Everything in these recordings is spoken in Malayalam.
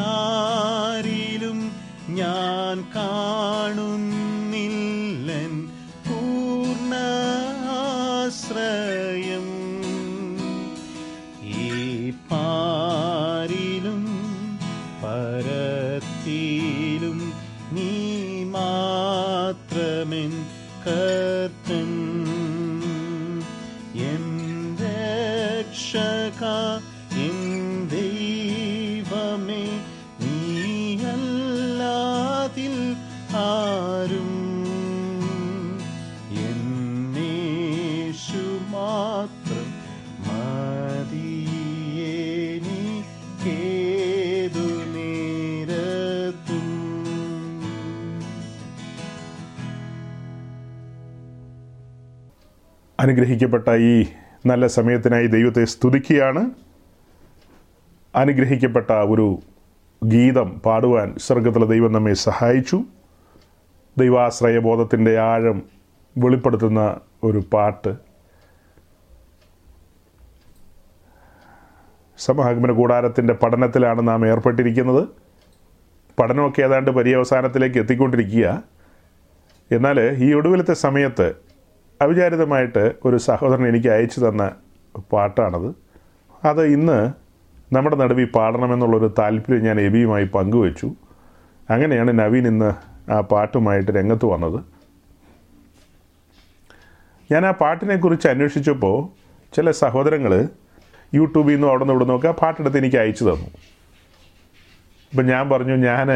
മറ്റാരിലും ഞാൻ കാണുന്നില്ലൻ അനുഗ്രഹിക്കപ്പെട്ട ഈ നല്ല സമയത്തിനായി ദൈവത്തെ സ്തുതിക്കുകയാണ്. അനുഗ്രഹിക്കപ്പെട്ട ഒരു ഗീതം പാടുവാൻ സ്വർഗത്തിലെ ദൈവം നമ്മെ സഹായിച്ചു. ദൈവാശ്രയബോധത്തിന്റെ ആഴം വെളിപ്പെടുത്തുന്ന ഒരു പാട്ട്. സമാഗമന കൂടാരത്തിന്റെ പഠനത്തിലാണ് നാം ഏർപ്പെട്ടിരിക്കുന്നത്. പഠനമൊക്കെ ഏതാണ്ട് പര്യവസാനത്തിലേക്ക് എത്തിക്കൊണ്ടിരിക്കുക. എന്നാൽ ഈ ഒടുവിലത്തെ സമയത്ത് അവിചാരിതമായിട്ട് ഒരു സഹോദരൻ എനിക്ക് അയച്ചു തന്ന പാട്ടാണത്. അത് ഇന്ന് നമ്മുടെ നടുവിൽ പാടണമെന്നുള്ളൊരു താല്പര്യം ഞാൻ എബിയുമായി പങ്കുവച്ചു. അങ്ങനെയാണ് നവീൻ ഇന്ന് ആ പാട്ടുമായിട്ട് രംഗത്ത് വന്നത്. ഞാൻ ആ പാട്ടിനെക്കുറിച്ച് അന്വേഷിച്ചപ്പോൾ ചില സഹോദരങ്ങൾ യൂട്യൂബിൽ നിന്നും അവിടെ നിന്ന് ഇവിടെ നിന്നൊക്കെ ആ പാട്ടെടുത്ത് എനിക്ക് അയച്ചു തന്നു. അപ്പം ഞാൻ പറഞ്ഞു ഞാൻ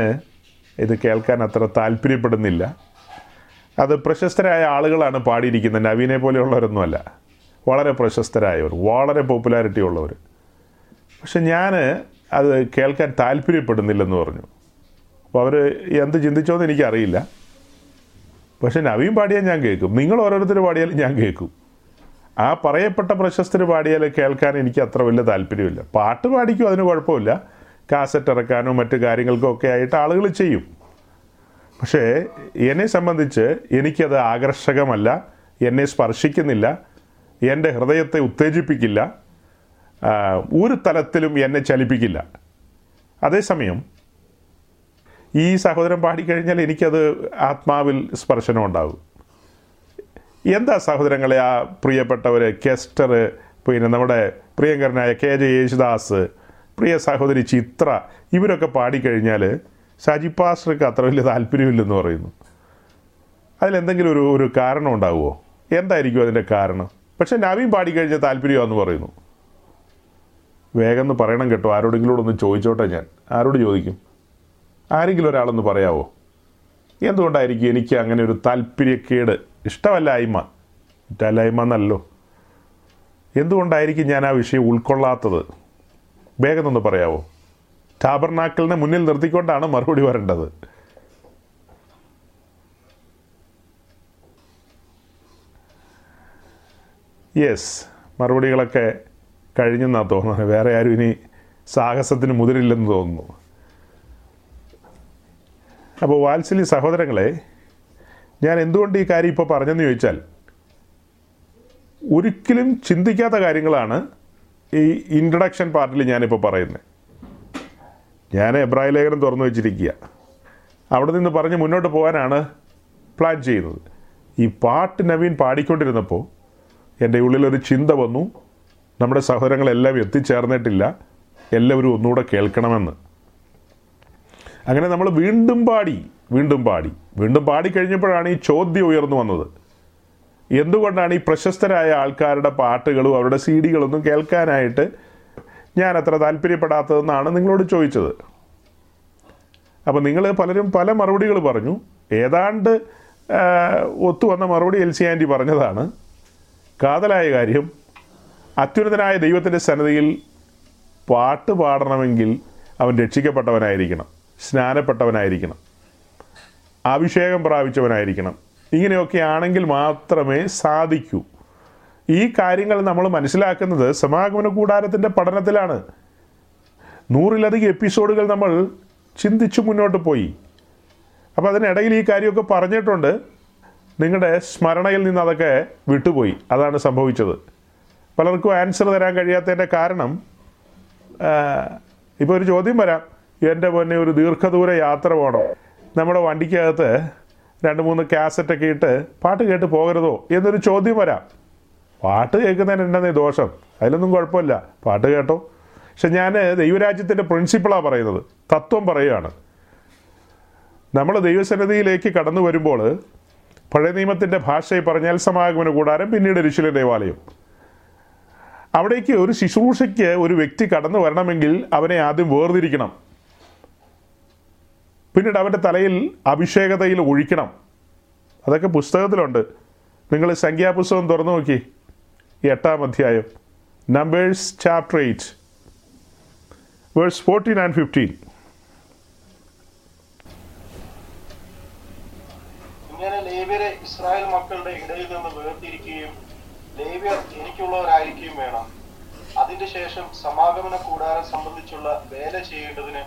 ഇത് കേൾക്കാൻ അത്ര താല്പര്യപ്പെടുന്നില്ല. അത് പ്രശസ്തരായ ആളുകളാണ് പാടിയിരിക്കുന്നത്. നവീനെ പോലെയുള്ളവരൊന്നുമല്ല. വളരെ പ്രശസ്തരായവർ വളരെ പോപ്പുലാരിറ്റി ഉള്ളവർ പക്ഷെ ഞാൻ അത് കേൾക്കാൻ താല്പര്യപ്പെടുന്നില്ലെന്ന് പറഞ്ഞു. അപ്പോൾ അവർ എന്ത് ചിന്തിച്ചോന്ന് എനിക്കറിയില്ല. പക്ഷെ നവീൻ പാടിയാൽ ഞാൻ കേൾക്കും. നിങ്ങൾ ഓരോരുത്തർ പാടിയാലും ഞാൻ കേൾക്കും. ആ പറയപ്പെട്ട പ്രശസ്തർ പാടിയാൽ കേൾക്കാൻ എനിക്ക് അത്ര വലിയ താല്പര്യമില്ല. പാട്ട് പാടിക്കും അതിന് കുഴപ്പമില്ല. കാസറ്റ് ഇറക്കാനോ മറ്റു കാര്യങ്ങൾക്കോ ഒക്കെ ആയിട്ട് ആളുകൾ ചെയ്യും. പക്ഷേ എന്നെ സംബന്ധിച്ച് എനിക്കത് ആകർഷകമല്ല. എന്നെ സ്പർശിക്കുന്നില്ല. എന്റെ ഹൃദയത്തെ ഉത്തേജിപ്പിക്കില്ല. ഒരു തലത്തിലും എന്നെ ചലിപ്പിക്കില്ല. അതേസമയം ഈ സഹോദരൻ പാടിക്കഴിഞ്ഞാൽ എനിക്കത് ആത്മാവിൽ സ്പർശനം ഉണ്ടാകും. എന്താ സഹോദരങ്ങളെ ആ പ്രിയപ്പെട്ടവർ കെസ്റ്റർ പിന്നെ നമ്മുടെ പ്രിയങ്കരനായ കെ ജെ യേശുദാസ് പ്രിയ സഹോദരി ചിത്ര ഇവരൊക്കെ പാടിക്കഴിഞ്ഞാൽ ഷാജി പാസ്റ്റർക്ക് അത്ര വലിയ താല്പര്യമില്ലെന്ന് പറയുന്നു. അതിലെന്തെങ്കിലും ഒരു ഒരു കാരണം ഉണ്ടാവുമോ എന്തായിരിക്കും അതിന്റെ കാരണം? പക്ഷെ നവീൻ പാടിക്കഴിഞ്ഞാൽ താല്പര്യമാണെന്ന് പറയുന്നു. വേഗം എന്ന് പറയണം കേട്ടോ ആരോടെങ്കിലും ഒന്ന് ചോദിച്ചോട്ടെ ഞാൻ. ആരോട് ചോദിക്കും? ആരെങ്കിലും ഒരാളൊന്ന് പറയാവോ? എന്തുകൊണ്ടായിരിക്കും എനിക്ക് അങ്ങനെ ഒരു താല്പര്യക്കേട്? ഇഷ്ടമല്ലായ്മ. ഇഷ്ടമല്ലായ്മ എന്നല്ലോ. എന്തുകൊണ്ടായിരിക്കും ഞാൻ ആ വിഷയം ഉൾക്കൊള്ളാത്തത്? വേഗം ഒന്ന് പറയാവോ? ടാബർനാക്കലിനെ മുന്നിൽ നിർത്തിക്കൊണ്ടാണ് മറുപടി വരേണ്ടത്. യെസ് മറുപടികളൊക്കെ കഴിഞ്ഞെന്നാണ് തോന്നുന്നത്. വേറെ ആരും ഇനി സാഹസത്തിന് മുതിരില്ലെന്ന് തോന്നുന്നു. അപ്പോൾ വാത്സല്യ സഹോദരങ്ങളെ ഞാൻ എന്തുകൊണ്ട് ഈ കാര്യം ഇപ്പോൾ പറഞ്ഞെന്ന് ചോദിച്ചാൽ ഒരിക്കലും ചിന്തിക്കാത്ത കാര്യങ്ങളാണ് ഈ ഇൻട്രഡക്ഷൻ പാർട്ടിൽ ഞാനിപ്പോൾ പറയുന്നത് ഞാൻ എബ്രാഹിം ലേഖനം തുറന്നു വെച്ചിരിക്കുക. അവിടെ നിന്ന് പറഞ്ഞ് മുന്നോട്ട് പോകാനാണ് പ്ലാൻ ചെയ്യുന്നത്. ഈ പാട്ട് നവീൻ പാടിക്കൊണ്ടിരുന്നപ്പോൾ എന്റെ ഉള്ളിലൊരു ചിന്ത വന്നു. നമ്മുടെ സഹോദരങ്ങളെല്ലാം എത്തിച്ചേർന്നിട്ടില്ല. എല്ലാവരും ഒന്നുകൂടെ കേൾക്കണമെന്ന്. അങ്ങനെ നമ്മൾ വീണ്ടും പാടി വീണ്ടും പാടി. വീണ്ടും പാടിക്കഴിഞ്ഞപ്പോഴാണ് ഈ ചോദ്യം ഉയർന്നു വന്നത്. എന്തുകൊണ്ടാണ് ഈ പ്രശസ്തരായ ആൾക്കാരുടെ പാട്ടുകളും അവരുടെ സി ഡികളൊന്നും കേൾക്കാനായിട്ട് ഞാൻ അത്ര താല്പര്യപ്പെടാത്തതെന്നാണ് നിങ്ങളോട് ചോദിച്ചത്. അപ്പോൾ നിങ്ങൾ പലരും പല മറുപടികൾ പറഞ്ഞു. ഏതാണ്ട് ഒത്തു ഒത്തുവന്ന മറുപടി എൽ സി ആന്റി പറഞ്ഞതാണ്. കാതലായ കാര്യം അത്യുന്നതനായ ദൈവത്തിന്റെ സന്നദ്ധയിൽ പാട്ട് പാടണമെങ്കിൽ അവൻ രക്ഷിക്കപ്പെട്ടവനായിരിക്കണം സ്നാനപ്പെട്ടവനായിരിക്കണം അഭിഷേകം പ്രാപിച്ചവനായിരിക്കണം. ഇങ്ങനെയൊക്കെ ആണെങ്കിൽ മാത്രമേ സാധിക്കൂ. ഈ കാര്യങ്ങൾ നമ്മൾ മനസ്സിലാക്കുന്നത് സമാഗമന കൂടാരത്തിന്റെ പഠനത്തിലാണ്. നൂറിലധികം എപ്പിസോഡുകൾ നമ്മൾ ചിന്തിച്ചു മുന്നോട്ട് പോയി. അപ്പോൾ അതിനിടയിൽ ഈ കാര്യമൊക്കെ പറഞ്ഞിട്ടുണ്ട്. നിങ്ങളുടെ സ്മരണയിൽ നിന്ന് അതൊക്കെ വിട്ടുപോയി. അതാണ് സംഭവിച്ചത്. പലർക്കും ആൻസർ തരാൻ കഴിയാത്തതിന്റെ കാരണം ഇപ്പോൾ ഒരു ചോദ്യം വരാം. എന്റെ പൊന്നെ ഒരു ദീർഘദൂര യാത്ര പോകണം നമ്മുടെ വണ്ടിക്കകത്ത് രണ്ട് മൂന്ന് കാസറ്റൊക്കെ ഇട്ട് പാട്ട് കേട്ട് പോകരുതോ എന്നൊരു ചോദ്യം വരാം. പാട്ട് കേൾക്കുന്നതിന് ഉണ്ടെന്നേ ദോഷം? അതിലൊന്നും കുഴപ്പമില്ല. പാട്ട് കേട്ടോ. പക്ഷെ ഞാൻ ദൈവരാജ്യത്തിന്റെ പ്രിൻസിപ്പിളാണ് പറയുന്നത്. തത്വം പറയുകയാണ്. നമ്മൾ ദൈവസന്നിധിയിലേക്ക് കടന്നു വരുമ്പോൾ പഴയ നിയമത്തിന്റെ ഭാഷയിൽ പറഞ്ഞാൽ സമാഗമന കൂടാരം പിന്നീട് ഋഷില ദേവാലയം. അവിടേക്ക് ഒരു ശുശ്രൂഷയ്ക്ക് ഒരു വ്യക്തി കടന്നു വരണമെങ്കിൽ അവനെ ആദ്യം വേർതിരിക്കണം. പിന്നീട് അവന്റെ തലയിൽ അഭിഷേകതയിൽ ഒഴിക്കണം. അതൊക്കെ പുസ്തകത്തിലുണ്ട്. നിങ്ങൾ സംഖ്യാപുസ്തകം തുറന്നു നോക്കി. എട്ടാം അധ്യായം. Numbers chapter eight verse fourteen and fifteen Israel മക്കളുടെ ഇടയിൽ നിന്ന് വേർതിരിക്കുകയും ലേവ്യർ എനിക്കുള്ളവരായിരിക്കുകയും വേണം. അതിന്റെ ശേഷം സമാഗമന കൂടാരം സംബന്ധിച്ചുള്ള വേല ചെയ്യേണ്ടതിന്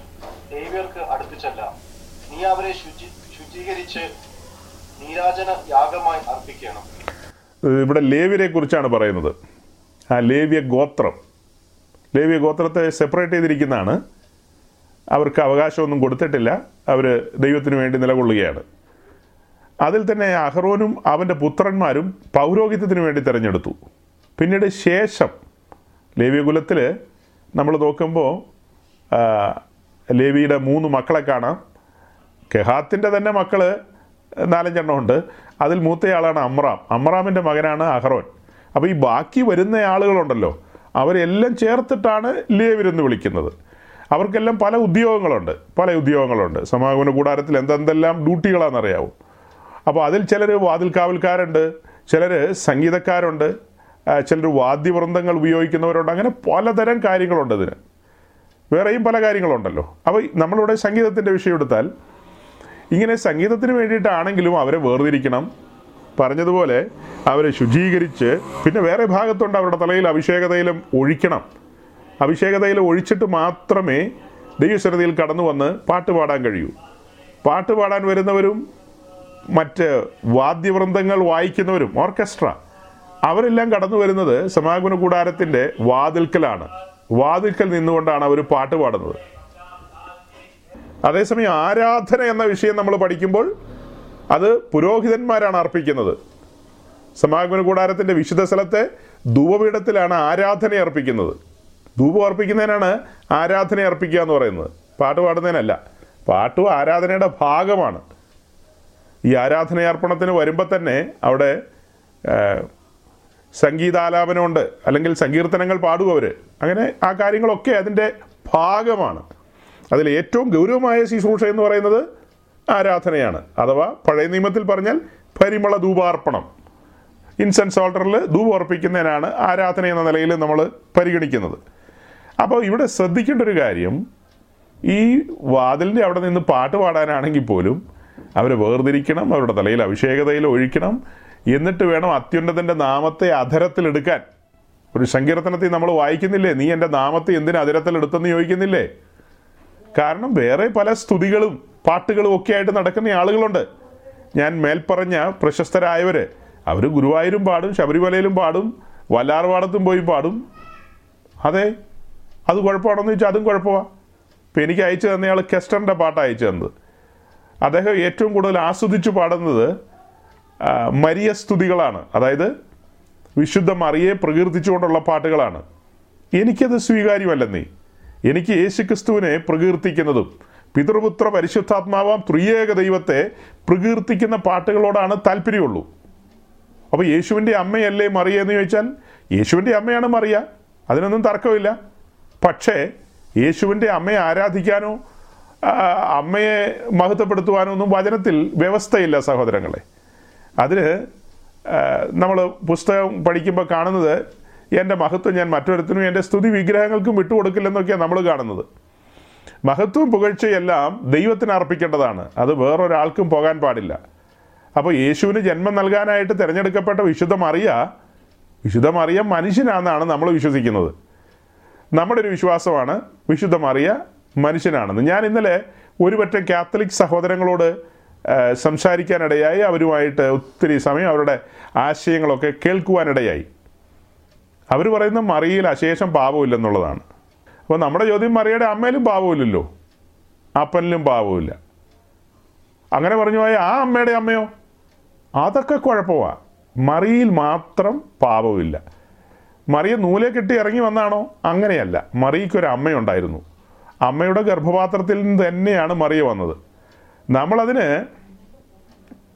ലേവ്യർക്ക് അടുപ്പിച്ചല്ല. നീ അവരെ ശുചി ശുചീകരിച്ച് നീരാജന യാഗമായി അർപ്പിക്കണം. ഇവിടെ ലേവ്യരെ കുറിച്ചാണ് പറയുന്നത്. ആ ലേവ്യ ഗോത്രം. ലേവ്യ ഗോത്രത്തെ സെപ്പറേറ്റ് ചെയ്തിരിക്കുന്നതാണ്. അവർക്ക് അവകാശമൊന്നും കൊടുത്തിട്ടില്ല. അവർ ദൈവത്തിന് വേണ്ടി നിലകൊള്ളുകയാണ്. അതിൽ തന്നെ അഹ്റോനും അവന്റെ പുത്രന്മാരും പൗരോഹിത്യത്തിന് വേണ്ടി തിരഞ്ഞെടുത്തു. പിന്നീട് ശേഷം ലേവ്യകുലത്തിൽ നമ്മൾ നോക്കുമ്പോൾ ലേവിയുടെ മൂന്ന് മക്കളെ കാണാം. കെഹാത്തിന്റെ തന്നെ മക്കൾ നാലഞ്ചെണ്ണം ഉണ്ട്. അതിൽ മൂത്തയാളാണ് അമ്രാം. അമ്രാമിന്റെ മകനാണ് അഹ്റോൻ. അപ്പോൾ ഈ ബാക്കി വരുന്ന ആളുകളുണ്ടല്ലോ അവരെല്ലാം ചേർത്തിട്ടാണ് ലേവരെന്ന് വിളിക്കുന്നത്. അവർക്കെല്ലാം പല ഉദ്യോഗങ്ങളുണ്ട് പല ഉദ്യോഗങ്ങളുണ്ട്. സമാഗമന കൂടാരത്തിൽ എന്തെന്തെല്ലാം ഡ്യൂട്ടികളാണെന്നറിയാവും. അപ്പോൾ അതിൽ ചിലർ വാതിൽക്കാവൽക്കാരുണ്ട് ചിലർ സംഗീതക്കാരുണ്ട് ചിലർ വാദ്യവൃന്ദങ്ങൾ ഉപയോഗിക്കുന്നവരുണ്ട്. അങ്ങനെ പലതരം കാര്യങ്ങളുണ്ട് ഇതിന്. വേറെയും പല കാര്യങ്ങളുണ്ടല്ലോ. അപ്പോൾ നമ്മളിവിടെ സംഗീതത്തിന്റെ വിഷയം എടുത്താൽ ഇങ്ങനെ സംഗീതത്തിന് വേണ്ടിയിട്ടാണെങ്കിലും അവരെ വേർതിരിക്കണം. പറഞ്ഞതുപോലെ അവരെ ശുചീകരിച്ച് പിന്നെ വേറെ ഭാഗത്തുണ്ട് അവരുടെ തലയിൽ അഭിഷേകതയിലും ഒഴിക്കണം. അഭിഷേകതയിൽ ഒഴിച്ചിട്ട് മാത്രമേ ദൈവശ്രദ്ധയിൽ കടന്നു വന്ന് പാട്ട് പാടാൻ കഴിയൂ. പാട്ട് പാടാൻ വരുന്നവരും മറ്റ് വാദ്യവൃന്ദങ്ങൾ വായിക്കുന്നവരും ഓർക്കസ്ട്ര അവരെല്ലാം കടന്നു വരുന്നത് സമാഗമന കൂടാരത്തിന്റെ വാതിൽക്കലാണ്. വാതിൽക്കൽ നിന്നുകൊണ്ടാണ് അവർ പാട്ട് പാടുന്നത്. അതേസമയം ആരാധന എന്ന വിഷയം നമ്മൾ പഠിക്കുമ്പോൾ അത് പുരോഹിതന്മാരാണ് അർപ്പിക്കുന്നത്. സമാഗമന കൂടാരത്തിന്റെ വിശുദ്ധ സ്ഥലത്തെ ധൂപപീഠത്തിലാണ് ആരാധന അർപ്പിക്കുന്നത്. ധൂപം അർപ്പിക്കുന്നതിനാണ് ആരാധന അർപ്പിക്കുക എന്ന് പറയുന്നത്. പാട്ട് പാടുന്നതിനല്ല. പാട്ടും ആരാധനയുടെ ഭാഗമാണ്. ഈ ആരാധനയർപ്പണത്തിന് വരുമ്പോൾ തന്നെ അവിടെ സംഗീതാലാപനമുണ്ട്. അല്ലെങ്കിൽ സങ്കീർത്തനങ്ങൾ പാടും അവർ അങ്ങനെ ആ കാര്യങ്ങളൊക്കെ അതിന്റെ ഭാഗമാണ്. അതിൽ ഏറ്റവും ഗൗരവമായ ശുശ്രൂഷ എന്ന് പറയുന്നത് ആരാധനയാണ്. അഥവാ പഴയ നിയമത്തിൽ പറഞ്ഞാൽ പരിമള ധൂപാർപ്പണം. ഇൻസെൻസ് ഓൾട്ടറിൽ ധൂപം അർപ്പിക്കുന്നതിനാണ് ആരാധന എന്ന നിലയിൽ നമ്മൾ പരിഗണിക്കുന്നത്. അപ്പോൾ ഇവിടെ ശ്രദ്ധിക്കേണ്ട ഒരു കാര്യം ഈ വാതിലിന്റെ അവിടെ നിന്ന് പാട്ട് പാടാനാണെങ്കിൽ പോലും അവരെ വേർതിരിക്കണം അവരുടെ തലയിൽ അഭിഷേകതയിൽ ഒഴിക്കണം എന്നിട്ട് വേണം അത്യുന്നതന്റെ നാമത്തെ അധരത്തിലെടുക്കാൻ ഒരു സങ്കീർത്തനത്തിൽ നമ്മൾ വായിക്കുന്നില്ലേ നീ എന്റെ നാമത്തെ എന്തിനു അധരത്തിലെടുത്തെന്ന് ചോദിക്കുന്നില്ലേ? കാരണം വേറെ പല സ്തുതികളും പാട്ടുകളും ഒക്കെ ആയിട്ട് നടക്കുന്ന ആളുകളുണ്ട്. ഞാൻ മേൽപ്പറഞ്ഞ പ്രശസ്തരായവർ അവർ ഗുരുവായൂരും പാടും ശബരിമലയിലും പാടും വല്ലാർവാടത്തും പോയി പാടും. അതെ അത് കുഴപ്പമാണെന്ന് ചോദിച്ചാൽ അതും കുഴപ്പമാണ് ഇപ്പം എനിക്ക് അയച്ചു തന്നയാൾ കെസ്റ്ററിന്റെ പാട്ട് അയച്ചു തന്നത്. അദ്ദേഹം ഏറ്റവും കൂടുതൽ ആസ്വദിച്ച് പാടുന്നത് മരിയ സ്തുതികളാണ്. അതായത് വിശുദ്ധ മറിയെ പ്രകീർത്തിച്ചുകൊണ്ടുള്ള പാട്ടുകളാണ്. എനിക്കത് സ്വീകാര്യമല്ലെന്നേ എനിക്ക് യേശുക്രിസ്തുവിനെ പ്രകീർത്തിക്കുന്നതും പിതൃപുത്ര പരിശുദ്ധാത്മാവാം ത്രിയേക ദൈവത്തെ പ്രകീർത്തിക്കുന്ന പാട്ടുകളോടാണ് താല്പര്യമുള്ളൂ. അപ്പോൾ യേശുവിന്റെ അമ്മയല്ലേ മറിയ എന്ന് ചോദിച്ചാൽ യേശുവിന്റെ അമ്മയാണ് മറിയ. അതിനൊന്നും തർക്കമില്ല. പക്ഷേ യേശുവിന്റെ അമ്മയെ ആരാധിക്കാനോ അമ്മയെ മഹത്വപ്പെടുത്തുവാനോ ഒന്നും വചനത്തിൽ വ്യവസ്ഥയില്ല സഹോദരങ്ങളെ. അതിന് നമ്മൾ പുസ്തകം പഠിക്കുമ്പോൾ കാണുന്നത് എന്റെ മഹത്വം ഞാൻ മറ്റൊരുത്തിനും എന്റെ സ്തുതി വിഗ്രഹങ്ങൾക്കും വിട്ടുകൊടുക്കില്ലെന്നൊക്കെയാണ് നമ്മൾ കാണുന്നത്. മഹത്വവും പുകഴ്ചയെല്ലാം ദൈവത്തിന് അർപ്പിക്കേണ്ടതാണ്. അത് വേറൊരാൾക്കും പോകാൻ പാടില്ല. അപ്പോൾ യേശുവിന് ജന്മം നൽകാനായിട്ട് തിരഞ്ഞെടുക്കപ്പെട്ട വിശുദ്ധ മറിയ വിശുദ്ധ മറിയ മനുഷ്യനാണെന്നാണ് നമ്മൾ വിശ്വസിക്കുന്നത്. നമ്മുടെ ഒരു വിശ്വാസമാണ് വിശുദ്ധ മറിയ മനുഷ്യനാണെന്ന്. ഞാൻ ഇന്നലെ ഒരുപറ്റം കാത്തലിക് സഹോദരങ്ങളോട് സംസാരിക്കാനിടയായി. അവരുമായിട്ട് ഒത്തിരി സമയം അവരുടെ ആശയങ്ങളൊക്കെ കേൾക്കുവാനിടയായി. അവർ പറയുന്ന മറിയിൽ അശേഷം പാപമില്ലെന്നുള്ളതാണ്. അപ്പോൾ നമ്മുടെ ചോദ്യം മറിയുടെ അമ്മയിലും പാപമില്ലല്ലോ. അപ്പനിലും പാപമില്ല. അങ്ങനെ പറഞ്ഞു പോയ ആ അമ്മയുടെ അമ്മയോ? അതൊക്കെ കുഴപ്പമാണ് മറിയിൽ മാത്രം പാപമില്ല. മറിയ നൂലെ കെട്ടി ഇറങ്ങി വന്നാണോ? അങ്ങനെയല്ല. മറിയയ്ക്കൊരു അമ്മയുണ്ടായിരുന്നു. അമ്മയുടെ ഗർഭപാത്രത്തിൽ നിന്ന് തന്നെയാണ് മറിയ വന്നത്. നമ്മളതിന്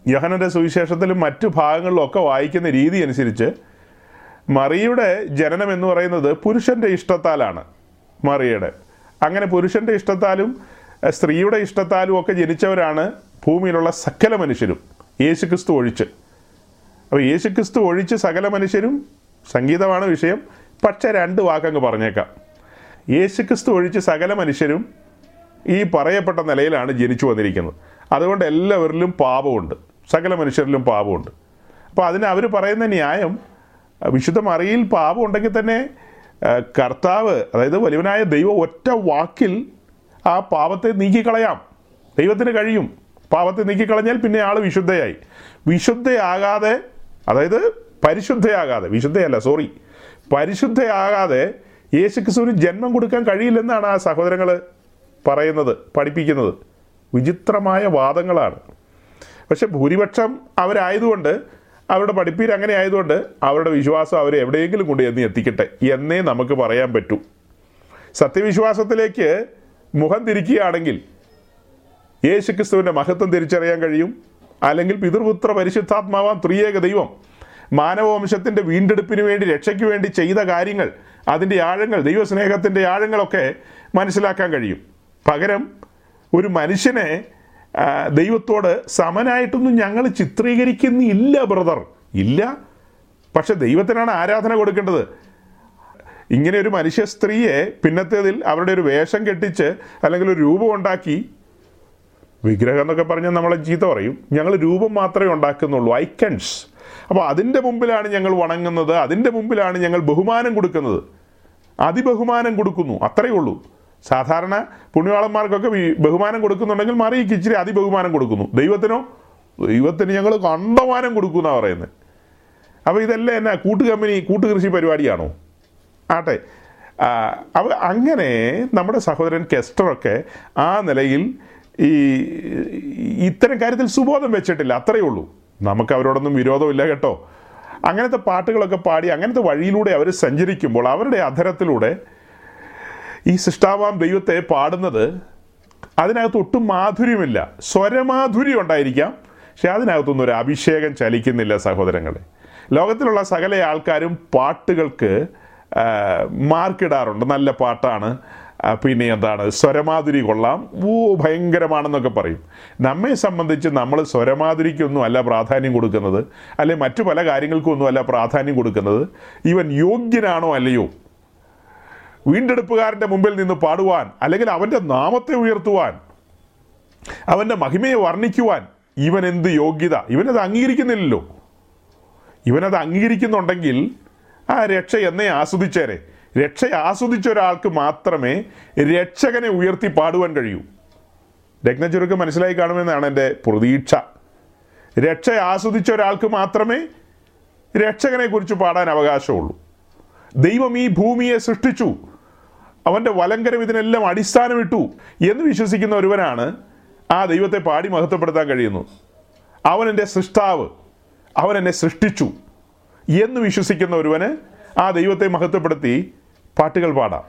യഹനന്റെ സുവിശേഷത്തിലും മറ്റു ഭാഗങ്ങളിലും ഒക്കെ വായിക്കുന്ന രീതി അനുസരിച്ച് മറിയുടെ ജനനം എന്ന് പറയുന്നത് പുരുഷന്റെ ഇഷ്ടത്താലാണ് മറിയുടെ അങ്ങനെ പുരുഷന്റെ ഇഷ്ടത്താലും സ്ത്രീയുടെ ഇഷ്ടത്താലും ഒക്കെ ജനിച്ചവരാണ് ഭൂമിയിലുള്ള സകല മനുഷ്യരും. യേശുക്രിസ്തു ഒഴിച്ച്. അപ്പോൾ യേശുക്രിസ്തു ഒഴിച്ച് സകല മനുഷ്യരും സംഗീതമാണ് വിഷയം പക്ഷേ രണ്ട് വാക്കങ്ങ് പറഞ്ഞേക്കാം. യേശുക്രിസ്തു ഒഴിച്ച് സകല മനുഷ്യരും ഈ പറയപ്പെട്ട നിലയിലാണ് ജനിച്ചു വന്നിരിക്കുന്നത്. അതുകൊണ്ട് എല്ലാവരിലും പാപമുണ്ട്. സകല മനുഷ്യരിലും പാപമുണ്ട്. അപ്പോൾ അതിന് അവർ പറയുന്ന ന്യായം വിശുദ്ധ മറിയിൽ പാപം ഉണ്ടെങ്കിൽ തന്നെ കർത്താവ് അതായത് വലിയവനായ ദൈവം ഒറ്റ വാക്കിൽ ആ പാപത്തെ നീക്കിക്കളയാം. ദൈവത്തിന് കഴിയും. പാപത്തെ നീക്കിക്കളഞ്ഞാൽ പിന്നെ ആൾ വിശുദ്ധയായി. വിശുദ്ധയാകാതെ അതായത് പരിശുദ്ധയാകാതെ വിശുദ്ധയല്ല സോറി പരിശുദ്ധയാകാതെ യേശുക്രിസ്തുവിന് ജന്മം കൊടുക്കാൻ കഴിയില്ലെന്നാണ് ആ സഹോദരങ്ങൾ പറയുന്നത് പഠിപ്പിക്കുന്നത്. വിചിത്രമായ വാദങ്ങളാണ്. പക്ഷെ ഭൂരിപക്ഷം അവരായതുകൊണ്ട് അവരുടെ പഠിപ്പീര് അങ്ങനെ ആയതുകൊണ്ട് അവരുടെ വിശ്വാസം അവരെ എവിടെയെങ്കിലും കൊണ്ട് എന്ന് എത്തിക്കട്ടെ എന്നേ നമുക്ക് പറയാൻ പറ്റൂ. സത്യവിശ്വാസത്തിലേക്ക് മുഖം തിരിക്കുകയാണെങ്കിൽ യേശുക്രിസ്തുവിന്റെ മഹത്വം തിരിച്ചറിയാൻ കഴിയും. അല്ലെങ്കിൽ പിതൃപുത്ര പരിശുദ്ധാത്മാവാം ത്രിയേക ദൈവം മാനവവംശത്തിന്റെ വീണ്ടെടുപ്പിന് വേണ്ടി രക്ഷയ്ക്ക് വേണ്ടി ചെയ്ത കാര്യങ്ങൾ അതിന്റെ ആഴങ്ങൾ ദൈവസ്നേഹത്തിന്റെ ആഴങ്ങളൊക്കെ മനസ്സിലാക്കാൻ കഴിയും. പകരം ഒരു മനുഷ്യനെ ദൈവത്തോട് സമനായിട്ടൊന്നും ഞങ്ങൾ ചിത്രീകരിക്കുന്നില്ല ബ്രദർ. ഇല്ല. പക്ഷെ ദൈവത്തിനാണ് ആരാധന കൊടുക്കേണ്ടത്. ഇങ്ങനെ ഒരു മനുഷ്യ സ്ത്രീയെ പിന്നത്തേതിൽ അവരുടെ ഒരു വേഷം കെട്ടിച്ച് അല്ലെങ്കിൽ ഒരു രൂപം ഉണ്ടാക്കി വിഗ്രഹം എന്നൊക്കെ പറഞ്ഞാൽ നമ്മളെ ചീത്ത പറയും. ഞങ്ങൾ രൂപം മാത്രമേ ഉണ്ടാക്കുന്നുള്ളൂ. ഐക്കൺസ്. അപ്പോൾ അതിന്റെ മുമ്പിലാണ് ഞങ്ങൾ വണങ്ങുന്നത്. അതിന്റെ മുമ്പിലാണ് ഞങ്ങൾ ബഹുമാനം കൊടുക്കുന്നത്. അതിബഹുമാനം കൊടുക്കുന്നു. അത്രയേ ഉള്ളൂ. സാധാരണ പുണ്യവാളന്മാർക്കൊക്കെ ബഹുമാനം കൊടുക്കുന്നുണ്ടെങ്കിൽ മറിയക്ക് ഇച്ചിരി അതിബഹുമാനം കൊടുക്കുന്നു. ദൈവത്തിനോ? ദൈവത്തിന് ഞങ്ങൾ കണ്ടമാനം കൊടുക്കുന്ന പറയുന്നത്. അപ്പോൾ ഇതെല്ലാം എന്നാ കൂട്ടുകമ്പനി കൂട്ടുകൃഷി പരിപാടിയാണോ? ആട്ടെ. അവ അങ്ങനെ നമ്മുടെ സഹോദരൻ കെസ്റ്ററൊക്കെ ആ നിലയിൽ ഈ ഇത്തരം കാര്യത്തിൽ സുബോധം വെച്ചിട്ടില്ല. അത്രയേ ഉള്ളൂ. നമുക്ക് അവരോടൊന്നും വിരോധമില്ല കേട്ടോ. അങ്ങനത്തെ പാട്ടുകളൊക്കെ പാടി അങ്ങനത്തെ വഴിയിലൂടെ അവർ സഞ്ചരിക്കുമ്പോൾ അവരുടെ അധരത്തിലൂടെ ഈ സൃഷ്ടാവാം ദൈവത്തെ പാടുന്നത് അതിനകത്ത് ഒട്ടും മാധുര്യമില്ല. സ്വരമാധുര്യം ഉണ്ടായിരിക്കാം പക്ഷെ അതിനകത്തൊന്നും ഒരു അഭിഷേകം ചലിക്കുന്നില്ല സഹോദരങ്ങളെ. ലോകത്തിലുള്ള സകല ആൾക്കാരും പാട്ടുകൾക്ക് മാർക്കിടാറുണ്ട്. നല്ല പാട്ടാണ്. പിന്നെ എന്താണ്? സ്വരമാധുരി കൊള്ളാം. ഓ ഭയങ്കരമാണെന്നൊക്കെ പറയും. നമ്മെ സംബന്ധിച്ച് നമ്മൾ സ്വരമാധുരിക്കൊന്നും അല്ല പ്രാധാന്യം കൊടുക്കുന്നത് അല്ലെ മറ്റു പല കാര്യങ്ങൾക്കൊന്നും അല്ല പ്രാധാന്യം കൊടുക്കുന്നത്. ഇവൻ യോഗ്യനാണോ അല്ലയോ? വീണ്ടെടുപ്പുകാരന്റെ മുമ്പിൽ നിന്ന് പാടുവാൻ അല്ലെങ്കിൽ അവന്റെ നാമത്തെ ഉയർത്തുവാൻ അവന്റെ മഹിമയെ വർണിക്കുവാൻ ഇവൻ എന്ത് യോഗ്യത? ഇവനത് അംഗീകരിക്കുന്നില്ലല്ലോ. ഇവനത് അംഗീകരിക്കുന്നുണ്ടെങ്കിൽ ആ രക്ഷ എന്നേ ആസ്വദിച്ചേരെ. രക്ഷ ആസ്വദിച്ച ഒരാൾക്ക് മാത്രമേ രക്ഷകനെ ഉയർത്തി പാടുവാൻ കഴിയൂ. രത്നചുരുക്കം മനസ്സിലായി കാണുമെന്നാണ് എന്റെ പ്രതീക്ഷ. രക്ഷ ആസ്വദിച്ച ഒരാൾക്ക് മാത്രമേ രക്ഷകനെക്കുറിച്ച് പാടാൻ അവകാശമുള്ളൂ. ദൈവം ഈ ഭൂമിയെ സൃഷ്ടിച്ചു. അവന്റെ വലങ്കരം ഇതിനെല്ലാം അടിസ്ഥാനമിട്ടു എന്ന് വിശ്വസിക്കുന്ന ഒരുവനാണ് ആ ദൈവത്തെ പാടി മഹത്വപ്പെടുത്താൻ കഴിയുന്നു. അവൻ എന്റെ സൃഷ്ടാവ് അവൻ എന്നെ സൃഷ്ടിച്ചു എന്ന് വിശ്വസിക്കുന്ന ഒരുവന് ആ ദൈവത്തെ മഹത്വപ്പെടുത്തി പാട്ടുകൾ പാടാം.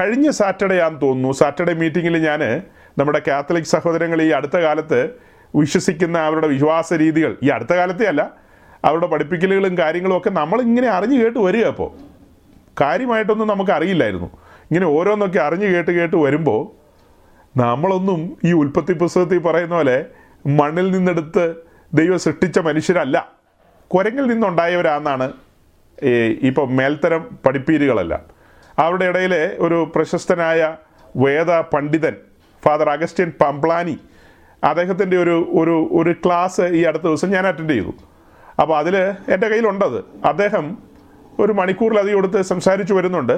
കഴിഞ്ഞ സാറ്റർഡേ ആണെന്ന് തോന്നുന്നു. സാറ്റർഡേ മീറ്റിങ്ങിൽ ഞാൻ നമ്മുടെ കാത്തലിക് സഹോദരങ്ങൾ ഈ അടുത്ത കാലത്ത് വിശ്വസിക്കുന്ന അവരുടെ വിശ്വാസ രീതികൾ. ഈ അടുത്ത കാലത്തെ അല്ല അവരുടെ പഠിപ്പിക്കലുകളും കാര്യങ്ങളും ഒക്കെ നമ്മളിങ്ങനെ അറിഞ്ഞു കേട്ട് വരിക അപ്പോൾ കാര്യമായിട്ടൊന്നും നമുക്ക് അറിയില്ലായിരുന്നു. ഇങ്ങനെ ഓരോന്നൊക്കെ അറിഞ്ഞു കേട്ട് കേട്ട് വരുമ്പോൾ നമ്മളൊന്നും ഈ ഉൽപ്പത്തി പുസ്തകത്തിൽ പറയുന്ന പോലെ മണ്ണിൽ നിന്നെടുത്ത് ദൈവം സൃഷ്ടിച്ച മനുഷ്യരല്ല. കുരങ്ങിൽ നിന്നുണ്ടായവരാണെന്നാണ് ഇപ്പം മേൽത്തരം പഠിപ്പീരുകളെല്ലാം. അവരുടെ ഇടയിൽ ഒരു പ്രശസ്തനായ വേദ പണ്ഡിതൻ ഫാദർ അഗസ്റ്റ്യൻ പംപ്ലാനി അദ്ദേഹത്തിന്റെ ഒരു ഒരു ഒരു ക്ലാസ് ഈ അടുത്ത ദിവസം ഞാൻ അറ്റൻഡ് ചെയ്തു. അപ്പോൾ അതിൽ എന്റെ കയ്യിലുണ്ടത്. അദ്ദേഹം ഒരു മണിക്കൂറിലധികം എടുത്ത് സംസാരിച്ചു വരുന്നുണ്ട്.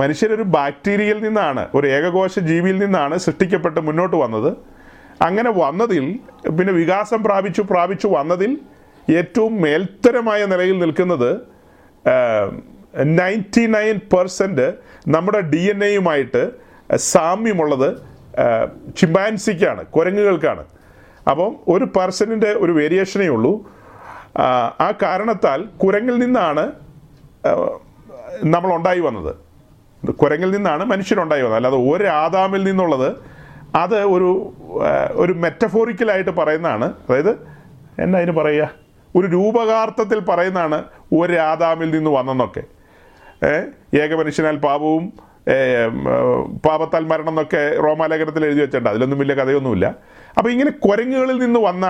മനുഷ്യരൊരു ബാക്ടീരിയയിൽ നിന്നാണ് ഒരു ഏകകോശ ജീവിയിൽ നിന്നാണ് സൃഷ്ടിക്കപ്പെട്ട് മുന്നോട്ട് വന്നത്. അങ്ങനെ വന്നതിൽ പിന്നെ വികാസം പ്രാപിച്ചു പ്രാപിച്ചു വന്നതിൽ ഏറ്റവും മേൽത്തരമായ നിലയിൽ നിൽക്കുന്നത് നയന്റി നയൻ പെർസെന്റ് നമ്മുടെ ഡി എൻ എയുമായിട്ട് സാമ്യമുള്ളത് ചിമ്പാൻസിക്കാണ് കുരങ്ങുകൾക്കാണ്. അപ്പം ഒരു പേഴ്സണിന്റെ ഒരു വേരിയേഷനേ ഉള്ളൂ. ആ, കാരണത്താൽ കുരങ്ങിൽ നിന്നാണ് നമ്മൾ ഉണ്ടായി വന്നത്. കുരങ്ങിൽ നിന്നാണ് മനുഷ്യരുണ്ടായി വന്നത്. അല്ലാതെ ഒരു ആദാമിൽ നിന്നുള്ളത് അത് ഒരു ഒരു മെറ്റഫോറിക്കലായിട്ട് പറയുന്നതാണ്. അതായത് എന്നാ അതിന് പറയുക? ഒരു രൂപകാർത്ഥത്തിൽ പറയുന്നതാണ് ഒരു ആദാമിൽ നിന്ന് വന്നെന്നൊക്കെ. ഏക മനുഷ്യനാൽ പാപവും പാപത്താൽ മരണം എന്നൊക്കെ റോമാലേഖനത്തിൽ എഴുതി വെച്ചിട്ടുണ്ട്. അതിലൊന്നും വലിയ കഥയൊന്നുമില്ല. അപ്പോൾ ഇങ്ങനെ കുരങ്ങുകളിൽ നിന്ന് വന്ന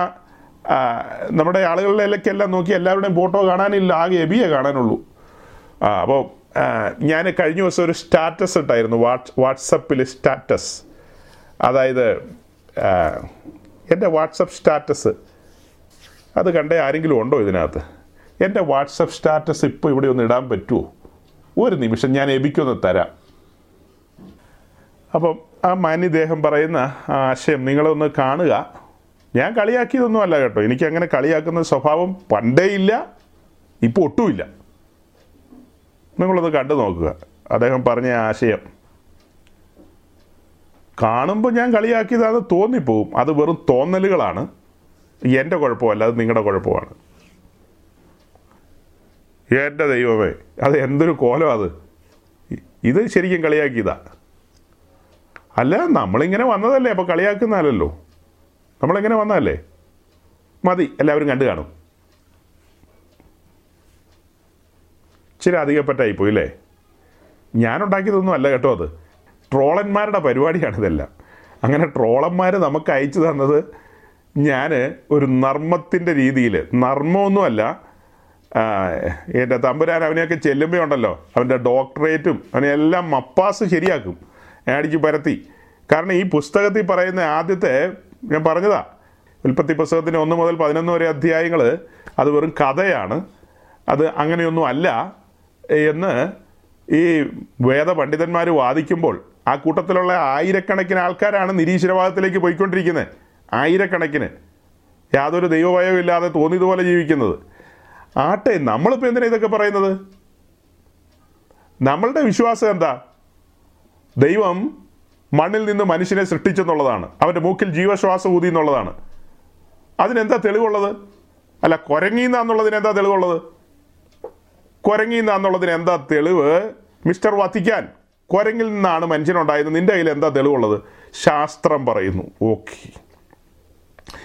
നമ്മുടെ ആളുകളിലേക്കെല്ലാം നോക്കി എല്ലാവരുടെയും ഫോട്ടോ കാണാനില്ല ആകെ എബിയെ കാണാനുള്ളൂ. ആ അപ്പോൾ ഞാൻ കഴിഞ്ഞ ദിവസം ഒരു സ്റ്റാറ്റസ് ഇട്ടായിരുന്നു വാട്സ് വാട്സപ്പിൽ സ്റ്റാറ്റസ്. അതായത് എന്റെ വാട്സപ്പ് സ്റ്റാറ്റസ്. അത് കണ്ടേ ആരെങ്കിലും ഉണ്ടോ ഇതിനകത്ത്? എന്റെ വാട്സപ്പ് സ്റ്റാറ്റസ് ഇപ്പോൾ ഇവിടെ ഒന്ന് ഇടാൻ പറ്റുമോ ഒരു നിമിഷം ഞാൻ എബിക്കൊന്ന് തരാം. അപ്പം ആ മാന്യദേഹം പറയുന്ന ആശയം നിങ്ങളൊന്ന് കാണുക. ഞാൻ കളിയാക്കിയതൊന്നും അല്ല കേട്ടോ. എനിക്ക് അങ്ങനെ കളിയാക്കുന്ന സ്വഭാവം പണ്ടേ ഇല്ല ഇപ്പോൾ ഒട്ടുമില്ല. നിങ്ങളൊന്ന് കണ്ടു നോക്കുക. അദ്ദേഹം പറഞ്ഞ ആശയം. കാണുമ്പോൾ ഞാൻ കളിയാക്കിയതാണെന്ന് തോന്നിപ്പോവും. അത് വെറും തോന്നലുകളാണ്. എന്റെ കുഴപ്പമല്ല അത് നിങ്ങളുടെ കുഴപ്പമാണ്. എന്റെ ദൈവമേ അത് എന്തൊരു കോലം അത്. ഇത് ശരിക്കും കളിയാക്കിയതാ. അല്ല നമ്മളിങ്ങനെ വന്നതല്ലേ? അപ്പോൾ കളിയാക്കുന്നതല്ലോ നമ്മളിങ്ങനെ വന്നതല്ലേ? മതി എല്ലാവരും കണ്ടു കാണും. ഇച്ചിരി അധികപ്പറ്റായിപ്പോയി അല്ലേ? ഞാനുണ്ടാക്കിയതൊന്നും അല്ല കേട്ടോ അത്. ട്രോളന്മാരുടെ പരിപാടിയാണ് ഇതെല്ലാം. അങ്ങനെ ട്രോളന്മാർ നമുക്ക് അയച്ചു തന്നത് ഞാൻ ഒരു നർമ്മത്തിന്റെ രീതിയിൽ നർമ്മമൊന്നുമല്ല എന്റെ തമ്പുരാൻ അവനെയൊക്കെ ചെല്ലുമ്പോൾ ഉണ്ടല്ലോ. അവന്റെ ഡോക്ടറേറ്റും അവനെല്ലാം മപ്പാസ് ശരിയാക്കും. അടിച്ച് പരത്തി. കാരണം ഈ പുസ്തകത്തിൽ പറയുന്ന ആദ്യത്തെ ഞാൻ പറഞ്ഞതാ ഉൽപ്പത്തി പുസ്തകത്തിന്റെ ഒന്ന് മുതൽ പതിനൊന്ന് വരെ അധ്യായങ്ങൾ അത് വെറും കഥയാണ് അത് അങ്ങനെയൊന്നും അല്ല എന്ന് ഈ വേദപണ്ഡിതന്മാർ വാദിക്കുമ്പോൾ ആ കൂട്ടത്തിലുള്ള ആയിരക്കണക്കിന് ആൾക്കാരാണ് നിരീശ്വരവാദത്തിലേക്ക് പോയിക്കൊണ്ടിരിക്കുന്നത് ആയിരക്കണക്കിന്. യാതൊരു ദൈവഭയവും ഇല്ലാതെ തോന്നിയതുപോലെ ജീവിക്കുന്നത്. ആട്ടെ നമ്മളിപ്പോൾ എന്തിനാണ് ഇതൊക്കെ പറയുന്നത്? നമ്മളുടെ വിശ്വാസം എന്താ? ദൈവം മണ്ണിൽ നിന്ന് മനുഷ്യനെ സൃഷ്ടിച്ചെന്നുള്ളതാണ്. അവന്റെ മൂക്കിൽ ജീവശ്വാസം ഊതി എന്നുള്ളതാണ്. അതിനെന്താ തെളിവുള്ളത്? അല്ല കുരങ്ങിന്നാന്നുള്ളതിന് എന്താ തെളിവുള്ളത്? കുരങ്ങിന്നാന്നുള്ളതിന് എന്താ തെളിവ്? മിസ്റ്റർ വത്തിക്കാൻ കുരങ്ങിൽ നിന്നാണ് മനുഷ്യനുണ്ടായത്. നിന്റെ കയ്യിൽ എന്താ തെളിവുള്ളത്? ശാസ്ത്രം പറയുന്നു. ഓക്കെ.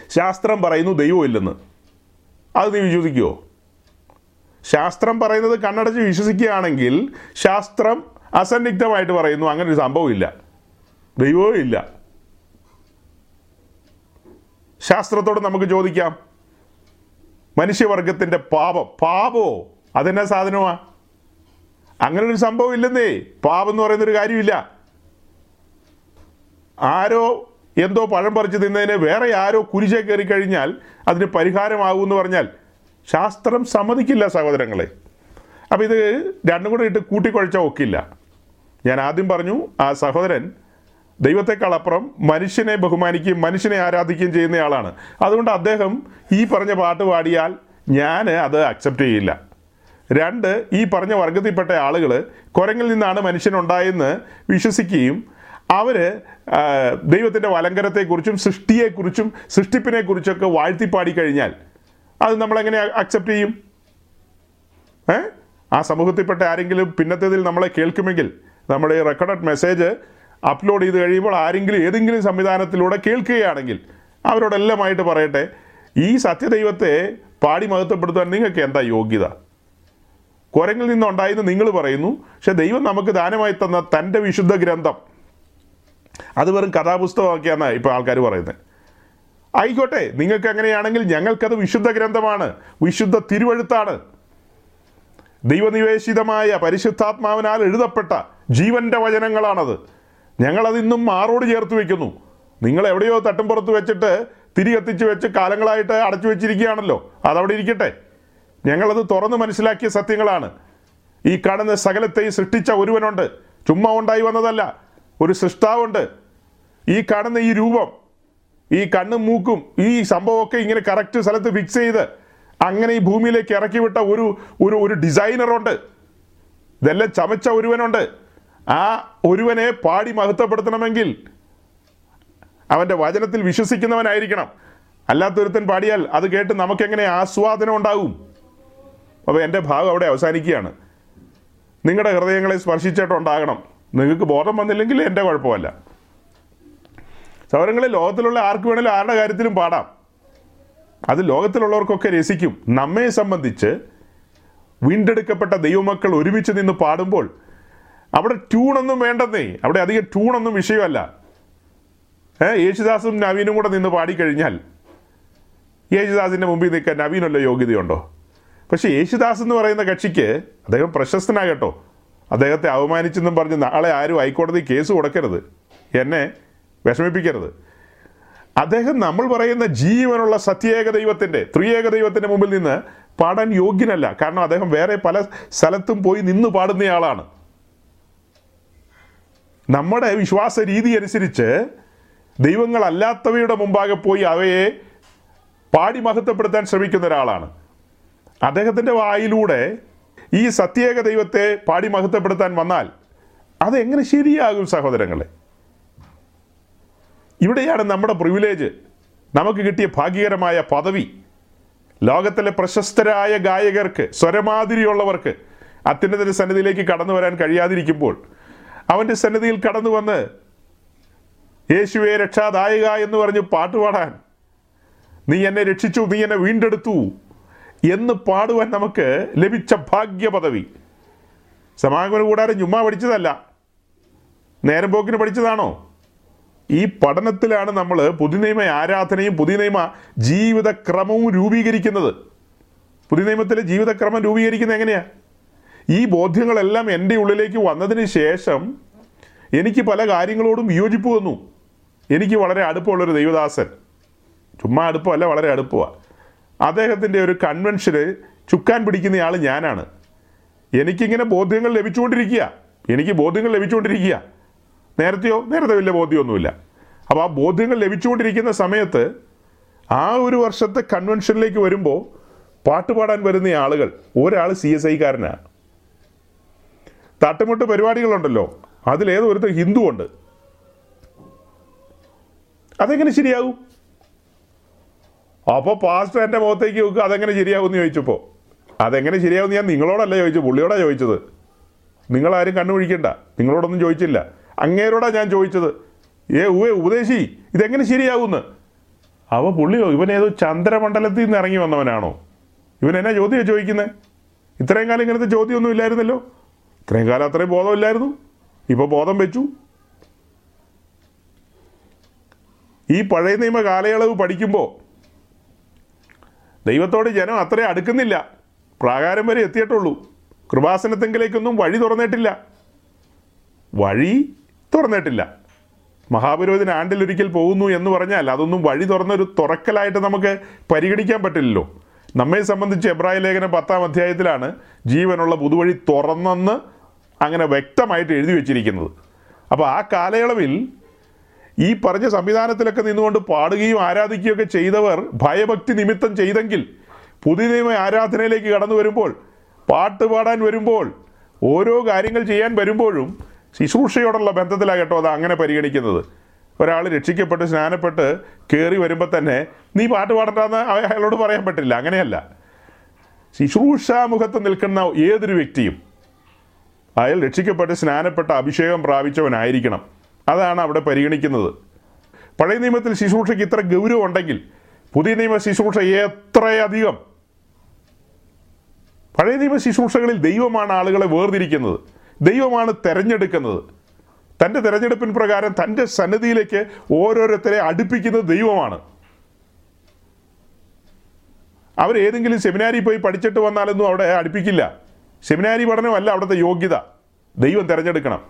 ശാസ്ത്രം പറയുന്നു ദൈവമില്ലെന്ന് അത് നീ വിശ്വസിക്കുമോ ശാസ്ത്രം പറയുന്നത് കണ്ണടച്ച് വിശ്വസിക്കുകയാണെങ്കിൽ ശാസ്ത്രം അസന്നിഗ്ധമായിട്ട് പറയുന്നു അങ്ങനെ ഒരു സംഭവമില്ല ദൈവവും ഇല്ല. ശാസ്ത്രത്തോട് നമുക്ക് ചോദിക്കാം. മനുഷ്യവർഗത്തിന്റെ പാപം പാപോ? അതെന്നാ സാധനമാ? അങ്ങനെ ഒരു സംഭവം ഇല്ലെന്നേ. പാപം എന്ന് പറയുന്നൊരു കാര്യമില്ല. ആരോ എന്തോ പഴം പറിച്ച് തിന്നതിന് വേറെ ആരോ കുരിശെ കയറി കഴിഞ്ഞാൽ അതിന് പരിഹാരമാകും എന്ന് പറഞ്ഞാൽ ശാസ്ത്രം സമ്മതിക്കില്ല സഹോദരങ്ങളെ. അപ്പം ഇത് രണ്ടും കൂടെ ഇട്ട് കൂട്ടിക്കുഴച്ചാൽ ഒക്കില്ല. ഞാൻ ആദ്യം പറഞ്ഞു ആ സഹോദരൻ ദൈവത്തെക്കാളപ്പുറം മനുഷ്യനെ ബഹുമാനിക്കുകയും മനുഷ്യനെ ആരാധിക്കുകയും ചെയ്യുന്നയാളാണ് അതുകൊണ്ട് അദ്ദേഹം ഈ പറഞ്ഞ പാട്ട് പാടിയാൽ ഞാൻ അത് അക്സെപ്റ്റ് ചെയ്യില്ല. രണ്ട് ഈ പറഞ്ഞ വർഗത്തിൽപ്പെട്ട ആളുകൾ കുരങ്ങിൽ നിന്നാണ് മനുഷ്യനുണ്ടായെന്ന് വിശ്വസിക്കുകയും അവർ ദൈവത്തിന്റെ വലങ്കരത്തെക്കുറിച്ചും സൃഷ്ടിയെക്കുറിച്ചും സൃഷ്ടിപ്പിനെക്കുറിച്ചൊക്കെ വാഴ്ത്തിപ്പാടി കഴിഞ്ഞാൽ അത് നമ്മളെങ്ങനെ അക്സെപ്റ്റ് ചെയ്യും? ഏ? ആ സമൂഹത്തിൽപ്പെട്ട ആരെങ്കിലും പിന്നത്തേതിൽ നമ്മളെ കേൾക്കുമെങ്കിൽ നമ്മുടെ ഈ റെക്കോർഡഡ് മെസ്സേജ് അപ്ലോഡ് ചെയ്ത് കഴിയുമ്പോൾ ആരെങ്കിലും ഏതെങ്കിലും സംവിധാനത്തിലൂടെ കേൾക്കുകയാണെങ്കിൽ അവരോടെല്ലാമായിട്ട് പറയട്ടെ ഈ സത്യദൈവത്തെ പാടി മഹത്വപ്പെടുത്താൻ നിങ്ങൾക്ക് എന്താ യോഗ്യത? കുരങ്ങിൽ നിന്നുണ്ടായെന്ന് നിങ്ങൾ പറയുന്നു പക്ഷെ ദൈവം നമുക്ക് ദാനമായി തന്ന തന്റെ വിശുദ്ധ ഗ്രന്ഥം. അത് വെറും കഥാപുസ്തകമാക്കിയാണ് ഇപ്പോൾ ആൾക്കാർ പറയുന്നത് ആയിക്കോട്ടെ നിങ്ങൾക്ക് അങ്ങനെയാണെങ്കിൽ ഞങ്ങൾക്കത് വിശുദ്ധ ഗ്രന്ഥമാണ് വിശുദ്ധ തിരുവഴുത്താണ്. ദൈവനിവേശിതമായ പരിശുദ്ധാത്മാവിനാൽ എഴുതപ്പെട്ട ജീവന്റെ വചനങ്ങളാണത്. ഞങ്ങളത് ഇന്നും മാറോട് ചേർത്ത് വയ്ക്കുന്നു നിങ്ങൾ എവിടെയോ തട്ടുംപുറത്ത് വെച്ചിട്ട് തിരി കത്തിച്ച് വെച്ച് കാലങ്ങളായിട്ട് അടച്ചു വെച്ചിരിക്കുകയാണല്ലോ. അതവിടെ ഇരിക്കട്ടെ. ഞങ്ങളത് തുറന്ന് മനസ്സിലാക്കിയ സത്യങ്ങളാണ്. ഈ കാണുന്ന സകലത്തെയും സൃഷ്ടിച്ച ഒരുവനുണ്ട്. ചുമ്മാ ഉണ്ടായി വന്നതല്ല. ഒരു സൃഷ്ടാവുണ്ട്. ഈ കാണുന്ന ഈ രൂപം ഈ കണ്ണും മൂക്കും ഈ സംഭവമൊക്കെ ഇങ്ങനെ കറക്റ്റ് സ്ഥലത്ത് ഫിക്സ് ചെയ്ത് അങ്ങനെ ഈ ഭൂമിയിലേക്ക് ഇറക്കി വിട്ട ഒരു ഒരു ഒരു ഡിസൈനറുണ്ട് ഇതെല്ലാം ചമച്ച ഒരുവനുണ്ട്. ആ ഒരുവനെ പാടി മഹത്വപ്പെടുത്തണമെങ്കിൽ അവന്റെ വചനത്തിൽ വിശ്വസിക്കുന്നവനായിരിക്കണം. അല്ലാത്തൊരുത്തൻ പാടിയാൽ അത് കേട്ട് നമുക്കെങ്ങനെ ആസ്വാദനം ഉണ്ടാകും അപ്പോൾ എന്റെ ഭാഗം അവിടെ അവസാനിക്കുകയാണ്. നിങ്ങളുടെ ഹൃദയങ്ങളെ സ്പർശിച്ചിട്ടുണ്ടാകണം നിങ്ങൾക്ക് ബോധം വന്നില്ലെങ്കിൽ എന്റെ കുഴപ്പമല്ല. സൗരങ്ങളിൽ ലോകത്തിലുള്ള ആർക്ക് വേണേലും ആരുടെ കാര്യത്തിലും പാടാം. അത് ലോകത്തിലുള്ളവർക്കൊക്കെ രസിക്കും. നമ്മെ സംബന്ധിച്ച് വീണ്ടെടുക്കപ്പെട്ട ദൈവമക്കൾ ഒരുമിച്ച് നിന്ന് പാടുമ്പോൾ അവിടെ ട്യൂണൊന്നും വേണ്ടെന്നേ. അവിടെ അധികം ട്യൂണൊന്നും വിഷയമല്ല. ഏഹ് യേശുദാസും നവീനും കൂടെ നിന്ന് പാടിക്കഴിഞ്ഞാൽ യേശുദാസിന്റെ മുമ്പിൽ നിൽക്കാൻ നവീനല്ല യോഗ്യതയുണ്ടോ? പക്ഷേ യേശുദാസ് എന്ന് പറയുന്ന കക്ഷിക്ക് അദ്ദേഹം പ്രശസ്തനാകട്ടോ അദ്ദേഹത്തെ അവമാനിച്ചെന്നും പറഞ്ഞ് നാളെ ആരും ഹൈക്കോടതി കേസ് കൊടുക്കരുത്. എന്നെ വിഷമിപ്പിക്കരുത്. അദ്ദേഹം നമ്മൾ പറയുന്ന ജീവനുള്ള സത്യേക ദൈവത്തിന്റെ ത്രിയേക ദൈവത്തിന്റെ മുമ്പിൽ നിന്ന് പാടാൻ യോഗ്യനല്ല. കാരണം അദ്ദേഹം വേറെ പല സ്ഥലത്തും പോയി നിന്ന് പാടുന്നയാളാണ്. നമ്മുടെ വിശ്വാസ രീതി അനുസരിച്ച് ദൈവങ്ങളല്ലാത്തവയുടെ മുമ്പാകെ പോയി അവയെ പാടി മഹത്വപ്പെടുത്താൻ ശ്രമിക്കുന്ന ഒരാളാണ്. അദ്ദേഹത്തിന്റെ വായിലൂടെ ഈ സത്യേക ദൈവത്തെ പാടി മഹത്വപ്പെടുത്താൻ വന്നാൽ അതെങ്ങനെ ശരിയാകും സഹോദരങ്ങളെ? ഇവിടെയാണ് നമ്മുടെ പ്രിവിലേജ് നമുക്ക് കിട്ടിയ ഭാഗ്യകരമായ പദവി. ലോകത്തിലെ പ്രശസ്തരായ ഗായകർക്ക് സ്വരമാതിരിയുള്ളവർക്ക് അത്യുന്നതിന്റെ സന്നിധിയിലേക്ക് കടന്നു വരാൻ കഴിയാതിരിക്കുമ്പോൾ അവന്റെ സന്നിധിയിൽ കടന്നു വന്ന് യേശുവെ രക്ഷാദായക എന്ന് പറഞ്ഞ് പാട്ടുപാടാൻ നീ എന്നെ രക്ഷിച്ചു നീ എന്നെ വീണ്ടെടുത്തു എന്ന് പാടുവാൻ നമുക്ക് ലഭിച്ച ഭാഗ്യ പദവി സമാഗമന കൂടാരം ചുമ്മാ പഠിച്ചതല്ല. നേരം പോക്കിന് പഠിച്ചതാണോ? ഈ പഠനത്തിലാണ് നമ്മൾ പുതിയ നിയമ ആരാധനയും പുതിയ നിയമ ജീവിതക്രമവും രൂപീകരിക്കുന്നത്. പുതിയ നിയമത്തിലെ ജീവിതക്രമം രൂപീകരിക്കുന്നത് എങ്ങനെയാ? ഈ ബോധ്യങ്ങളെല്ലാം എന്റെ ഉള്ളിലേക്ക് വന്നതിന് ശേഷം എനിക്ക് പല കാര്യങ്ങളോടും വിയോജിപ്പ് വന്നു. എനിക്ക് വളരെ അടുപ്പമുള്ളൊരു ദൈവദാസൻ. ചുമ്മാ അടുപ്പമല്ല വളരെ അടുപ്പമാണ് അദ്ദേഹത്തിന്റെ ഒരു കൺവെൻഷന് ചുക്കാൻ പിടിക്കുന്നയാൾ ഞാനാണ്. എനിക്കിങ്ങനെ ബോധ്യങ്ങൾ ലഭിച്ചുകൊണ്ടിരിക്കുക. എനിക്ക് ബോധ്യങ്ങൾ ലഭിച്ചുകൊണ്ടിരിക്കുക. നേരത്തെയോ? നേരത്തെ വലിയ ബോധ്യമൊന്നുമില്ല. അപ്പോൾ ആ ബോധ്യങ്ങൾ ലഭിച്ചുകൊണ്ടിരിക്കുന്ന സമയത്ത് ആ ഒരു വർഷത്തെ കൺവെൻഷനിലേക്ക് വരുമ്പോൾ പാട്ട് പാടാൻ വരുന്ന ആളുകൾ ഒരാൾ സി എസ് ഐക്കാരനാണ് തട്ടുമുട്ട് പരിപാടികളുണ്ടല്ലോ. അതിലേതൊരുത്ത ഹിന്ദു ഉണ്ട് അതെങ്ങനെ ശരിയാകും? അപ്പോൾ പാസ്റ്റർ എന്റെ മുഖത്തേക്ക് നോക്കുക അതെങ്ങനെ ശരിയാകും എന്ന് ചോദിച്ചപ്പോൾ അതെങ്ങനെ ശരിയാകും ഞാൻ നിങ്ങളോടല്ല ചോദിച്ചു പുള്ളിയോടാണ് ചോദിച്ചത്. നിങ്ങളാരും കണ്ണുപിടിക്കണ്ട നിങ്ങളോടൊന്നും ചോദിച്ചില്ല. അങ്ങേരോടാണ് ഞാൻ ചോദിച്ചത്. ഏ ഉവേ ഉപദേശി ഇതെങ്ങനെ ശരിയാകുമെന്ന്. അവ പുള്ളിയോ ഇവനേതോ ചന്ദ്രമണ്ഡലത്തിൽ നിന്ന് ഇറങ്ങി വന്നവനാണോ? ഇവൻ എന്നാ ചോദ്യം ചോദിക്കുന്നത് ഇത്രയും കാലം ഇങ്ങനത്തെ ചോദ്യമൊന്നും ഇല്ലായിരുന്നല്ലോ? ഇത്രയും കാലം അത്രയും ബോധമില്ലായിരുന്നു. ഇപ്പോൾ ബോധം വെച്ചു. ഈ പഴയ നിയമ കാലയളവ് പഠിക്കുമ്പോൾ ദൈവത്തോട് ജനം അത്രയും അടുക്കുന്നില്ല. പ്രാകാരം വരെ എത്തിയിട്ടുള്ളൂ. കൃപാസനത്തെങ്കിലേക്കൊന്നും വഴി തുറന്നിട്ടില്ല. വഴി തുറന്നിട്ടില്ല. മഹാപുരോഹിതൻ ആണ്ടിലൊരിക്കൽ പോകുന്നു എന്ന് പറഞ്ഞാൽ അതൊന്നും വഴി തുറന്നൊരു തുറക്കലായിട്ട് നമുക്ക് പരിഗണിക്കാൻ പറ്റില്ലല്ലോ. നമ്മെ സംബന്ധിച്ച് എബ്രായ ലേഖനം പത്താം അധ്യായത്തിലാണ് ജീവനുള്ള പുതുവഴി തുറന്നെന്ന് അങ്ങനെ വ്യക്തമായിട്ട് എഴുതി വെച്ചിരിക്കുന്നത്. അപ്പോൾ ആ കാലയളവിൽ ഈ പറഞ്ഞ സംവിധാനത്തിലൊക്കെ നിന്നുകൊണ്ട് പാടുകയും ആരാധിക്കുകയൊക്കെ ചെയ്തവർ ഭയഭക്തി നിമിത്തം ചെയ്തെങ്കിൽ പുതിയ നിയമ ആരാധനയിലേക്ക് കടന്നു വരുമ്പോൾ പാട്ട് പാടാൻ വരുമ്പോൾ ഓരോ കാര്യങ്ങൾ ചെയ്യാൻ വരുമ്പോഴും ശുശ്രൂഷയോടുള്ള ബന്ധത്തിലാണ് കേട്ടോ അത് അങ്ങനെ പരിഗണിക്കുന്നത്. ഒരാൾ രക്ഷിക്കപ്പെട്ട് സ്നാനപ്പെട്ട് കയറി വരുമ്പോൾ തന്നെ നീ പാട്ട് പാടണ്ടെന്ന് അയ- അയാളോട് പറയാൻ പറ്റില്ല. അങ്ങനെയല്ല. ശുശ്രൂഷാമുഖത്ത് നിൽക്കുന്ന ഏതൊരു വ്യക്തിയും അയാൾ രക്ഷിക്കപ്പെട്ട് സ്നാനപ്പെട്ട അഭിഷേകം പ്രാപിച്ചവനായിരിക്കണം. അതാണ് അവിടെ പരിഗണിക്കുന്നത്. പഴയ നിയമത്തിൽ ശുശ്രൂഷയ്ക്ക് ഇത്ര ഗൗരവം ഉണ്ടെങ്കിൽ പുതിയ നിയമ ശുശ്രൂഷ എത്രയധികം? പഴയ നിയമ ശുശ്രൂഷകളിൽ ദൈവമാണ് ആളുകളെ വേർതിരിക്കുന്നത്. ദൈവമാണ് തെരഞ്ഞെടുക്കുന്നത്. തന്റെ തിരഞ്ഞെടുപ്പിൻ പ്രകാരം തന്റെ സന്നിധിയിലേക്ക് ഓരോരുത്തരെ അടുപ്പിക്കുന്നത് ദൈവമാണ്. അവർ ഏതെങ്കിലും സെമിനാരി പോയി പഠിച്ചിട്ട് വന്നാലൊന്നും അവിടെ അടുപ്പിക്കില്ല. സെമിനാരി പഠനമല്ല അവിടുത്തെ യോഗ്യത. ദൈവം തിരഞ്ഞെടുക്കണം.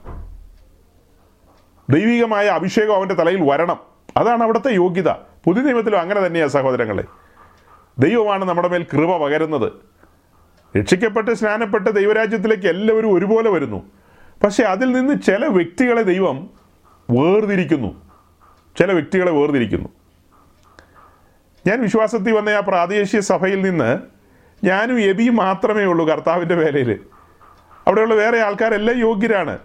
ദൈവികമായ അഭിഷേകം അവന്റെ തലയിൽ വരണം. അതാണ് അവിടുത്തെ യോഗ്യത. പുതിയ നിയമത്തിലും അങ്ങനെ തന്നെയാണ് സഹോദരങ്ങളെ. ദൈവമാണ് നമ്മുടെ മേൽ കൃപ പകരുന്നത്. രക്ഷിക്കപ്പെട്ട് സ്നാനപ്പെട്ട് ദൈവരാജ്യത്തിലേക്ക് എല്ലാവരും ഒരുപോലെ വരുന്നു. പക്ഷെ അതിൽ നിന്ന് ചില വ്യക്തികളെ ദൈവം വേർതിരിക്കുന്നു. ചില വ്യക്തികളെ വേർതിരിക്കുന്നു. ഞാൻ വിശ്വാസത്തിൽ വന്ന ആ പ്രാദേശിക സഭയിൽ നിന്ന് ഞാനും എബിയും മാത്രമേ ഉള്ളൂ കർത്താവിന്റെ വേലയിൽ. അവിടെയുള്ള വേറെ ആൾക്കാരെല്ലാം യോഗ്യരാണ്.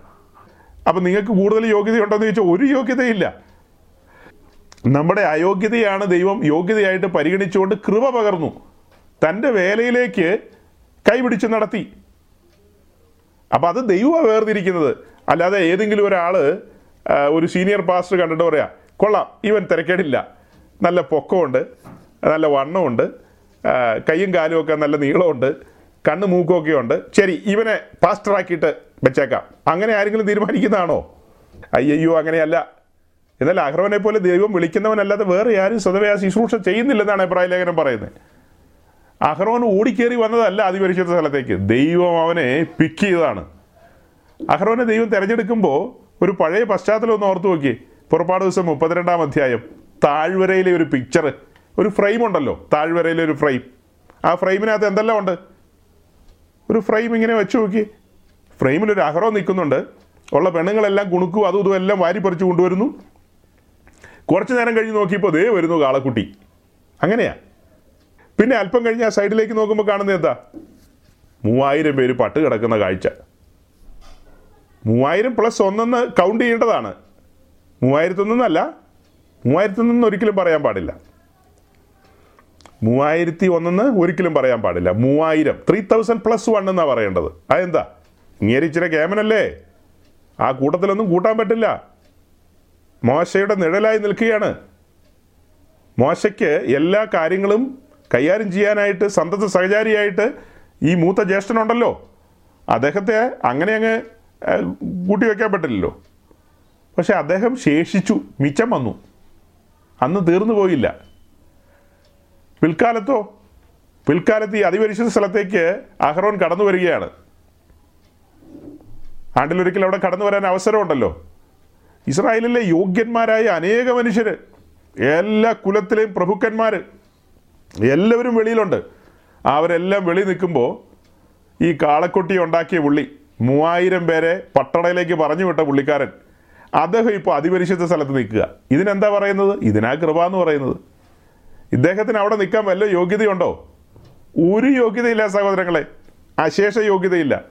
അപ്പം നിങ്ങൾക്ക് കൂടുതൽ യോഗ്യതയുണ്ടോ എന്ന് ചോദിച്ചാൽ ഒരു യോഗ്യതയില്ല. നമ്മുടെ അയോഗ്യതയാണ് ദൈവം യോഗ്യതയായിട്ട് പരിഗണിച്ചുകൊണ്ട് കൃപ പകർന്നു. തന്റെ വേലയിലേക്ക് കൈപിടിച്ച് നടത്തി. അപ്പം അത് ദൈവമാണ് വേർതിരിക്കുന്നത്. അല്ലാതെ ഏതെങ്കിലും ഒരാൾ ഒരു സീനിയർ പാസ്റ്റർ കണ്ടിട്ട് പറയാം കൊള്ളാം ഇവൻ തിരക്കേടില്ല. നല്ല പൊക്കമുണ്ട് നല്ല വണ്ണമുണ്ട് കൈയും കാലും ഒക്കെ നല്ല നീളമുണ്ട് കണ്ണ് മൂക്കൊക്കെ ഉണ്ട്. ശരി ഇവനെ പാസ്റ്ററാക്കിയിട്ട് വെച്ചേക്കാം. അങ്ങനെ ആരെങ്കിലും തീരുമാനിക്കുന്നതാണോ? അയ്യോ അങ്ങനെയല്ല. എന്നാൽ അഹ്റോനെ പോലെ ദൈവം വിളിക്കുന്നവനല്ലാതെ വേറെ ആരും സ്വതവേ ആ ശുശ്രൂഷ ചെയ്യുന്നില്ലെന്നാണ് അഭിപ്രായ ലേഖനം പറയുന്നത്. അഹ്റോൻ ഓടിക്കേറി വന്നതല്ല അതിപരിശുദ്ധ സ്ഥലത്തേക്ക്. ദൈവം അവനെ പിക്ക് ചെയ്തതാണ്. അഹ്റോനെ ദൈവം തിരഞ്ഞെടുക്കുമ്പോൾ ഒരു പഴയ പശ്ചാത്തലം ഒന്ന് ഓർത്തു നോക്കി പുറപ്പാട് ദിവസം മുപ്പത്തിരണ്ടാം അധ്യായം. താഴ്വരയിലെ ഒരു പിക്ചർ ഒരു ഫ്രെയിം ഉണ്ടല്ലോ. താഴ്വരയിലെ ഒരു ഫ്രെയിം ആ ഫ്രെയിമിനകത്ത് എന്തെല്ലാം ഉണ്ട്? ഒരു ഫ്രെയിം ഇങ്ങനെ വെച്ച് നോക്കി ഫ്രെയിമിൽ ഒരു അഹ്റോ നിൽക്കുന്നുണ്ട്. ഉള്ള പെണ്ണുങ്ങളെല്ലാം കുണുക്കും അതും ഇതും എല്ലാം വാരി പറിച്ചു കൊണ്ടുവരുന്നു. കുറച്ച് നേരം കഴിഞ്ഞ് നോക്കിയപ്പോൾ ദേ വരുന്നു കാളക്കുട്ടി. അങ്ങനെയാ. പിന്നെ അല്പം കഴിഞ്ഞ് ആ സൈഡിലേക്ക് നോക്കുമ്പോൾ കാണുന്നത് എന്താ? മൂവായിരം പേര് പട്ട് കിടക്കുന്ന കാഴ്ച. മൂവായിരം പ്ലസ് ഒന്നെന്ന് കൗണ്ട് ചെയ്യേണ്ടതാണ്. മൂവായിരത്തൊന്നല്ല മൂവായിരത്തൊന്നെന്ന് ഒരിക്കലും പറയാൻ പാടില്ല. മൂവായിരത്തി ഒന്നെന്ന് ഒരിക്കലും പറയാൻ പാടില്ല. മൂവായിരം ത്രീ തൗസൻഡ് പ്ലസ് വൺ എന്നാണ് പറയേണ്ടത്. അതെന്താ? ഇങ്ങനെ ഇച്ചിരി ക്യാമനല്ലേ ആ കൂട്ടത്തിലൊന്നും കൂട്ടാൻ പറ്റില്ല. മോശയുടെ നിഴലായി നിൽക്കുകയാണ്. മോശയ്ക്ക് എല്ലാ കാര്യങ്ങളും കൈകാര്യം ചെയ്യാനായിട്ട് സന്തത സഹചാരിയായിട്ട് ഈ മൂത്ത ജ്യേഷ്ഠനുണ്ടല്ലോ. അദ്ദേഹത്തെ അങ്ങനെ അങ്ങ് ഏഹ്, കൂട്ടി വയ്ക്കാൻ പറ്റില്ലല്ലോ. പക്ഷെ അദ്ദേഹം ശേഷിച്ചു മിച്ചം വന്നു. അന്ന് തീർന്നു പോയില്ല. പിൽക്കാലത്തോ പിൽക്കാലത്ത് ഈ അതിപരിശുദ്ധ സ്ഥലത്തേക്ക് അഹ്റോൻ കടന്നു വരികയാണ്. ആണ്ടിലൊരിക്കൽ അവിടെ കടന്നു വരാൻ അവസരമുണ്ടല്ലോ. ഇസ്രായേലിലെ യോഗ്യന്മാരായ അനേക മനുഷ്യർ എല്ലാ കുലത്തിലെയും പ്രഭുക്കന്മാർ എല്ലാവരും വെളിയിലുണ്ട്. അവരെല്ലാം വെളി നിൽക്കുമ്പോൾ ഈ കാളക്കൊട്ടി ഉണ്ടാക്കിയ പുള്ളി മൂവായിരം പേരെ പട്ടണയിലേക്ക് പറഞ്ഞു വിട്ട പുള്ളിക്കാരൻ. അദ്ദേഹം ഇപ്പോൾ അതിപരിശുദ്ധ സ്ഥലത്ത് നിൽക്കുക. ഇതിനെന്താ പറയുന്നത്? ഇതിനാ കൃപ എന്ന് പറയുന്നത്. ഇദ്ദേഹത്തിന് അവിടെ നിൽക്കാൻ വല്ല യോഗ്യതയുണ്ടോ? ഒരു യോഗ്യതയില്ല സഹോദരങ്ങളെ. അശേഷ യോഗ്യതയില്ല.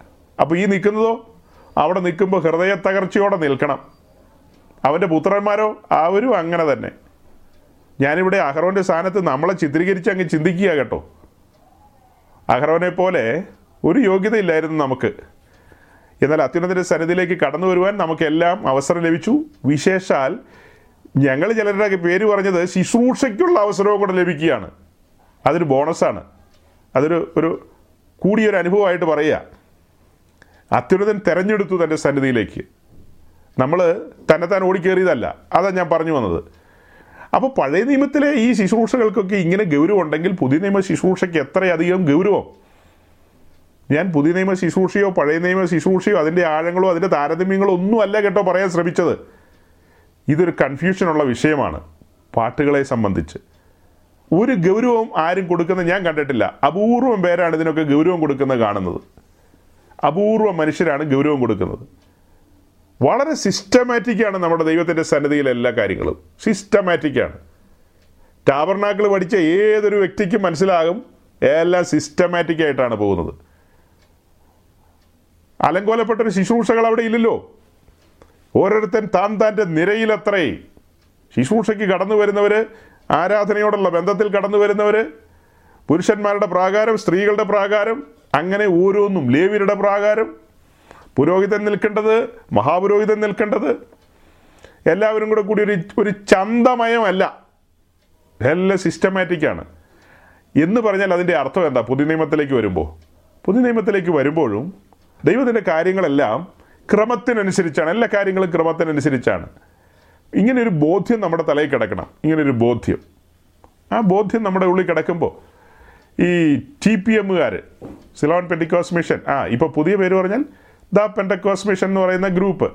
അപ്പോൾ ഈ നിൽക്കുന്നതോ? അവിടെ നിൽക്കുമ്പോൾ ഹൃദയ തകർച്ചയോടെ നിൽക്കണം. അവന്റെ പുത്രന്മാരോ? അവരും അങ്ങനെ തന്നെ. ഞാനിവിടെ അഹ്റോന്റെ സ്ഥാനത്ത് നമ്മളെ ചിത്രീകരിച്ച് അങ്ങ് ചിന്തിക്കുക കേട്ടോ. അഹ്റോനെ പോലെ ഒരു യോഗ്യതയില്ലായിരുന്നു നമുക്ക്. എന്നാൽ അത്യുന്നതിന്റെ സന്നിധിയിലേക്ക് കടന്നു വരുവാൻ നമുക്കെല്ലാം അവസരം ലഭിച്ചു. വിശേഷാൽ ഞങ്ങൾ ചിലരുടെ പേര് പറഞ്ഞത് ശുശ്രൂഷയ്ക്കുള്ള അവസരവും കൂടെ ലഭിക്കുകയാണ്. അതൊരു ബോണസാണ്. അതൊരു ഒരു കൂടിയൊരു അനുഭവമായിട്ട് പറയുക. അത്യുന്നതൻ തിരഞ്ഞെടുത്തു തന്റെ സന്നിധിയിലേക്ക്. നമ്മൾ തന്നെത്താൻ ഓടിക്കേറിയതല്ല. അതാണ് ഞാൻ പറഞ്ഞു വന്നത്. അപ്പോൾ പഴയ നിയമത്തിലെ ഈ ശുശ്രൂഷകൾക്കൊക്കെ ഇങ്ങനെ ഗൗരവം ഉണ്ടെങ്കിൽ പുതിയ നിയമ ശുശ്രൂഷയ്ക്ക് എത്രയധികം ഗൗരവം? ഞാൻ പുതിയ നിയമ ശുശ്രൂഷയോ പഴയ നിയമ ശുശ്രൂഷയോ അതിന്റെ ആഴങ്ങളോ അതിന്റെ താരതമ്യങ്ങളോ ഒന്നും അല്ല കേട്ടോ പറയാൻ ശ്രമിച്ചത്. ഇതൊരു കൺഫ്യൂഷനുള്ള വിഷയമാണ് പാട്ടുകളെ സംബന്ധിച്ച്. ഒരു ഗൗരവം ആരും കൊടുക്കുന്ന ഞാൻ കണ്ടിട്ടില്ല. അപൂർവം പേരാണ് ഇതിനൊക്കെ ഗൗരവം കൊടുക്കുന്നത് കാണുന്നത്. അപൂർവം മനുഷ്യരാണ് ഗൗരവം കൊടുക്കുന്നത്. വളരെ സിസ്റ്റമാറ്റിക്കാണ് നമ്മുടെ ദൈവത്തിന്റെ സന്നിധിയിലെ എല്ലാ കാര്യങ്ങളും. സിസ്റ്റമാറ്റിക്കാണ് ടാബർനാക്കിൾ പഠിച്ച ഏതൊരു വ്യക്തിക്കും മനസ്സിലാകും എല്ലാം സിസ്റ്റമാറ്റിക് ആയിട്ടാണ് പോകുന്നത്. അലങ്കോലപ്പെട്ടൊരു ശിശൂഷകൾ അവിടെ ഇല്ലല്ലോ. ഓരോരുത്തൻ താൻ താന്റെ നിരയിലത്രേ. ശിശൂഷയ്ക്ക് കടന്നു വരുന്നവർ ആരാധനയോടുള്ള ബന്ധത്തിൽ കടന്നു വരുന്നവർ പുരുഷന്മാരുടെ പ്രാകാരം സ്ത്രീകളുടെ പ്രാകാരം അങ്ങനെ ഓരോന്നും ലേവിയുടെ പ്രാകാരം പുരോഹിതൻ നിൽക്കേണ്ടത് മഹാപുരോഹിതൻ നിൽക്കേണ്ടത് എല്ലാവരും കൂടെ കൂടി ഒരു ഒരു ചന്തമയമല്ല. എല്ലാം സിസ്റ്റമാറ്റിക്കാണ് എന്ന് പറഞ്ഞാൽ അതിന്റെ അർത്ഥം എന്താ? പുതിയ നിയമത്തിലേക്ക് വരുമ്പോൾ പുതിയ നിയമത്തിലേക്ക് വരുമ്പോഴും ദൈവത്തിന്റെ കാര്യങ്ങളെല്ലാം ക്രമത്തിനനുസരിച്ചാണ്. എല്ലാ കാര്യങ്ങളും ക്രമത്തിനനുസരിച്ചാണ്. ഇങ്ങനെ ഒരു ബോധ്യം നമ്മുടെ തലയിൽ കിടക്കണം. ഇങ്ങനൊരു ബോധ്യം. ആ ബോധ്യം നമ്മുടെ ഉള്ളിൽ കിടക്കുമ്പോൾ ഈ ടി പി എമ്മുകാർ സിലോൺ പെന്റിക്കോസ് മിഷൻ ആ ഇപ്പോൾ പുതിയ പേര് പറഞ്ഞാൽ ദ പെൻഡക്കോസ് മിഷൻ എന്ന് പറയുന്ന ഗ്രൂപ്പ്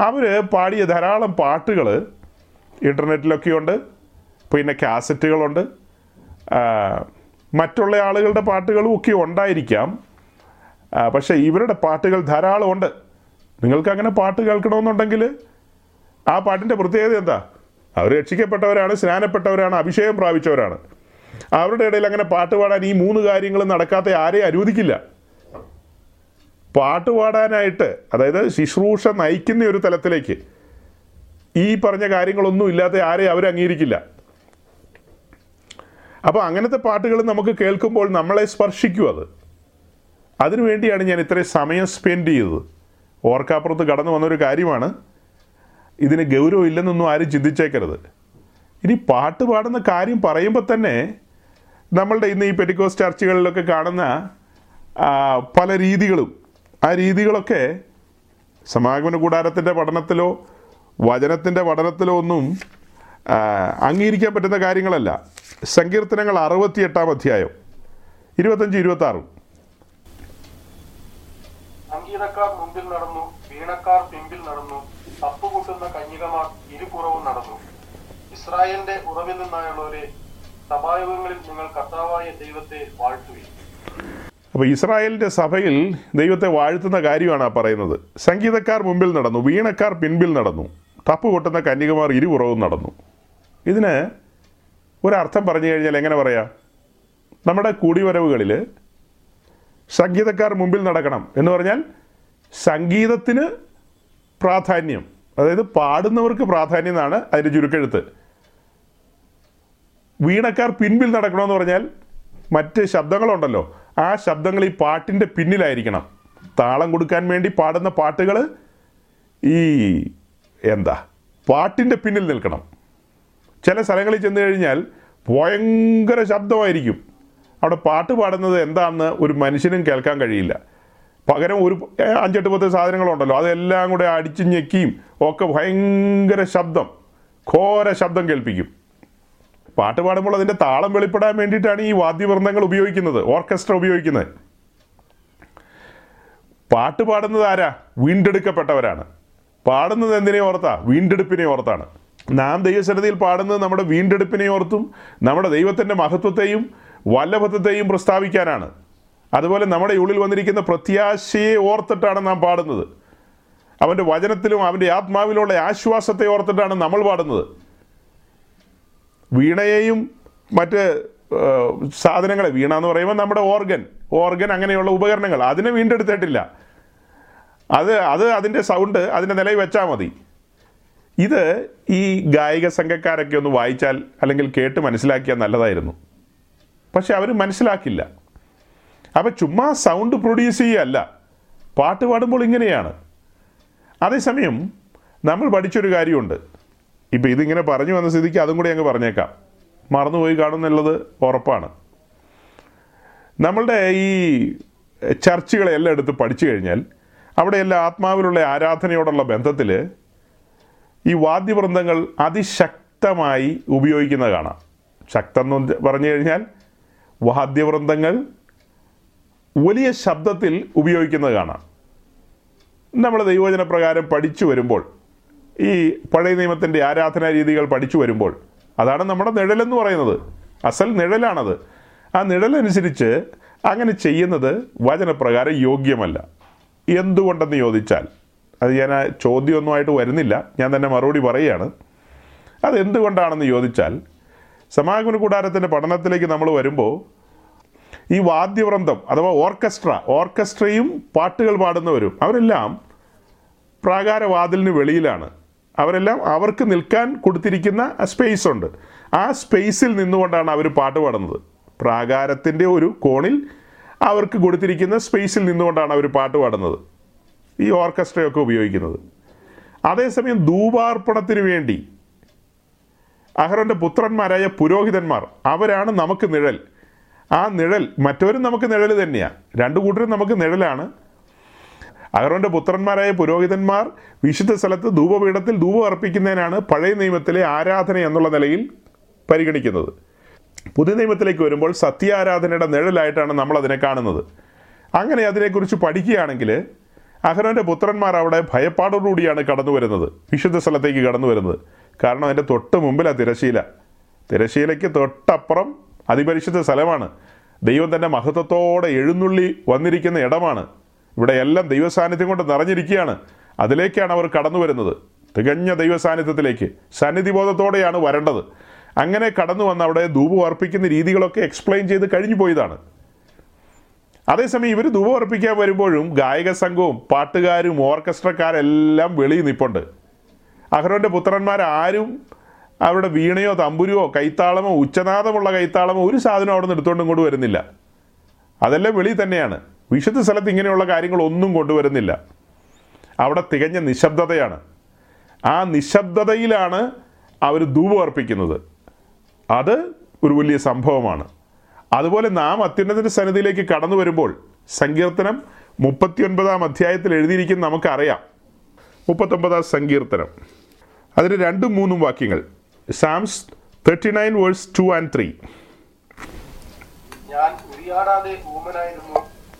അവർ പാടിയ ധാരാളം പാട്ടുകൾ ഇന്റർനെറ്റിലൊക്കെ ഉണ്ട് പിന്നെ കാസറ്റുകളുണ്ട് മറ്റുള്ള ആളുകളുടെ പാട്ടുകളും ഒക്കെ ഉണ്ടായിരിക്കാം. പക്ഷേ ഇവരുടെ പാട്ടുകൾ ധാരാളം ഉണ്ട്. പാട്ട് കേൾക്കണമെന്നുണ്ടെങ്കിൽ ആ പാട്ടിന്റെ പ്രത്യേകത എന്താ? അവർ രക്ഷിക്കപ്പെട്ടവരാണ് സ്നാനപ്പെട്ടവരാണ് അഭിഷേകം പ്രാപിച്ചവരാണ്. അവരുടെ ഇടയിൽ അങ്ങനെ പാട്ട് പാടാൻ ഈ മൂന്ന് കാര്യങ്ങളും നടക്കാത്ത ആരെയും അനുവദിക്കില്ല. പാട്ട് പാടാനായിട്ട് അതായത് ശുശ്രൂഷ നയിക്കുന്ന ഒരു തലത്തിലേക്ക് ഈ പറഞ്ഞ കാര്യങ്ങളൊന്നും ഇല്ലാത്ത ആരെയും അവർ അംഗീകരിക്കില്ല. അപ്പോൾ അങ്ങനത്തെ പാട്ടുകൾ നമുക്ക് കേൾക്കുമ്പോൾ നമ്മളെ സ്പർശിക്കും അത്. അതിനുവേണ്ടിയാണ് ഞാൻ ഇത്രയും സമയം സ്പെൻഡ് ചെയ്തത്. ഓർക്കാപ്പുറത്ത് കടന്നു വന്നൊരു കാര്യമാണ്. ഇതിന് ഗൗരവം ഇല്ലെന്നൊന്നും ആരും ചിന്തിച്ചേക്കരുത്. ഇനി പാട്ട് പാടുന്ന കാര്യം പറയുമ്പോൾ തന്നെ നമ്മളുടെ ഇന്ന് ഈ പെറ്റിക്കോസ് ചർച്ചുകളിലൊക്കെ കാണുന്ന പല രീതികളും ആ രീതികളൊക്കെ സമാഗമന കൂടാരത്തിന്റെ പഠനത്തിലോ വചനത്തിന്റെ പഠനത്തിലോ ഒന്നും അംഗീകരിക്കാൻ പറ്റുന്ന കാര്യങ്ങളല്ല. സങ്കീർത്തനങ്ങൾ അറുപത്തിയെട്ടാം അധ്യായം ഇരുപത്തഞ്ച് സംഗീതക്കാർ മുമ്പിൽ നടന്നു നടന്നു കന്യകമാർ നടന്നു. ഇസ്രായേലിന്റെ ഉറവിൽ നിന്നായുള്ളവരെ സഭായോഗങ്ങളിൽ നിങ്ങൾ കർത്താവായ ദൈവത്തെ വാഴ്ത്തുകയും അപ്പോൾ ഇസ്രായേലിന്റെ സഭയിൽ ദൈവത്തെ വാഴ്ത്തുന്ന കാര്യമാണ് ആ പറയുന്നത്. സംഗീതക്കാർ മുമ്പിൽ നടന്നു വീണക്കാർ പിൻപിൽ നടന്നു തപ്പ് കൊട്ടുന്ന കന്യകുമാർ ഇരുപുറവും നടന്നു. ഇതിന് ഒരർത്ഥം പറഞ്ഞു കഴിഞ്ഞാൽ എങ്ങനെ പറയാം? നമ്മുടെ കൂടിവരവുകളിൽ സംഗീതക്കാർ മുമ്പിൽ നടക്കണം എന്ന് പറഞ്ഞാൽ സംഗീതത്തിന് പ്രാധാന്യം അതായത് പാടുന്നവർക്ക് പ്രാധാന്യം എന്നാണ് അതിന്റെ ചുരുക്കെഴുത്ത്. വീണക്കാർ പിൻപിൽ നടക്കണമെന്ന് പറഞ്ഞാൽ മറ്റ് ശബ്ദങ്ങളുണ്ടല്ലോ. ആ ശബ്ദങ്ങൾ ഈ പാട്ടിന്റെ പിന്നിലായിരിക്കണം. താളം കൊടുക്കാൻ വേണ്ടി പാടുന്ന പാട്ടുകൾ ഈ എന്താ പാട്ടിന്റെ പിന്നിൽ നിൽക്കണം. ചില സ്ഥലങ്ങളിൽ ചെന്ന് കഴിഞ്ഞാൽ ഭയങ്കര ശബ്ദമായിരിക്കും. അവിടെ പാട്ട് പാടുന്നത് എന്താണെന്ന് ഒരു മനുഷ്യനും കേൾക്കാൻ കഴിയില്ല. പകരം ഒരു അഞ്ചെട്ട് പത്ത് സാധനങ്ങളുണ്ടല്ലോ അതെല്ലാം കൂടെ അടിച്ചു ഞെക്കിയും ഒക്കെ ഭയങ്കര ശബ്ദം ഘോര ശബ്ദം കേൾപ്പിക്കും. പാട്ട് പാടുമ്പോൾ അതിന്റെ താളം വെളിപ്പെടാൻ വേണ്ടിയിട്ടാണ് ഈ വാദ്യവൃന്ദങ്ങൾ ഉപയോഗിക്കുന്നത് ഓർക്കസ്ട്ര ഉപയോഗിക്കുന്നത്. പാട്ട് പാടുന്നത് ആരാ? വീണ്ടെടുക്കപ്പെട്ടവരാണ്. പാടുന്നത് എന്തിനെ ഓർത്താ? വീണ്ടെടുപ്പിനെ ഓർത്താണ്. നാം ദൈവസന്നിധിയിൽ പാടുന്നത് നമ്മുടെ വീണ്ടെടുപ്പിനെ ഓർത്തും നമ്മുടെ ദൈവത്തിന്റെ മഹത്വത്തെയും വല്ലഭത്വത്തെയും പ്രസ്താവിക്കാനാണ്. അതുപോലെ നമ്മുടെ ഉള്ളിൽ വന്നിരിക്കുന്ന പ്രത്യാശയെ ഓർത്തിട്ടാണ് നാം പാടുന്നത്. അവന്റെ വചനത്തിലും അവന്റെ ആത്മാവിലുള്ള ആശ്വാസത്തെ ഓർത്തിട്ടാണ് നമ്മൾ പാടുന്നത്. വീണയെയും മറ്റ് സാധനങ്ങളെ വീണ എന്ന് പറയുമ്പോൾ നമ്മുടെ ഓർഗൻ ഓർഗൻ അങ്ങനെയുള്ള ഉപകരണങ്ങൾ അതിനെ വീണ്ടെടുത്തിട്ടില്ല. അത് അത് അതിന്റെ സൗണ്ട് അതിന്റെ നിലയിൽ വെച്ചാൽ മതി. ഇത് ഈ ഗായിക സംഘക്കാരൊക്കെ ഒന്ന് വായിച്ചാൽ അല്ലെങ്കിൽ കേട്ട് മനസ്സിലാക്കിയാൽ നല്ലതായിരുന്നു. പക്ഷെ അവർ മനസ്സിലാക്കില്ല. അപ്പം ചുമ്മാ സൗണ്ട് പ്രൊഡ്യൂസ് ചെയ്യുകയല്ല. പാട്ട് പാടുമ്പോൾ ഇങ്ങനെയാണ്. അതേസമയം നമ്മൾ പഠിച്ചൊരു കാര്യമുണ്ട്. ഇപ്പം ഇതിങ്ങനെ പറഞ്ഞു വന്ന സ്ഥിതിക്ക് അതും കൂടി അങ്ങ് പറഞ്ഞേക്കാം. മറന്നുപോയി കാണുമെന്നുള്ളത് ഉറപ്പാണ്. നമ്മളുടെ ഈ ചർച്ചുകളെല്ലാം എടുത്ത് പഠിച്ചു കഴിഞ്ഞാൽ അവിടെയെല്ലാം ആത്മാവിലുള്ള ആരാധനയോടുള്ള ബന്ധത്തിൽ ഈ വാദ്യവൃന്ദങ്ങൾ അതിശക്തമായി ഉപയോഗിക്കുന്നത് കാണാം. ശക്തം എന്ന് പറഞ്ഞു കഴിഞ്ഞാൽ വാദ്യവൃന്ദങ്ങൾ വലിയ ശബ്ദത്തിൽ ഉപയോഗിക്കുന്നത് കാണാം. നമ്മൾ ദൈവചന പ്രകാരം പഠിച്ചു വരുമ്പോൾ ഈ പഴയ നിയമത്തിന്റെ ആരാധനാ രീതികൾ പഠിച്ചു വരുമ്പോൾ അതാണ് നമ്മുടെ നിഴലെന്ന് പറയുന്നത്. അസൽ നിഴലാണത്. ആ നിഴലനുസരിച്ച് അങ്ങനെ ചെയ്യുന്നത് വചനപ്രകാരം യോഗ്യമല്ല. എന്തുകൊണ്ടെന്ന് ചോദിച്ചാൽ അത് ഞാൻ ആ ചോദ്യമൊന്നുമായിട്ട് വരുന്നില്ല. ഞാൻ തന്നെ മറുപടി പറയുകയാണ്. അത് എന്തുകൊണ്ടാണെന്ന് ചോദിച്ചാൽ സമാഗമന കൂടാരത്തിന്റെ പഠനത്തിലേക്ക് നമ്മൾ വരുമ്പോൾ ഈ വാദ്യവൃന്ദം അഥവാ ഓർക്കസ്ട്ര ഓർക്കസ്ട്രയും പാട്ടുകൾ പാടുന്നവരും അവരെല്ലാം പ്രാകാരവാതിലിന് വെളിയിലാണ്. അവരെല്ലാം അവർക്ക് നിൽക്കാൻ കൊടുത്തിരിക്കുന്ന സ്പേസ് ഉണ്ട്. ആ സ്പേസിൽ നിന്നുകൊണ്ടാണ് അവർ പാട്ട് പാടുന്നത്. പ്രാകാരത്തിന്റെ ഒരു കോണിൽ അവർക്ക് കൊടുത്തിരിക്കുന്ന സ്പേസിൽ നിന്നുകൊണ്ടാണ് അവർ പാട്ട് പാടുന്നത്. ഈ ഓർക്കസ്ട്രയൊക്കെ ഉപയോഗിക്കുന്നത്. അതേസമയം ധൂപാർപ്പണത്തിന് വേണ്ടി അഹ്റന്റെ പുത്രന്മാരായ പുരോഹിതന്മാർ അവരാണ് നമുക്ക് നിഴൽ. ആ നിഴൽ മറ്റവരും നമുക്ക് നിഴൽ തന്നെയാണ് രണ്ടു കൂട്ടരും നമുക്ക് നിഴലാണ്. അഹ്റോന്റെ പുത്രന്മാരായ പുരോഹിതന്മാർ വിശുദ്ധ സ്ഥലത്ത് ധൂപപീഠത്തിൽ ധൂപം അർപ്പിക്കുന്നതിനാണ് പഴയ നിയമത്തിലെ ആരാധന എന്നുള്ള നിലയിൽ പരിഗണിക്കുന്നത്. പുതിയ നിയമത്തിലേക്ക് വരുമ്പോൾ സത്യാരാധനയുടെ നിഴലായിട്ടാണ് നമ്മൾ അതിനെ കാണുന്നത്. അങ്ങനെ അതിനെക്കുറിച്ച് പഠിക്കുകയാണെങ്കിൽ അഹ്റോന്റെ പുത്രന്മാർ അവിടെ ഭയപ്പാടോടുകൂടിയാണ് കടന്നു വരുന്നത് വിശുദ്ധ സ്ഥലത്തേക്ക് കടന്നു വരുന്നത് കാരണം അതിന്റെ തൊട്ട് മുമ്പിലാണ് തിരശീല തിരശീലയ്ക്ക് തൊട്ടപ്പുറം അതിപരിശുദ്ധ സ്ഥലമാണ്. ദൈവം തന്റെ മഹത്വത്തോടെ എഴുന്നള്ളി വന്നിരിക്കുന്ന ഇടമാണ്. ഇവിടെ എല്ലാം ദൈവസാന്നിധ്യം കൊണ്ട് നിറഞ്ഞിരിക്കുകയാണ്. അതിലേക്കാണ് അവർ കടന്നു വരുന്നത്. തികഞ്ഞ ദൈവസാന്നിധ്യത്തിലേക്ക് സന്നിധിബോധത്തോടെയാണ് വരേണ്ടത്. അങ്ങനെ കടന്നു വന്ന് അവിടെ ധൂപം അർപ്പിക്കുന്ന രീതികളൊക്കെ എക്സ്പ്ലെയിൻ ചെയ്ത് കഴിഞ്ഞു പോയതാണ്. അതേസമയം ഇവർ ധൂപം അർപ്പിക്കാൻ വരുമ്പോഴും ഗായക സംഘവും പാട്ടുകാരും ഓർക്കസ്ട്രക്കാരെല്ലാം വെളിയിൽ നിൽപ്പുണ്ട് അഹ്റോന്റെ പുത്രന്മാരാരും അവിടെ വീണയോ തമ്പുരിയോ കൈത്താളമോ ഉച്ചനാദമുള്ള കൈത്താളമോ ഒരു സാധനം അവിടെ നിന്ന് എടുത്തുകൊണ്ടും ഇങ്ങോട്ട് വരുന്നില്ല. അതെല്ലാം വെളി തന്നെയാണ്. വിശുദ്ധ സ്ഥലത്ത് ഇങ്ങനെയുള്ള കാര്യങ്ങൾ ഒന്നും കൊണ്ടുവരുന്നില്ല. അവിടെ തികഞ്ഞ നിശബ്ദതയാണ്. ആ നിശബ്ദതയിലാണ് അവർ ധൂപം അർപ്പിക്കുന്നത്. അത് ഒരു വലിയ സംഭവമാണ്. അതുപോലെ നാം അത്യുന്നതിന്റെ സന്നിധിയിലേക്ക് കടന്നു വരുമ്പോൾ സങ്കീർത്തനം മുപ്പത്തിയൊൻപതാം അധ്യായത്തിൽ എഴുതിയിരിക്കുന്ന നമുക്കറിയാം. മുപ്പത്തൊമ്പതാം സങ്കീർത്തനം. അതിന് രണ്ടും മൂന്നും വാക്യങ്ങൾ. Psalms thirty nine verse two and three. ഞാൻ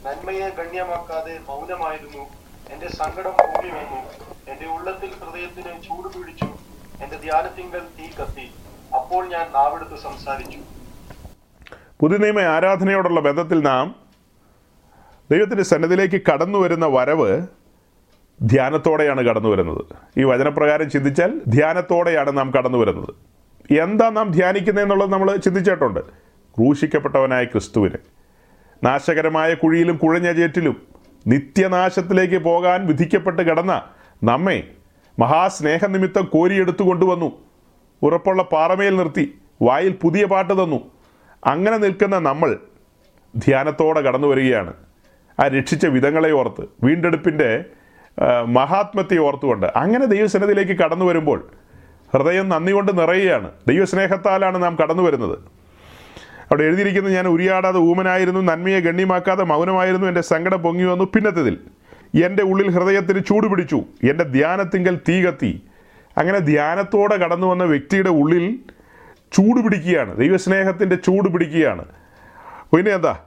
നന്മയെ ഗണ്യമാക്കാതെ മൗനമായിരുന്നു. എന്റെ സങ്കടം പൊങ്ങി വന്നു. എന്റെ ഉള്ളത്തിൽ ഹൃദയത്തിന് ചൂട് പിടിച്ചു. എന്റെ ധ്യാനത്തിങ്കൽ തീ കത്തി. അപ്പോൾ ഞാൻ നാവെടുത്ത് സംസാരിച്ചു. പുതുനിയമ ആരാധനയോടുള്ള ബന്ധത്തിൽ നാം ദൈവത്തിന്റെ സന്നദ്ധിയിലേക്ക് കടന്നു വരുന്ന വരവ് ധ്യാനത്തോടെയാണ് കടന്നു വരുന്നത്. ഈ വചനപ്രകാരം ചിന്തിച്ചാൽ ധ്യാനത്തോടെയാണ് നാം കടന്നു വരുന്നത്. എന്താ നാം ധ്യാനിക്കുന്നത് എന്നുള്ളത് നമ്മൾ ചിന്തിച്ചിട്ടുണ്ട്. ക്രൂശിക്കപ്പെട്ടവനായ ക്രിസ്തുവിനെ. നാശകരമായ കുഴിയിലും കുഴഞ്ഞ ചേറ്റിലും നിത്യനാശത്തിലേക്ക് പോകാൻ വിധിക്കപ്പെട്ട് കിടന്ന നമ്മെ മഹാസ്നേഹനിമിത്തം കോരിയെടുത്തു കൊണ്ടുവന്നു. ഉറപ്പുള്ള പാറമേൽ നിർത്തി വായിൽ പുതിയ പാട്ട് തന്നു. അങ്ങനെ നിൽക്കുന്ന നമ്മൾ ധ്യാനത്തോടെ കടന്നു വരികയാണ്. ആ രക്ഷിച്ച വിധങ്ങളെ ഓർത്ത് വീണ്ടെടുപ്പിന്റെ മഹാത്മത്തെ ഓർത്തുകൊണ്ട് അങ്ങനെ ദൈവസ്നേഹത്തിലേക്ക് കടന്നു വരുമ്പോൾ ഹൃദയം നന്ദി കൊണ്ട് നിറയുകയാണ്. ദൈവസ്നേഹത്താലാണ് നാം കടന്നു വരുന്നത്. അവിടെ എഴുതിയിരിക്കുന്നത് ഞാൻ ഉരിയാടാതെ ഊമനായിരുന്നു നന്മയെ ഗണ്യമാക്കാതെ മൗനമായിരുന്നു എന്റെ സങ്കടം പൊങ്ങി വന്നു. പിന്നത്തതിൽ എന്റെ ഉള്ളിൽ ഹൃദയത്തിന് ചൂട് പിടിച്ചു എന്റെ ധ്യാനത്തിങ്കൽ തീ കത്തി. അങ്ങനെ ധ്യാനത്തോടെ കടന്നു വന്ന വ്യക്തിയുടെ ഉള്ളിൽ ചൂട് പിടിക്കുകയാണ്. ദൈവസ്നേഹത്തിന്റെ ചൂട് പിടിക്കുകയാണ്. പിന്നെ എന്താ?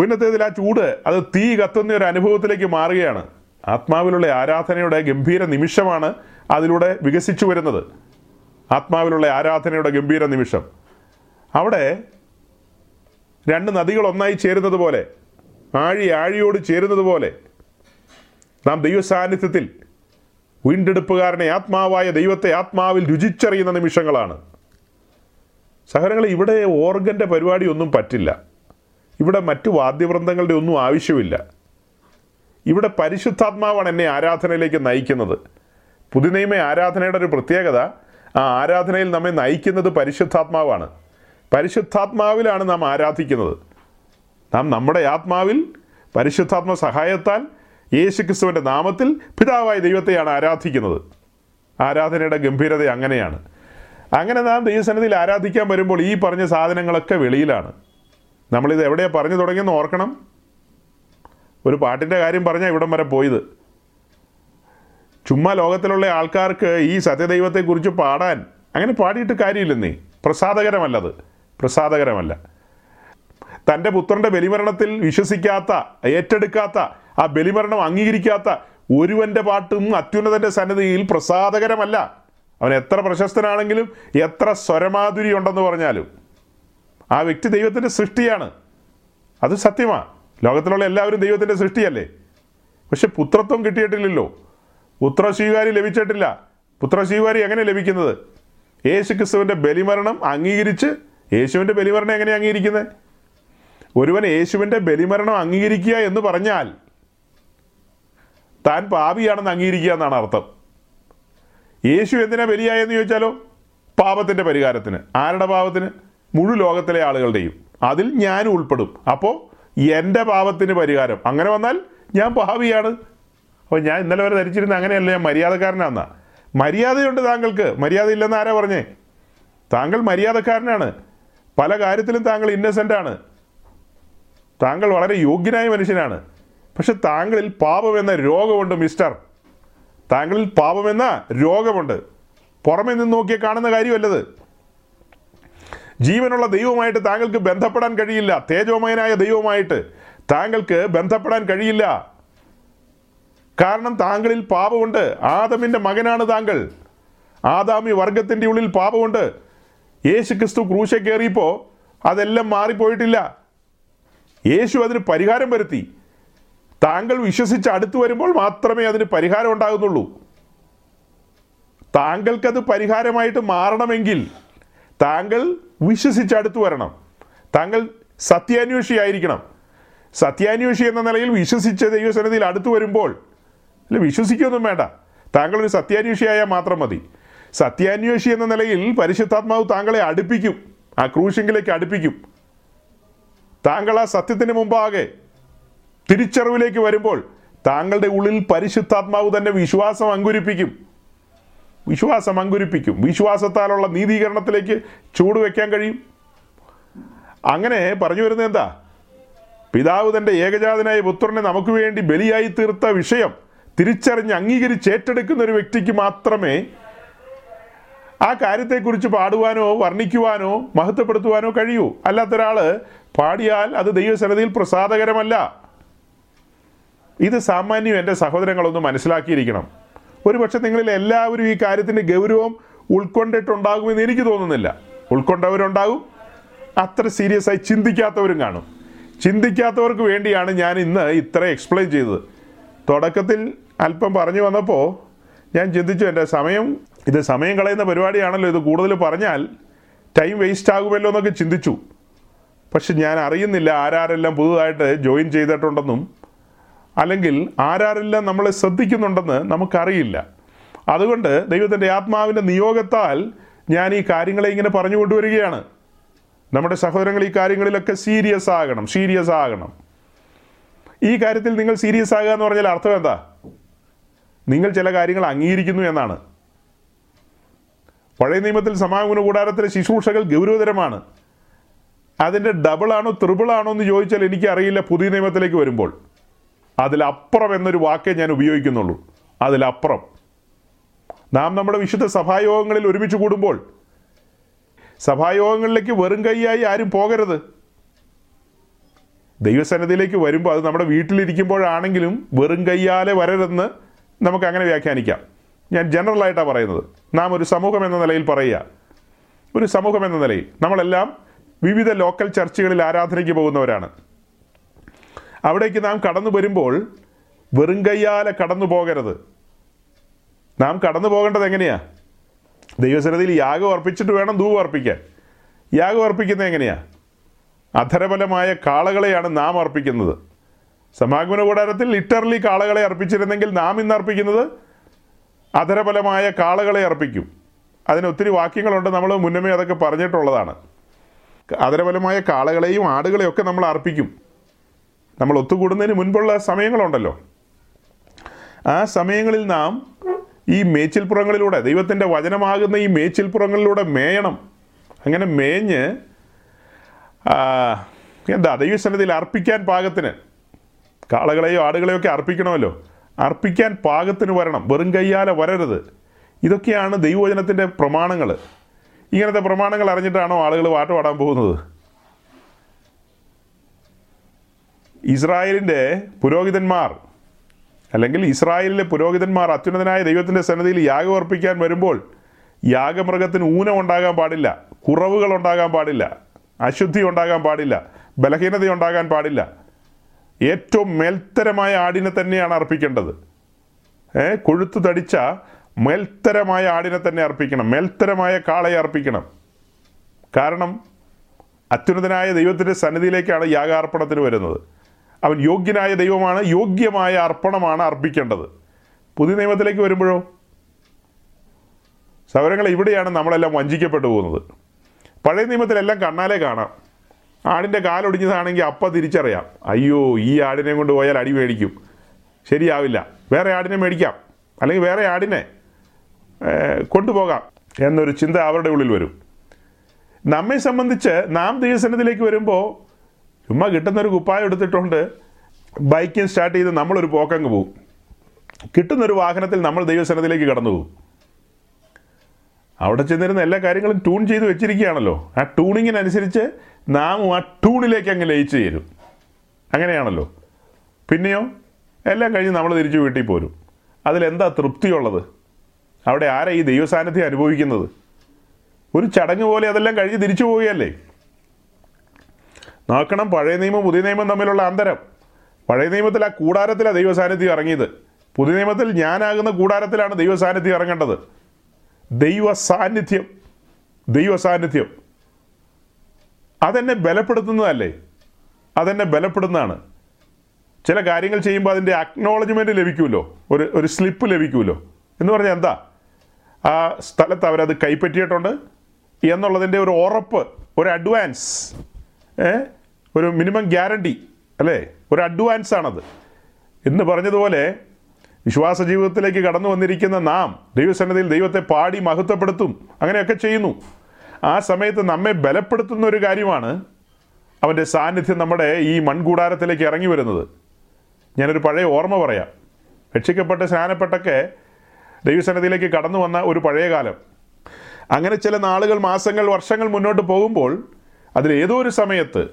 പിന്നത്തേതിൽ ആ ചൂട് അത് തീ കത്തുന്ന ഒരു അനുഭവത്തിലേക്ക് മാറുകയാണ്. ആത്മാവിലുള്ള ആരാധനയുടെ ഗംഭീര നിമിഷമാണ് അതിലൂടെ വികസിച്ചു വരുന്നത്. ആത്മാവിലുള്ള ആരാധനയുടെ ഗംഭീര നിമിഷം. അവിടെ രണ്ട് നദികൾ ഒന്നായി ചേരുന്നത് പോലെ ആഴി ആഴിയോട് ചേരുന്നത് പോലെ നാം ദൈവ സാന്നിധ്യത്തിൽ വീണ്ടെടുപ്പുകാരനെ ആത്മാവായ ദൈവത്തെ ആത്മാവിൽ രുചിച്ചറിയുന്ന നിമിഷങ്ങളാണ്. സഹോദരങ്ങളെ ഇവിടെ ഓർഗന്റെ പരിപാടി ഒന്നും പറ്റില്ല. ഇവിടെ മറ്റു വാദ്യവൃന്ദങ്ങളുടെ ഒന്നും ആവശ്യമില്ല. ഇവിടെ പരിശുദ്ധാത്മാവാണ് എന്നെ ആരാധനയിലേക്ക് നയിക്കുന്നത്. പുതുനിയമ ആരാധനയുടെ ഒരു പ്രത്യേകത ആ ആരാധനയിൽ നമ്മെ നയിക്കുന്നത് പരിശുദ്ധാത്മാവാണ്. പരിശുദ്ധാത്മാവിലാണ് നാം ആരാധിക്കുന്നത്. നാം നമ്മുടെ ആത്മാവിൽ പരിശുദ്ധാത്മ സഹായത്താൽ യേശുക്രിസ്തുവിന്റെ നാമത്തിൽ പിതാവായ ദൈവത്തെയാണ് ആരാധിക്കുന്നത്. ആരാധനയുടെ ഗംഭീരത അങ്ങനെയാണ്. അങ്ങനെ നാം ദൈവസന്നിധിയിൽ ആരാധിക്കാൻ വരുമ്പോൾ ഈ പറഞ്ഞ സാധനങ്ങളൊക്കെ വെളിയിലാണ്. നമ്മളിത് എവിടെയാണ് പറഞ്ഞു തുടങ്ങിയെന്ന് ഓർക്കണം. ഒരു പാട്ടിന്റെ കാര്യം പറഞ്ഞാൽ ഇവിടം വരെ പോയത്. ചുമ്മാ ലോകത്തിലുള്ള ആൾക്കാർക്ക് ഈ സത്യദൈവത്തെക്കുറിച്ച് പാടാൻ അങ്ങനെ പാടിയിട്ട് കാര്യമില്ലെന്നേ. പ്രസാദകരമല്ലത്. പ്രസാദകരമല്ല. തന്റെ പുത്രന്റെ ബലിമരണത്തിൽ വിശ്വസിക്കാത്ത ഏറ്റെടുക്കാത്ത ആ ബലിമരണം അംഗീകരിക്കാത്ത ഒരുവന്റെ പാട്ടും അത്യുന്നതന്റെ സന്നിധിയിൽ പ്രസാദകരമല്ല. അവൻ എത്ര പ്രശസ്തനാണെങ്കിലും എത്ര സ്വരമാധുരി ഉണ്ടെന്ന് പറഞ്ഞാലും ആ വ്യക്തി ദൈവത്തിന്റെ സൃഷ്ടിയാണ്. അത് സത്യമാണ് ലോകത്തിലുള്ള എല്ലാവരും ദൈവത്തിന്റെ സൃഷ്ടിയല്ലേ? പക്ഷെ പുത്രത്വം കിട്ടിയിട്ടില്ലല്ലോ. പുത്രസ്വീകാരി ലഭിച്ചിട്ടില്ല. പുത്രസ്വീകാരി എങ്ങനെ ലഭിക്കുന്നത്? യേശു ക്രിസ്തുവിന്റെ ബലിമരണം അംഗീകരിച്ച് യേശുവിന്റെ ബലിമരണം എങ്ങനെ അംഗീകരിക്കുന്നത് ഒരുവൻ യേശുവിന്റെ ബലിമരണം അംഗീകരിക്കുക എന്ന് പറഞ്ഞാൽ താൻ പാപിയാണെന്ന് അംഗീകരിക്കുക എന്നാണ് അർത്ഥം. യേശു എന്തിനാ ബലിയായെന്ന് ചോദിച്ചാലോ? പാപത്തിന്റെ പരിഹാരത്തിന്. ആരുടെ പാപത്തിന്? മുഴു ലോകത്തിലെ ആളുകളുടെയും. അതിൽ ഞാൻ ഉൾപ്പെടും. അപ്പോൾ എന്റെ പാപത്തിന് പരിഹാരം. അങ്ങനെ വന്നാൽ ഞാൻ പാവിയാണ് അപ്പോൾ ഞാൻ ഇന്നലെ വരെ ധരിച്ചിരുന്ന അങ്ങനെയല്ല ഞാൻ മര്യാദക്കാരനാന്നാ. മര്യാദയുണ്ട് താങ്കൾക്ക്. മര്യാദയില്ലെന്ന് ആരാ പറഞ്ഞേ? താങ്കൾ മര്യാദക്കാരനാണ്. പല കാര്യത്തിലും താങ്കൾ ഇന്നസെന്റ് ആണ്. താങ്കൾ വളരെ യോഗ്യനായ മനുഷ്യനാണ്. പക്ഷെ താങ്കളിൽ പാപമെന്ന രോഗമുണ്ട് മിസ്റ്റർ താങ്കളിൽ പാപമെന്ന രോഗമുണ്ട്. പുറമെ നിന്ന് നോക്കിയ കാണുന്ന കാര്യമല്ലത്. ജീവനുള്ള ദൈവമായിട്ട് താങ്കൾക്ക് ബന്ധപ്പെടാൻ കഴിയില്ല. തേജോമയനായ ദൈവമായിട്ട് താങ്കൾക്ക് ബന്ധപ്പെടാൻ കഴിയില്ല. കാരണം താങ്കളിൽ പാപമുണ്ട്. ആദമിന്റെ മകനാണ് താങ്കൾ. ആദാമി വർഗത്തിന്റെ ഉള്ളിൽ പാപമുണ്ട്. യേശു ക്രിസ്തു ക്രൂശ കയറിയപ്പോൾ അതെല്ലാം മാറിപ്പോയിട്ടില്ല. യേശു അതിന് പരിഹാരം വരുത്തി. താങ്കൾ വിശ്വസിച്ച് അടുത്തു വരുമ്പോൾ മാത്രമേ അതിന് പരിഹാരം ഉണ്ടാകുന്നുള്ളൂ. താങ്കൾക്കത് പരിഹാരമായിട്ട് മാറണമെങ്കിൽ താങ്കൾ വിശ്വസിച്ച് അടുത്തു വരണം. താങ്കൾ സത്യാന്വേഷിയായിരിക്കണം സത്യാന്വേഷി എന്ന നിലയിൽ വിശ്വസിച്ച ദൈവസന്നിധിയിൽ അടുത്തു വരുമ്പോൾ അല്ല വിശ്വസിക്കൊന്നും വേണ്ട. താങ്കൾ ഒരു സത്യാന്വേഷിയായാൽ മാത്രം മതി. സത്യാന്വേഷി എന്ന നിലയിൽ പരിശുദ്ധാത്മാവ് താങ്കളെ അടുപ്പിക്കും. ആ ക്രൂശിങ്കിലേക്ക് അടുപ്പിക്കും. താങ്കൾ ആ സത്യത്തിന് മുമ്പാകെ തിരിച്ചറിവിലേക്ക് വരുമ്പോൾ താങ്കളുടെ ഉള്ളിൽ പരിശുദ്ധാത്മാവ് തന്നെ വിശ്വാസം അങ്കുരിപ്പിക്കും. വിശ്വാസം അങ്കുരിപ്പിക്കും. വിശ്വാസത്താലുള്ള നീതീകരണത്തിലേക്ക് ചൂടുവെക്കാൻ കഴിയും. അങ്ങനെ പറഞ്ഞു വരുന്നത് എന്താ? പിതാവ് തന്റെ ഏകജാതനായ പുത്രനെ നമുക്ക് വേണ്ടി ബലിയായി തീർത്ത വിഷയം തിരിച്ചറിഞ്ഞ് അംഗീകരിച്ച് ഏറ്റെടുക്കുന്ന ഒരു വ്യക്തിക്ക് മാത്രമേ ആ കാര്യത്തെക്കുറിച്ച് പാടുവാനോ വർണിക്കുവാനോ മഹത്വപ്പെടുത്തുവാനോ കഴിയൂ. അല്ലാത്തൊരാൾ പാടിയാൽ അത് ദൈവസന്നതിയിൽ പ്രസാദകരമല്ല. ഇത് സാമാന്യം എന്റെ സഹോദരങ്ങളൊന്ന് മനസ്സിലാക്കിയിരിക്കണം. ഒരുപക്ഷെ നിങ്ങളിൽ എല്ലാവരും ഈ കാര്യത്തിന്റെ ഗൗരവം ഉൾക്കൊണ്ടിട്ടുണ്ടാകുമെന്ന് എനിക്ക് തോന്നുന്നില്ല. ഉൾക്കൊണ്ടവരുണ്ടാകും. അത്ര സീരിയസ് ആയി ചിന്തിക്കാത്തവരും കാണും. ചിന്തിക്കാത്തവർക്ക് വേണ്ടിയാണ് ഞാൻ ഇന്ന് ഇത്ര എക്സ്പ്ലെയിൻ ചെയ്തത്. തുടക്കത്തിൽ അല്പം പറഞ്ഞു വന്നപ്പോൾ ഞാൻ ചിന്തിച്ചു എന്റെ സമയം ഇത് സമയം കളയുന്ന പരിപാടിയാണല്ലോ ഇത് കൂടുതൽ പറഞ്ഞാൽ. ടൈം വേസ്റ്റ് ആകുമല്ലോ എന്നൊക്കെ ചിന്തിച്ചു. പക്ഷെ ഞാൻ അറിയുന്നില്ല ആരാരെല്ലാം പുതുതായിട്ട് ജോയിൻ ചെയ്തിട്ടുണ്ടെന്നും. അല്ലെങ്കിൽ ആരാരെല്ലാം നമ്മളെ ശ്രദ്ധിക്കുന്നുണ്ടെന്ന് നമുക്കറിയില്ല. അതുകൊണ്ട് ദൈവത്തിന്റെ ആത്മാവിന്റെ നിയോഗത്താൽ ഞാൻ ഈ കാര്യങ്ങളെ ഇങ്ങനെ പറഞ്ഞു കൊണ്ടുവരികയാണ്. നമ്മുടെ സഹോദരങ്ങൾ ഈ കാര്യങ്ങളിലൊക്കെ സീരിയസ് ആകണം സീരിയസ് ആകണം. ഈ കാര്യത്തിൽ നിങ്ങൾ സീരിയസ് ആകുക എന്ന് പറഞ്ഞാൽ അർത്ഥം എന്താ? നിങ്ങൾ ചില കാര്യങ്ങൾ അംഗീകരിക്കുന്നു എന്നാണ്. പഴയ നിയമത്തിൽ സമാഗമന കൂടാരത്തിലെ ശുശ്രൂഷകൾ ഗൗരവതരമാണ്. അതിന്റെ ഡബിളാണോ ആണോ എന്ന് ചോദിച്ചാൽ എനിക്കറിയില്ല പുതിയ നിയമത്തിലേക്ക് വരുമ്പോൾ. അതിലപ്പുറം എന്നൊരു വാക്കേ ഞാൻ ഉപയോഗിക്കുന്നുള്ളൂ. അതിലപ്പുറം. നാം നമ്മുടെ വിശുദ്ധ സഭായോഗങ്ങളിൽ ഒരുമിച്ച് കൂടുമ്പോൾ സഭായോഗങ്ങളിലേക്ക് വെറും കൈയായി ആരും പോകരുത്. ദൈവസന്നിധിയിലേക്ക് വരുമ്പോൾ അത് നമ്മുടെ വീട്ടിലിരിക്കുമ്പോഴാണെങ്കിലും വെറും കൈയാലെ വരരുതെന്ന് നമുക്ക് അങ്ങനെ വ്യാഖ്യാനിക്കാം. ഞാൻ ജനറൽ ആയിട്ടാണ് പറയുന്നത്. നാം ഒരു സമൂഹം എന്ന നിലയിൽ പറയുക. ഒരു സമൂഹം എന്ന നിലയിൽ നമ്മളെല്ലാം വിവിധ ലോക്കൽ ചർച്ചുകളിൽ ആരാധനയ്ക്ക് പോകുന്നവരാണ്. അവിടേക്ക് നാം കടന്നു വരുമ്പോൾ വെറും കയ്യാലെ കടന്നു പോകരുത്. നാം കടന്നു പോകേണ്ടത് എങ്ങനെയാ? ദൈവസന്നിധിയിൽ യാഗം അർപ്പിച്ചിട്ട് വേണം ധൂവ് അർപ്പിക്കാൻ. യാഗം അർപ്പിക്കുന്നത് എങ്ങനെയാ? അധരബലമായ കാളകളെയാണ് നാം അർപ്പിക്കുന്നത്. സമാഗമന കൂടാരത്തിൽ ലിറ്ററലി കാളകളെ അർപ്പിച്ചിരുന്നെങ്കിൽ നാം ഇന്ന് അർപ്പിക്കുന്നത് അധരബലമായ കാളകളെ അർപ്പിക്കും. അതിന് ഒത്തിരി വാക്യങ്ങളുണ്ട്. നമ്മൾ മുന്നമേ അതൊക്കെ പറഞ്ഞിട്ടുള്ളതാണ്. അധരബലമായ കാളകളെയും ആടുകളെയും ഒക്കെ നമ്മൾ അർപ്പിക്കും. നമ്മൾ ഒത്തുകൂടുന്നതിന് മുൻപുള്ള സമയങ്ങളുണ്ടല്ലോ. ആ സമയങ്ങളിൽ നാം ഈ മേച്ചിൽപ്പുറങ്ങളിലൂടെ ദൈവത്തിന്റെ വചനമാകുന്ന ഈ മേച്ചിൽപ്പുറങ്ങളിലൂടെ മേയണം. അങ്ങനെ മേഞ്ഞ് എന്താ ദൈവസന്നിധിയിൽ അർപ്പിക്കാൻ പാകത്തിന് കാളകളെയോ ആടുകളെയോ ഒക്കെ അർപ്പിക്കണമല്ലോ. അർപ്പിക്കാൻ പാകത്തിന് വരണം വെറും കയ്യാലെ വരരുത്. ഇതൊക്കെയാണ് ദൈവവചനത്തിന്റെ പ്രമാണങ്ങൾ ഇങ്ങനത്തെ പ്രമാണങ്ങൾ അറിഞ്ഞിട്ടാണോ ആളുകൾ പാട്ട് പാടാൻ പോകുന്നത്? ഇസ്രായേലിന്റെ പുരോഹിതന്മാർ അല്ലെങ്കിൽ ഇസ്രായേലിലെ പുരോഹിതന്മാർ അത്യുന്നതനായ ദൈവത്തിന്റെ സന്നിധിയിൽ യാഗം അർപ്പിക്കാൻ വരുമ്പോൾ യാഗമൃഗത്തിന് ഊനം ഉണ്ടാകാൻ പാടില്ല കുറവുകൾ ഉണ്ടാകാൻ പാടില്ല അശുദ്ധി ഉണ്ടാകാൻ പാടില്ല ബലഹീനത ഉണ്ടാകാൻ പാടില്ല. ഏറ്റവും മേൽത്തരമായ ആടിനെ തന്നെയാണ് അർപ്പിക്കേണ്ടത്. ഏ കൊഴുത്തു തടിച്ച മേൽത്തരമായ ആടിനെ തന്നെ അർപ്പിക്കണം. മേൽത്തരമായ കാളയെ അർപ്പിക്കണം. കാരണം അത്യുന്നതനായ ദൈവത്തിന്റെ സന്നിധിയിലേക്കാണ് യാഗാർപ്പണത്തിന് വരുന്നത്. അവൻ യോഗ്യനായ ദൈവമാണ് യോഗ്യമായ അർപ്പണമാണ് അർപ്പിക്കേണ്ടത്. പുതിയ നിയമത്തിലേക്ക് വരുമ്പോഴോ? സൗരങ്ങൾ ഇവിടെയാണ് നമ്മളെല്ലാം വഞ്ചിക്കപ്പെട്ടു പോകുന്നത്. പഴയ നിയമത്തിലെല്ലാം കണ്ണാലെ കാണാം. ആടിന്റെ കാലൊടിഞ്ഞതാണെങ്കിൽ അപ്പം തിരിച്ചറിയാം. അയ്യോ ഈ ആടിനെ കൊണ്ട് പോയാൽ അടി മേടിക്കും. ശരിയാവില്ല. വേറെ ആടിനെ മേടിക്കാം. അല്ലെങ്കിൽ വേറെ ആടിനെ കൊണ്ടുപോകാം എന്നൊരു ചിന്ത അവരുടെ ഉള്ളിൽ വരും. നമ്മെ സംബന്ധിച്ച് നാം ദൈവസന്നിധിയിലേക്ക് വരുമ്പോൾ ചുമ്മാ കിട്ടുന്നൊരു കുപ്പായം എടുത്തിട്ടുണ്ട്. ബൈക്കിൽ സ്റ്റാർട്ട് ചെയ്ത് നമ്മളൊരു പോക്കങ്ങ് പോകും കിട്ടുന്നൊരു വാഹനത്തിൽ നമ്മൾ ദൈവസനത്തിലേക്ക് കടന്നു പോകും അവിടെ ചെന്നിരുന്ന എല്ലാ കാര്യങ്ങളും ട്യൂൺ ചെയ്ത് വെച്ചിരിക്കുകയാണല്ലോ. ആ ട്യൂണിങ്ങിനനുസരിച്ച് നാം ആ ട്യൂണിലേക്ക് അങ്ങ് ലയിച്ചു ചേരും. അങ്ങനെയാണല്ലോ. പിന്നെയോ എല്ലാം കഴിഞ്ഞ് നമ്മൾ തിരിച്ചു വീട്ടിൽ പോരും. അതിലെന്താ തൃപ്തിയുള്ളത്? അവിടെ ആരാ ഈ ദൈവസാന്നിധ്യം അനുഭവിക്കുന്നത്? ഒരു ചടങ്ങ് പോലെ അതെല്ലാം കഴിഞ്ഞ് തിരിച്ചു പോവുകയല്ലേ? നോക്കണം പഴയ നിയമം പുതിയ നിയമം തമ്മിലുള്ള അന്തരം. പഴയ നിയമത്തിൽ ആ കൂടാരത്തിലാണ് ദൈവസാന്നിധ്യം ഇറങ്ങിയത്. പുതിയ നിയമത്തിൽ ഞാനാകുന്ന കൂടാരത്തിലാണ് ദൈവസാന്നിധ്യം ഇറങ്ങേണ്ടത്. ദൈവ സാന്നിധ്യം ദൈവ സാന്നിധ്യം അതെന്നെ ബലപ്പെടുത്തുന്നതല്ലേ? അതെന്നെ ബലപ്പെടുന്നതാണ്. ചില കാര്യങ്ങൾ ചെയ്യുമ്പോൾ അതിന്റെ അക്നോളജ്മെന്റ് ലഭിക്കുമല്ലോ ഒരു ഒരു സ്ലിപ്പ് ലഭിക്കുമല്ലോ എന്ന് പറഞ്ഞാൽ എന്താ? ആ സ്ഥലത്ത് അവരത് കൈപ്പറ്റിയിട്ടുണ്ട്. എന്നുള്ളതിന്റെ ഒരു ഉറപ്പ് ഒരു അഡ്വാൻസ് ഒരു മിനിമം ഗ്യാരണ്ടി അല്ലേ? ഒരു അഡ്വാൻസ് ആണത്. എന്ന് പറഞ്ഞതുപോലെ വിശ്വാസ ജീവിതത്തിലേക്ക് കടന്നു വന്നിരിക്കുന്ന നാം ദൈവസന്നിധിയിൽ ദൈവത്തെ പാടി മഹത്വപ്പെടുത്തും അങ്ങനെയൊക്കെ ചെയ്യുന്നു. ആ സമയത്ത് നമ്മെ ബലപ്പെടുത്തുന്ന ഒരു കാര്യമാണ് അവന്റെ സാന്നിധ്യം നമ്മുടെ ഈ മൺകൂടാരത്തിലേക്ക് ഇറങ്ങി വരുന്നത്. ഞാനൊരു പഴയ ഓർമ്മ പറയാം. രക്ഷിക്കപ്പെട്ട് സ്നാനപ്പെട്ടൊക്കെ ദൈവസന്നിധിയിലേക്ക് കടന്നു വന്ന ഒരു പഴയ കാലം. അങ്ങനെ ചില നാളുകൾ മാസങ്ങൾ വർഷങ്ങൾ മുന്നോട്ട് പോകുമ്പോൾ അതിൽ ഏതോ ഒരു സമയത്ത്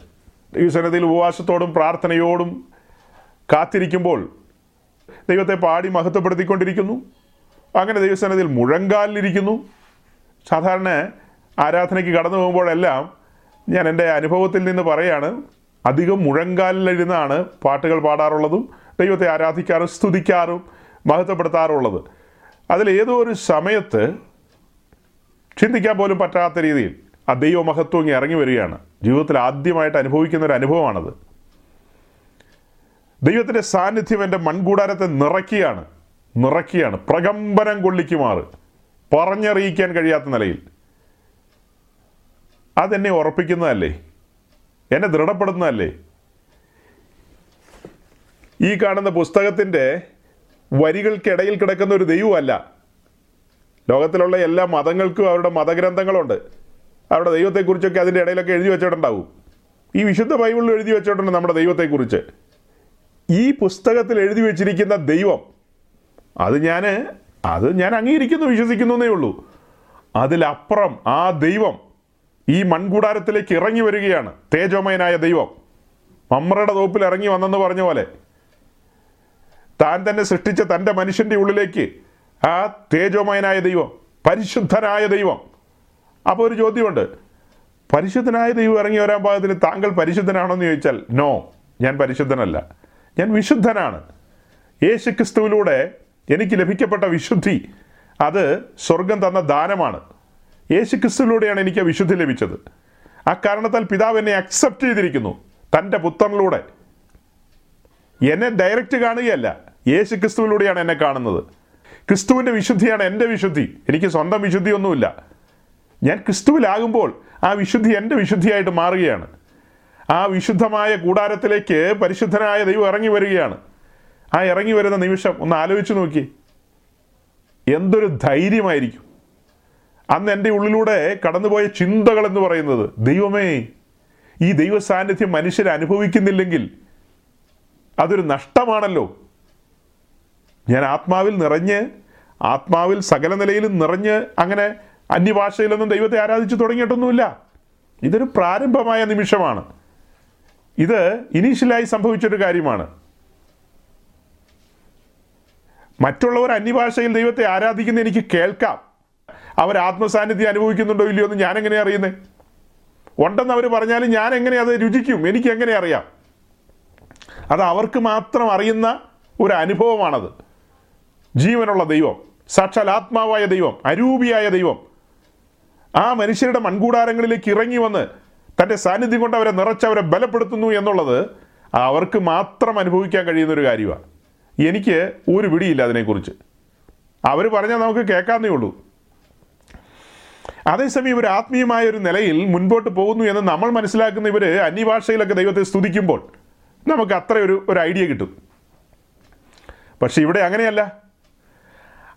ദൈവസന്നതിയിൽ ഉപവാസത്തോടും പ്രാർത്ഥനയോടും കാത്തിരിക്കുമ്പോൾ ദൈവത്തെ പാടി മഹത്വപ്പെടുത്തിക്കൊണ്ടിരിക്കുന്നു. അങ്ങനെ ദൈവസനത്തിൽ മുഴങ്കാലിലിരിക്കുന്നു. സാധാരണ ആരാധനയ്ക്ക് കടന്നു പോകുമ്പോഴെല്ലാം ഞാൻ എന്റെ അനുഭവത്തിൽ നിന്ന് പറയാണ് അധികം മുഴങ്കാലിലിരുന്നാണ് പാട്ടുകൾ പാടാറുള്ളതും ദൈവത്തെ ആരാധിക്കാറും സ്തുതിക്കാറും മഹത്വപ്പെടുത്താറുള്ളത്. അതിൽ ഏതോ ഒരു സമയത്ത് ചിന്തിക്കാൻ പോലും പറ്റാത്ത രീതിയിൽ ആ ദൈവമഹത്വം ഇറങ്ങി വരികയാണ്. ജീവിതത്തിൽ ആദ്യമായിട്ട് അനുഭവിക്കുന്ന ഒരു അനുഭവമാണത്. ദൈവത്തിന്റെ സാന്നിധ്യം എന്റെ മൺകൂടാരത്തെ നിറയ്ക്കുകയാണ്. നിറയ്ക്കുകയാണ്. പ്രകമ്പനം കൊള്ളിക്കുമാറ്. പറഞ്ഞറിയിക്കാൻ കഴിയാത്ത നിലയിൽ. അതെന്നെ ഉറപ്പിക്കുന്നതല്ലേ? എന്നെ ദൃഢപ്പെടുന്നതല്ലേ ഈ കാണുന്ന പുസ്തകത്തിന്റെ വരികൾക്കിടയിൽ കിടക്കുന്ന ഒരു ദൈവമല്ല. ലോകത്തിലുള്ള എല്ലാ മതങ്ങൾക്കും അവരുടെ മതഗ്രന്ഥങ്ങളുണ്ട്. അവരുടെ ദൈവത്തെക്കുറിച്ചൊക്കെ അതിന്റെ ഇടയിലൊക്കെ എഴുതി വെച്ചിട്ടുണ്ടാവും. ഈ വിശുദ്ധ ബൈബിളിൽ എഴുതി വെച്ചിട്ടുണ്ട് നമ്മുടെ ദൈവത്തെക്കുറിച്ച്. ഈ പുസ്തകത്തിൽ എഴുതി വെച്ചിരിക്കുന്ന ദൈവം അത് ഞാൻ അത് ഞാൻ അംഗീകരിക്കുന്നു വിശ്വസിക്കുന്നു എന്നേ ഉള്ളൂ. അതിലപ്പുറം ആ ദൈവം ഈ മൺകൂടാരത്തിലേക്ക് ഇറങ്ങി വരികയാണ്. തേജോമയനായ ദൈവം. മമ്രയുടെ തോപ്പിൽ ഇറങ്ങി വന്നെന്ന് പറഞ്ഞ പോലെ. താൻ തന്നെ സൃഷ്ടിച്ച തന്റെ മനുഷ്യന്റെ ഉള്ളിലേക്ക് ആ തേജോമയനായ ദൈവം പരിശുദ്ധനായ ദൈവം. അപ്പോൾ ഒരു ചോദ്യമുണ്ട്. പരിശുദ്ധനായ ദൈവം ഇറങ്ങി വരാൻ പാകത്തിന് താങ്കൾ പരിശുദ്ധനാണോ എന്ന് ചോദിച്ചാൽ നോ ഞാൻ പരിശുദ്ധനല്ല. ഞാൻ വിശുദ്ധനാണ്. യേശു ക്രിസ്തുവിലൂടെ എനിക്ക് ലഭിക്കപ്പെട്ട വിശുദ്ധി അത് സ്വർഗം തന്ന ദാനമാണ്. യേശു ക്രിസ്തുവിലൂടെയാണ് എനിക്ക് വിശുദ്ധി ലഭിച്ചത്. ആ കാരണത്താൽ പിതാവ് എന്നെ അക്സെപ്റ്റ് ചെയ്തിരിക്കുന്നു തന്റെ പുത്രനിലൂടെ. എന്നെ ഡയറക്റ്റ് കാണുകയല്ല യേശു ക്രിസ്തുവിലൂടെയാണ് എന്നെ കാണുന്നത്. ക്രിസ്തുവിന്റെ വിശുദ്ധിയാണ് എന്റെ വിശുദ്ധി എനിക്ക് സ്വന്തം വിശുദ്ധിയൊന്നുമില്ല. ഞാൻ ക്രിസ്തുവിലാകുമ്പോൾ ആ വിശുദ്ധി എന്റെ വിശുദ്ധിയായിട്ട് മാറുകയാണ്. ആ വിശുദ്ധമായ കൂടാരത്തിലേക്ക് പരിശുദ്ധനായ ദൈവം ഇറങ്ങി വരികയാണ്. ആ ഇറങ്ങി വരുന്ന നിമിഷം ഒന്ന് ആലോചിച്ച് നോക്കി. എന്തൊരു ധൈര്യമായിരിക്കും. അന്ന് എന്റെ ഉള്ളിലൂടെ കടന്നുപോയ ചിന്തകൾ എന്ന് പറയുന്നത് ദൈവമേ ഈ ദൈവ സാന്നിധ്യം മനുഷ്യർ അനുഭവിക്കുന്നില്ലെങ്കിൽ അതൊരു നഷ്ടമാണല്ലോ. ഞാൻ ആത്മാവിൽ നിറഞ്ഞ് ആത്മാവിൽ സകല നിലയിലും നിറഞ്ഞ് അങ്ങനെ അന്യഭാഷയിലൊന്നും ദൈവത്തെ ആരാധിച്ചു തുടങ്ങിയിട്ടൊന്നുമില്ല. ഇതൊരു പ്രാരംഭമായ നിമിഷമാണ്. ഇത് ഇനീഷ്യലായി സംഭവിച്ചൊരു കാര്യമാണ്. മറ്റുള്ളവർ അന്യഭാഷയിൽ ദൈവത്തെ ആരാധിക്കുന്ന എനിക്ക് കേൾക്കാം. അവർ ആത്മസാന്നിധ്യം അനുഭവിക്കുന്നുണ്ടോ ഇല്ലയോ എന്ന് ഞാൻ എങ്ങനെ അറിയുന്നേ? ഉണ്ടെന്ന് അവർ പറഞ്ഞാലും ഞാൻ എങ്ങനെ അത് രുചിക്കും? എനിക്ക് എങ്ങനെ അറിയാം? അത് അവർക്ക് മാത്രം അറിയുന്ന ഒരു അനുഭവമാണത്. ജീവനുള്ള ദൈവം സാക്ഷാൽ ആത്മാവായ ദൈവം അരൂപിയായ ദൈവം ആ മനുഷ്യരുടെ മൺകൂടാരങ്ങളിലേക്ക് ഇറങ്ങി വന്ന് തന്റെ സാന്നിധ്യം കൊണ്ട് അവരെ നിറച്ച് അവരെ ബലപ്പെടുത്തുന്നു എന്നുള്ളത് അവർക്ക് മാത്രം അനുഭവിക്കാൻ കഴിയുന്ന ഒരു കാര്യമാണ് എനിക്ക് ഒരു പിടിയില്ല അതിനെക്കുറിച്ച്. അവർ പറഞ്ഞാൽ നമുക്ക് കേൾക്കാന്നേ ഉള്ളൂ. അതേസമയം ഇവർ ആത്മീയമായ ഒരു നിലയിൽ മുൻപോട്ട് പോകുന്നു എന്ന് നമ്മൾ മനസ്സിലാക്കുന്ന ഇവർ അന്യഭാഷയിലൊക്കെ ദൈവത്തെ സ്തുതിക്കുമ്പോൾ നമുക്ക് അത്ര ഒരു ഒരു ഐഡിയ കിട്ടും. പക്ഷെ ഇവിടെ അങ്ങനെയല്ല.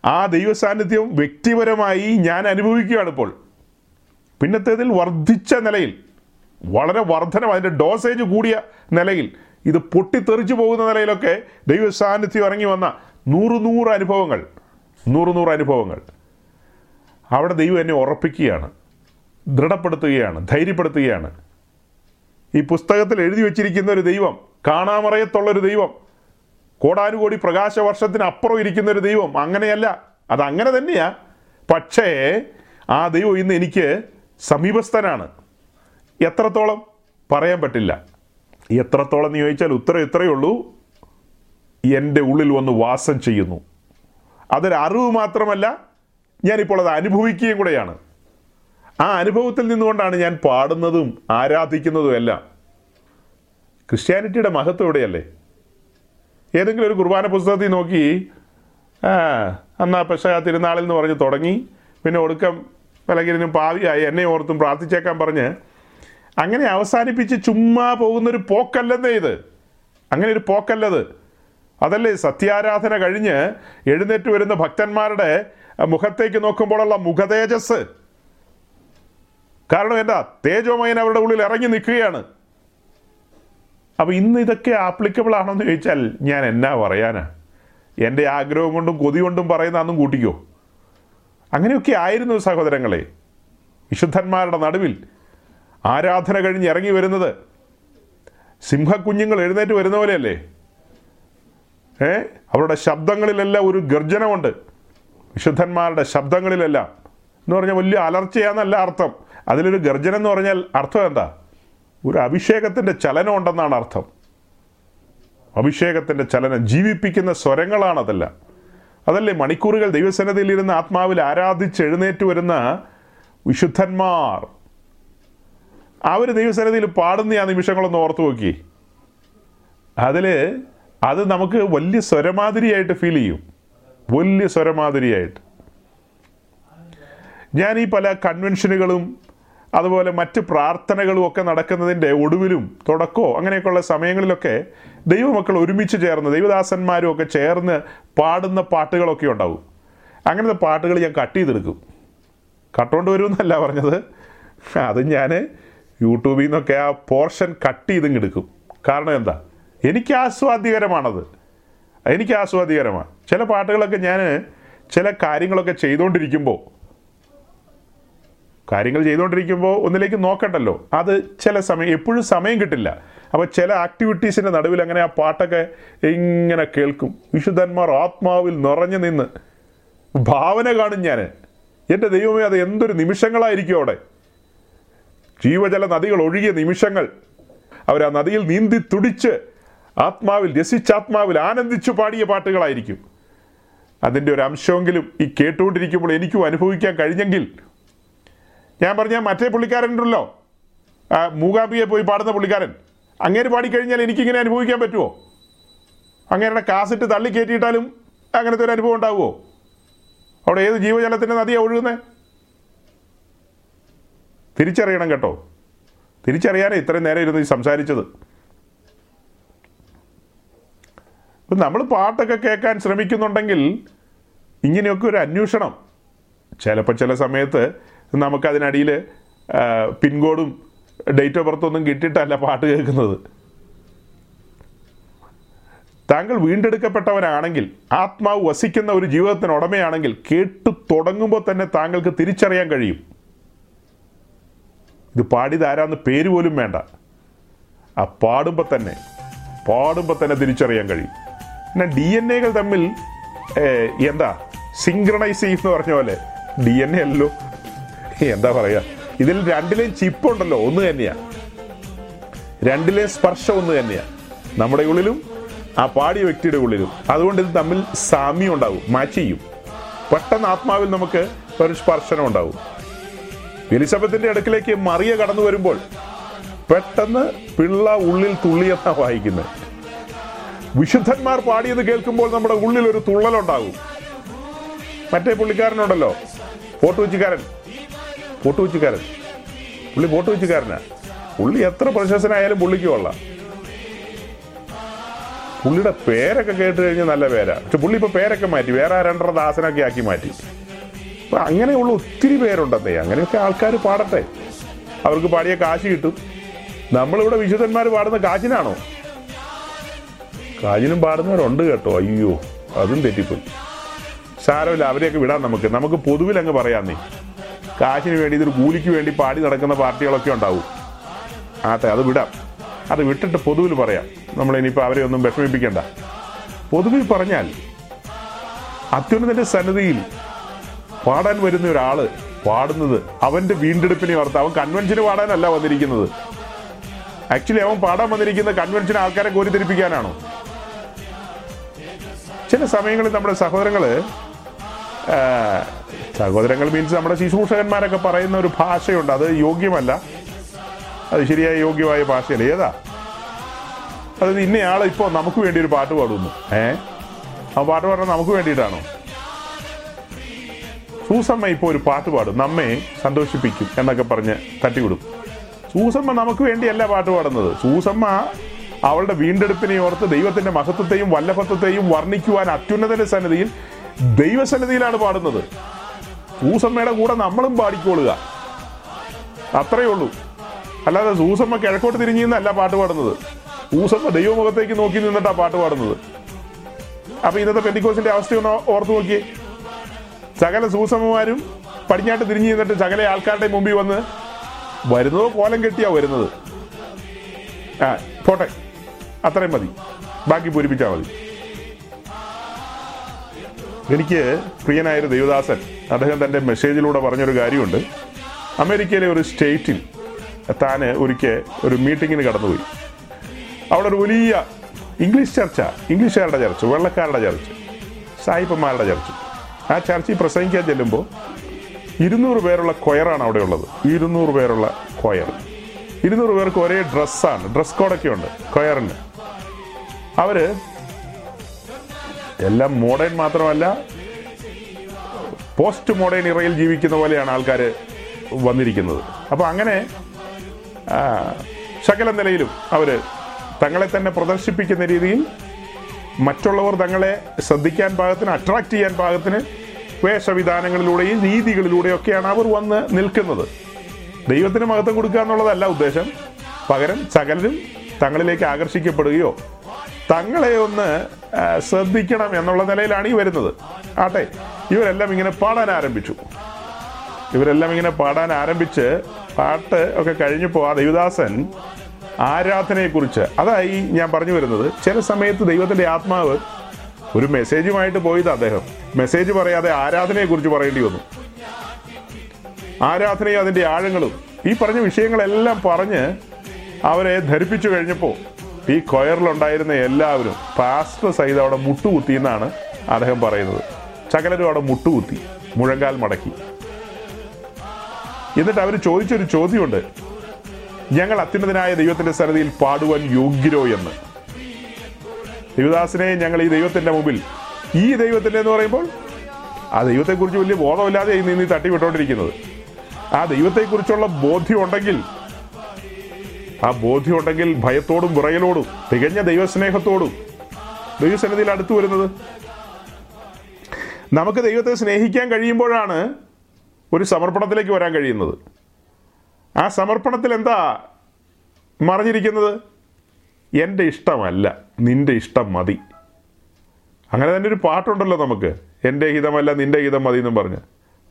ആ ദൈവ സാന്നിധ്യം വ്യക്തിപരമായി ഞാൻ അനുഭവിക്കുകയാണ് ഇപ്പോൾ. പിന്നത്തേതിൽ വർദ്ധിച്ച നിലയിൽ വളരെ വർധനം അതിന്റെ ഡോസേജ് കൂടിയ നിലയിൽ. ഇത് പൊട്ടിത്തെറിച്ചു പോകുന്ന നിലയിലൊക്കെ ദൈവ സാന്നിധ്യം ഇറങ്ങി വന്ന നൂറ് നൂറ് അനുഭവങ്ങൾ. നൂറ് നൂറ് അനുഭവങ്ങൾ. അവിടെ ദൈവം എന്നെ ഉറപ്പിക്കുകയാണ്. ദൃഢപ്പെടുത്തുകയാണ് ധൈര്യപ്പെടുത്തുകയാണ്. ഈ പുസ്തകത്തിൽ എഴുതി വച്ചിരിക്കുന്ന ഒരു ദൈവം കാണാമറയത്തുള്ളൊരു ദൈവം കോടാനുകോടി പ്രകാശവർഷത്തിന് അപ്പുറം ഇരിക്കുന്ന ഒരു ദൈവം അങ്ങനെയല്ല. അത് അങ്ങനെ തന്നെയാ. പക്ഷേ ആ ദൈവം ഇന്ന് എനിക്ക് സമീപസ്ഥനാണ്. എത്രത്തോളം പറയാൻ പറ്റില്ല. എത്രത്തോളം എന്ന് ചോദിച്ചാൽ ഉത്തരം ഇത്രയേ ഉള്ളൂ. എന്റെ ഉള്ളിൽ വന്ന് വാസം ചെയ്യുന്നു. അതൊരു അറിവ് മാത്രമല്ല ഞാനിപ്പോൾ അത് അനുഭവിക്കുകയും കൂടെയാണ്. ആ അനുഭവത്തിൽ നിന്നുകൊണ്ടാണ് ഞാൻ പാടുന്നതും ആരാധിക്കുന്നതും എല്ലാം. ക്രിസ്ത്യാനിറ്റിയുടെ മഹത്വം എവിടെയല്ലേ? ഏതെങ്കിലും ഒരു കുർബാന പുസ്തകത്തിൽ നോക്കി ആ അന്നാ ആ തിരുനാളിൽ എന്ന് പറഞ്ഞ് തുടങ്ങി പിന്നെ ഒടുക്കം വിലകിരിനും പാവിയായി എന്നെ ഓർത്തും പ്രാർത്ഥിച്ചേക്കാൻ പറഞ്ഞ് അങ്ങനെ അവസാനിപ്പിച്ച് ചുമ്മാ പോകുന്നൊരു പോക്കല്ലെന്നേ ഇത്. അങ്ങനെ ഒരു പോക്കല്ലത്. അതല്ലേ സത്യാരാധന കഴിഞ്ഞ് എഴുന്നേറ്റ് വരുന്ന ഭക്തന്മാരുടെ മുഖത്തേക്ക് നോക്കുമ്പോഴുള്ള മുഖതേജസ്. കാരണം എന്താ? തേജോമയൻ അവരുടെ ഉള്ളിൽ ഇറങ്ങി നിൽക്കുകയാണ്. അപ്പോൾ ഇന്ന് ഇതൊക്കെ ആപ്ലിക്കബിൾ ആണെന്ന് ചോദിച്ചാൽ ഞാൻ എന്നാ പറയാനാ? എന്റെ ആഗ്രഹം കൊണ്ടും കൊതി കൊണ്ടും പറയുന്ന അന്നും കൂട്ടിക്കോ. അങ്ങനെയൊക്കെ ആയിരുന്നു സഹോദരങ്ങളെ. വിശുദ്ധന്മാരുടെ നടുവിൽ ആരാധന കഴിഞ്ഞ് ഇറങ്ങി വരുന്നത്? സിംഹക്കുഞ്ഞുങ്ങൾ എഴുന്നേറ്റ് വരുന്ന പോലെയല്ലേ? ഏ? അവരുടെ ശബ്ദങ്ങളിലെല്ലാം ഒരു ഗർജനമുണ്ട്. വിശുദ്ധന്മാരുടെ ശബ്ദങ്ങളിലെല്ലാം. എന്ന് പറഞ്ഞാൽ വലിയ അലർച്ചയാന്നല്ല അർത്ഥം. അതിലൊരു ഗർജനം എന്ന് പറഞ്ഞാൽ അർത്ഥം എന്താ? ഒരു അഭിഷേകത്തിന്റെ ചലനം ഉണ്ടെന്നാണ് അർത്ഥം. അഭിഷേകത്തിന്റെ ചലനം ജീവിപ്പിക്കുന്ന സ്വരങ്ങളാണതല്ല. അതല്ലേ മണിക്കൂറുകൾ ദൈവസന്നതിയിൽ ഇരുന്ന് ആത്മാവിൽ ആരാധിച്ച് എഴുന്നേറ്റ് വരുന്ന വിശുദ്ധന്മാർ? അവർ ദൈവസന്നിധിയിൽ പാടുന്ന ആ നിമിഷങ്ങളൊന്ന് ഓർത്തു നോക്കി. അതിൽ അത് നമുക്ക് വലിയ സ്വരമാതിരിയായിട്ട് ഫീൽ ചെയ്യും. വലിയ സ്വരമാതിരിയായിട്ട്. ഞാൻ ഈ പല കൺവെൻഷനുകളും അതുപോലെ മറ്റ് പ്രാർത്ഥനകളും ഒക്കെ നടക്കുന്നതിന്റെ ഒടുവിലും തുടക്കമോ അങ്ങനെയൊക്കെയുള്ള സമയങ്ങളിലൊക്കെ ദൈവമക്കൾ ഒരുമിച്ച് ചേർന്ന് ദൈവദാസന്മാരും ഒക്കെ ചേർന്ന് പാടുന്ന പാട്ടുകളൊക്കെ ഉണ്ടാവും. അങ്ങനത്തെ പാട്ടുകൾ ഞാൻ കട്ട് ചെയ്തെടുക്കും. കട്ടുകൊണ്ട് വരുമെന്നല്ല പറഞ്ഞത്. അത് ഞാൻ യൂട്യൂബിൽ നിന്നൊക്കെ ആ പോർഷൻ കട്ട് ചെയ്തും എടുക്കും കാരണം എന്താ? എനിക്ക് ആസ്വാദ്യകരമാണത്. എനിക്ക് ആസ്വാദ്യകരമാണ്. ചില പാട്ടുകളൊക്കെ ഞാൻ ചില കാര്യങ്ങളൊക്കെ ചെയ്തുകൊണ്ടിരിക്കുമ്പോൾ കാര്യങ്ങൾ ചെയ്തുകൊണ്ടിരിക്കുമ്പോൾ ഒന്നിലേക്ക് നോക്കണ്ടല്ലോ. അത് ചില സമയം എപ്പോഴും സമയം കിട്ടില്ല. അപ്പോൾ ചില ആക്ടിവിറ്റീസിന്റെ നടുവിൽ അങ്ങനെ ആ പാട്ടൊക്കെ ഇങ്ങനെ കേൾക്കും. വിശുദ്ധന്മാർ ആത്മാവിൽ നിറഞ്ഞു നിന്ന് ഭാവന കാണും ഞാൻ എന്റെ ദൈവമേ അത് എന്തൊരു നിമിഷങ്ങളായിരിക്കും അവിടെ? ജീവജല നദികൾ ഒഴുകിയ നിമിഷങ്ങൾ. അവർ ആ നദിയിൽ നീന്തി തുടിച്ച് ആത്മാവിൽ രസിച്ചാത്മാവിൽ ആനന്ദിച്ചു പാടിയ പാട്ടുകളായിരിക്കും. അതിന്റെ ഒരു അംശമെങ്കിലും ഈ കേട്ടുകൊണ്ടിരിക്കുമ്പോൾ എനിക്കും അനുഭവിക്കാൻ കഴിഞ്ഞെങ്കിൽ ഞാൻ പറഞ്ഞ മറ്റേ പുള്ളിക്കാരനുണ്ടല്ലോ. മൂകാംബിയെ പോയി പാടുന്ന പുള്ളിക്കാരൻ. അങ്ങേര് പാടിക്കഴിഞ്ഞാൽ എനിക്കിങ്ങനെ അനുഭവിക്കാൻ പറ്റുമോ? അങ്ങേരുടെ കാസറ്റ് തള്ളി കയറ്റിയിട്ടാലും അങ്ങനത്തെ ഒരു അനുഭവം ഉണ്ടാവുമോ? അവിടെ ഏത് ജീവജലത്തിന്റെ നദിയാണ് ഒഴുകുന്നത് തിരിച്ചറിയണം കേട്ടോ. തിരിച്ചറിയാനേ ഇത്രയും നേരം ഇരുന്ന് സംസാരിച്ചത്. നമ്മൾ പാട്ടൊക്കെ കേൾക്കാൻ ശ്രമിക്കുന്നുണ്ടെങ്കിൽ ഇങ്ങനെയൊക്കെ ഒരു അന്വേഷണം. ചിലപ്പോൾ ചില സമയത്ത് നമുക്കതിനടിയിൽ പിൻകോഡും ഡേറ്റ് ഓഫ് ബർത്ത് ഒന്നും കിട്ടിയിട്ടല്ല പാട്ട് കേൾക്കുന്നത്. താങ്കൾ വീണ്ടെടുക്കപ്പെട്ടവനാണെങ്കിൽ ആത്മാവ് വസിക്കുന്ന ഒരു ജീവിതത്തിന് ഉടമയാണെങ്കിൽ കേട്ടു തുടങ്ങുമ്പോൾ തന്നെ താങ്കൾക്ക് തിരിച്ചറിയാൻ കഴിയും. ഇത് പാടിയതാരാന്ന് പേര് പോലും വേണ്ട. ആ പാടുമ്പോൾ തന്നെ പാടുമ്പോൾ തന്നെ തിരിച്ചറിയാൻ കഴിയും. പിന്നെ ഡി എൻ എകൾ തമ്മിൽ എന്താ സിങ്ക്രണൈസ് ചെയ്യുന്ന പറഞ്ഞ പോലെ ഡി എൻ എ അല്ലല്ലോ. എന്താ പറയുക ഇതിൽ രണ്ടിലെയും ചിപ്പ് ഉണ്ടല്ലോ ഒന്ന് തന്നെയാണ് രണ്ടിലെയും സ്പർശം ഒന്ന് തന്നെയാണ് നമ്മുടെ ഉള്ളിലും ആ പാടിയ വ്യക്തിയുടെ ഉള്ളിലും. അതുകൊണ്ട് ഇത് തമ്മിൽ സാമ്യം ഉണ്ടാവും മാച്ച് ചെയ്യും. പെട്ടെന്ന് ആത്മാവിൽ നമുക്ക് ഒരു സ്പർശനം ഉണ്ടാവും. എലിസബത്തിന്റെ അടുക്കിലേക്ക് മറിയ കടന്നു വരുമ്പോൾ പെട്ടെന്ന് പിള്ള ഉള്ളിൽ തുള്ളിയെന്നാ വായിക്കുന്നത് വിശുദ്ധന്മാർ പാടിയത് കേൾക്കുമ്പോൾ നമ്മുടെ ഉള്ളിൽ ഒരു തുള്ളലുണ്ടാകും. മറ്റേ പുള്ളിക്കാരനുണ്ടല്ലോ ഫോട്ടുവച്ചിക്കാരൻ ഫോട്ടുവച്ചിക്കാരൻ പുള്ളി ഫോട്ടുവച്ചിക്കാരനാ പുള്ളി എത്ര പ്രശസ്തനായാലും പുള്ളിക്ക് കൊള്ളാം. പുള്ളിയുടെ പേരൊക്കെ കേട്ട് കഴിഞ്ഞാൽ നല്ല പേരാ. പക്ഷെ പുള്ളി ഇപ്പൊ പേരൊക്കെ മാറ്റി വേറെ രണ്ടര ദാസനൊക്കെ ആക്കി മാറ്റി. അങ്ങനെയുള്ള ഒത്തിരി പേരുണ്ടെന്നേ അങ്ങനെയൊക്കെ ആൾക്കാർ പാടട്ടെ. അവർക്ക് പാടിയ കാശ് കിട്ടും. നമ്മളിവിടെ വിശുദ്ധന്മാർ പാടുന്ന കാശിനാണോ കാശിനും പാടുന്നവരുണ്ട് കേട്ടോ. അയ്യോ അതും തെറ്റിപ്പോയി. സാരമില്ല അവരെയൊക്കെ വിടാം നമുക്ക്. നമുക്ക് പൊതുവിൽ അങ്ങ് പറയാം നീ. കാശിന് വേണ്ടി ഇതൊരു കൂലിക്ക് വേണ്ടി പാടി നടക്കുന്ന പാർട്ടികളൊക്കെ ഉണ്ടാവും. ആട്ടെ അത് വിടാം. അത് വിട്ടിട്ട് പൊതുവിൽ പറയാം. നമ്മൾ ഇനിയിപ്പോൾ അവരെ ഒന്നും വിഷമിപ്പിക്കണ്ട. പൊതുവിൽ പറഞ്ഞാൽ അത്യുന്നതിന്റെ സന്നിധിയിൽ പാടാൻ വരുന്ന ഒരാൾ പാടുന്നത് അവന്റെ വീണ്ടെടുപ്പിനെ ഓർത്ത് അവൻ കൺവെൻഷന് പാടാനല്ല വന്നിരിക്കുന്നത്. ആക്ച്വലി അവൻ പാടാൻ വന്നിരിക്കുന്ന കൺവെൻഷൻ ആൾക്കാരെ കോരിത്തിരിപ്പിക്കാനാണോ ചില സമയങ്ങളിൽ നമ്മുടെ സഹോദരങ്ങൾ സഹോദരങ്ങൾ മീൻസ് നമ്മുടെ ശുശ്രൂഷകന്മാരൊക്കെ പറയുന്ന ഒരു ഭാഷയുണ്ട്. അത് യോഗ്യമല്ല. അത് ശരിയായ യോഗ്യമായ ഭാഷയല്ല. ഏതാ? അതായത് ഇന്നയാൾ ഇപ്പോൾ നമുക്ക് വേണ്ടി ഒരു പാട്ട് പാടുന്നു. ഏ? ആ പാട്ട് പാടാൻ നമുക്ക് വേണ്ടിയിട്ടാണോ? സൂസമ്മ ഇപ്പോൾ ഒരു പാട്ട് പാടും. നമ്മെ സന്തോഷിപ്പിക്കും എന്നൊക്കെ പറഞ്ഞ് തട്ടിവിടും സൂസമ്മ നമുക്ക് വേണ്ടിയല്ല പാട്ട് പാടുന്നത്. സൂസമ്മ അവളുടെ വീണ്ടെടുപ്പിനെ ഓർത്ത് ദൈവത്തിന്റെ മഹത്വത്തെയും വല്ലഭത്വത്തെയും വർണിക്കുവാൻ അത്യുന്നതന്റെ സന്നിധിയിൽ ദൈവസന്നിധിയിലാണ് പാടുന്നത്. സൂസമ്മയുടെ കൂടെ നമ്മളും പാടിക്കൊള്ളുക അത്രയേ ഉള്ളൂ. അല്ലാതെ സൂസമ്മ കിഴക്കോട്ട് തിരിഞ്ഞു നിന്നല്ല പാട്ട് പാടുന്നത്. സൂസമ്മ ദൈവമുഖത്തേക്ക് നോക്കി നിന്നിട്ടാ പാട്ട് പാടുന്നത്. അപ്പൊ ഇന്നത്തെ പെന്തിക്കോസിന്റെ അവസ്ഥയൊന്ന് ഓർത്തു നോക്കിയേ. സകല സൂസമ്മമാരും പടിഞ്ഞാട്ട് തിരിഞ്ഞു നിന്നിട്ട് സകല ആൾക്കാരുടെ മുമ്പിൽ വന്ന് വരുന്നത് കോലം കെട്ടിയാ വരുന്നത്. ആ പോട്ടെ. അത്രയും മതി. ബാക്കി പൂരിപ്പിച്ചാൽ മതി. എനിക്ക് പ്രിയനായൊരു ദേവദാസൻ അദ്ദേഹം തന്റെ മെസ്സേജിലൂടെ പറഞ്ഞൊരു കാര്യമുണ്ട്. അമേരിക്കയിലെ ഒരു സ്റ്റേറ്റിൽ താൻ ഒരിക്കൽ ഒരു മീറ്റിങ്ങിന് കടന്നുപോയി. അവിടെ ഒരു വലിയ ഇംഗ്ലീഷ് ചർച്ച ഇംഗ്ലീഷുകാരുടെ ചർച്ച വെള്ളക്കാരുടെ ചർച്ച സായിപ്പന്മാരുടെ ചർച്ച്. ആ ചർച്ചിൽ പ്രസംഗിക്കാൻ ചെല്ലുമ്പോൾ ഇരുന്നൂറ് പേരുള്ള കൊയറാണ് അവിടെ ഉള്ളത്. ഇരുന്നൂറ് പേരുള്ള കൊയർ. ഇരുന്നൂറ് പേർക്ക് ഒരേ ഡ്രസ്സാണ്. ഡ്രസ് കോഡൊക്കെ ഉണ്ട് കൊയറിന്. അവർ എല്ലാം മോഡേൺ മാത്രമല്ല പോസ്റ്റ് മോഡേൺ ഇറയിൽ ജീവിക്കുന്ന പോലെയാണ് ആൾക്കാർ വന്നിരിക്കുന്നത്. അപ്പോൾ അങ്ങനെ ആ, സകല നിലയിലും അവർ തങ്ങളെ തന്നെ പ്രദർശിപ്പിക്കുന്ന രീതിയിൽ മറ്റുള്ളവർ തങ്ങളെ ശ്രദ്ധിക്കാൻ പാകത്തിന് അട്രാക്ട് ചെയ്യാൻ പാകത്തിന് വേഷവിധാനങ്ങളിലൂടെയും രീതികളിലൂടെയൊക്കെയാണ് അവർ വന്ന് നിൽക്കുന്നത്. ദൈവത്തിന് മഹത്വം കൊടുക്കുക എന്നുള്ളതല്ല ഉദ്ദേശം. പകരം സകലരും തങ്ങളിലേക്ക് ആകർഷിക്കപ്പെടുകയോ തങ്ങളെ ഒന്ന് ശ്രദ്ധിക്കണം എന്നുള്ള നിലയിലാണ് ഈ വരുന്നത്. ആട്ടെ ഇവരെല്ലാം ഇങ്ങനെ പാടാൻ ആരംഭിച്ചു. ഇവരെല്ലാം ഇങ്ങനെ പാടാൻ ആരംഭിച്ച് പാട്ട് ഒക്കെ കഴിഞ്ഞപ്പോൾ ആ ദേവദാസൻ ആരാധനയെക്കുറിച്ച്. അതായി ഞാൻ പറഞ്ഞു വരുന്നത്. ചില സമയത്ത് ദൈവത്തിന്റെ ആത്മാവ് ഒരു മെസ്സേജുമായിട്ട് പോയത് അദ്ദേഹം. മെസ്സേജ് പറയാതെ ആരാധനയെക്കുറിച്ച് പറയേണ്ടി വന്നു. ആരാധനയും അതിന്റെ ആഴങ്ങളും. ഈ പറഞ്ഞ വിഷയങ്ങളെല്ലാം പറഞ്ഞ് അവരെ ധരിപ്പിച്ചു കഴിഞ്ഞപ്പോൾ ഈ കൊയറിലുണ്ടായിരുന്ന എല്ലാവരും പാസ്റ്റർ സഹിതം അവിടെ മുട്ടുകുത്തി എന്നാണ് അദ്ദേഹം പറയുന്നത്. സകലരും അവിടെ മുട്ടുകുത്തി മുഴങ്കാൽ മടക്കി. എന്നിട്ട് അവർ ചോദിച്ചൊരു ചോദ്യമുണ്ട്. ഞങ്ങൾ അത്യുന്നതനായ ദൈവത്തിന്റെ സന്നിധിയിൽ പാടുവാൻ യോഗ്യരോ എന്ന്. ദൈവദാസിനെ ഞങ്ങൾ ഈ ദൈവത്തിന്റെ മുമ്പിൽ ഈ ദൈവത്തിന്റെ എന്ന് പറയുമ്പോൾ ആ ദൈവത്തെക്കുറിച്ച് വലിയ ബോധമില്ലാതെ ഈ നീ തട്ടിവിട്ടോണ്ടിരിക്കുന്നത്. ആ ദൈവത്തെക്കുറിച്ചുള്ള ബോധ്യമുണ്ടെങ്കിൽ ആ ബോധ്യമുണ്ടെങ്കിൽ ഭയത്തോടും വിറയലോടും തികഞ്ഞ ദൈവസ്നേഹത്തോടും. ദൈവസന്നിധിയിൽ അടുത്തു വരുന്നത്. നമുക്ക് ദൈവത്തെ സ്നേഹിക്കാൻ കഴിയുമ്പോഴാണ് ഒരു സമർപ്പണത്തിലേക്ക് വരാൻ കഴിയുന്നത്. ആ സമർപ്പണത്തിൽ എന്താ മറിഞ്ഞിരിക്കുന്നത്? എന്റെ ഇഷ്ടമല്ല. നിന്റെ ഇഷ്ടം മതി. അങ്ങനെ തന്നെ ഒരു പാട്ടുണ്ടല്ലോ നമുക്ക്. എന്റെ ഹിതമല്ല നിന്റെ ഹിതം മതി എന്നും പറഞ്ഞ്.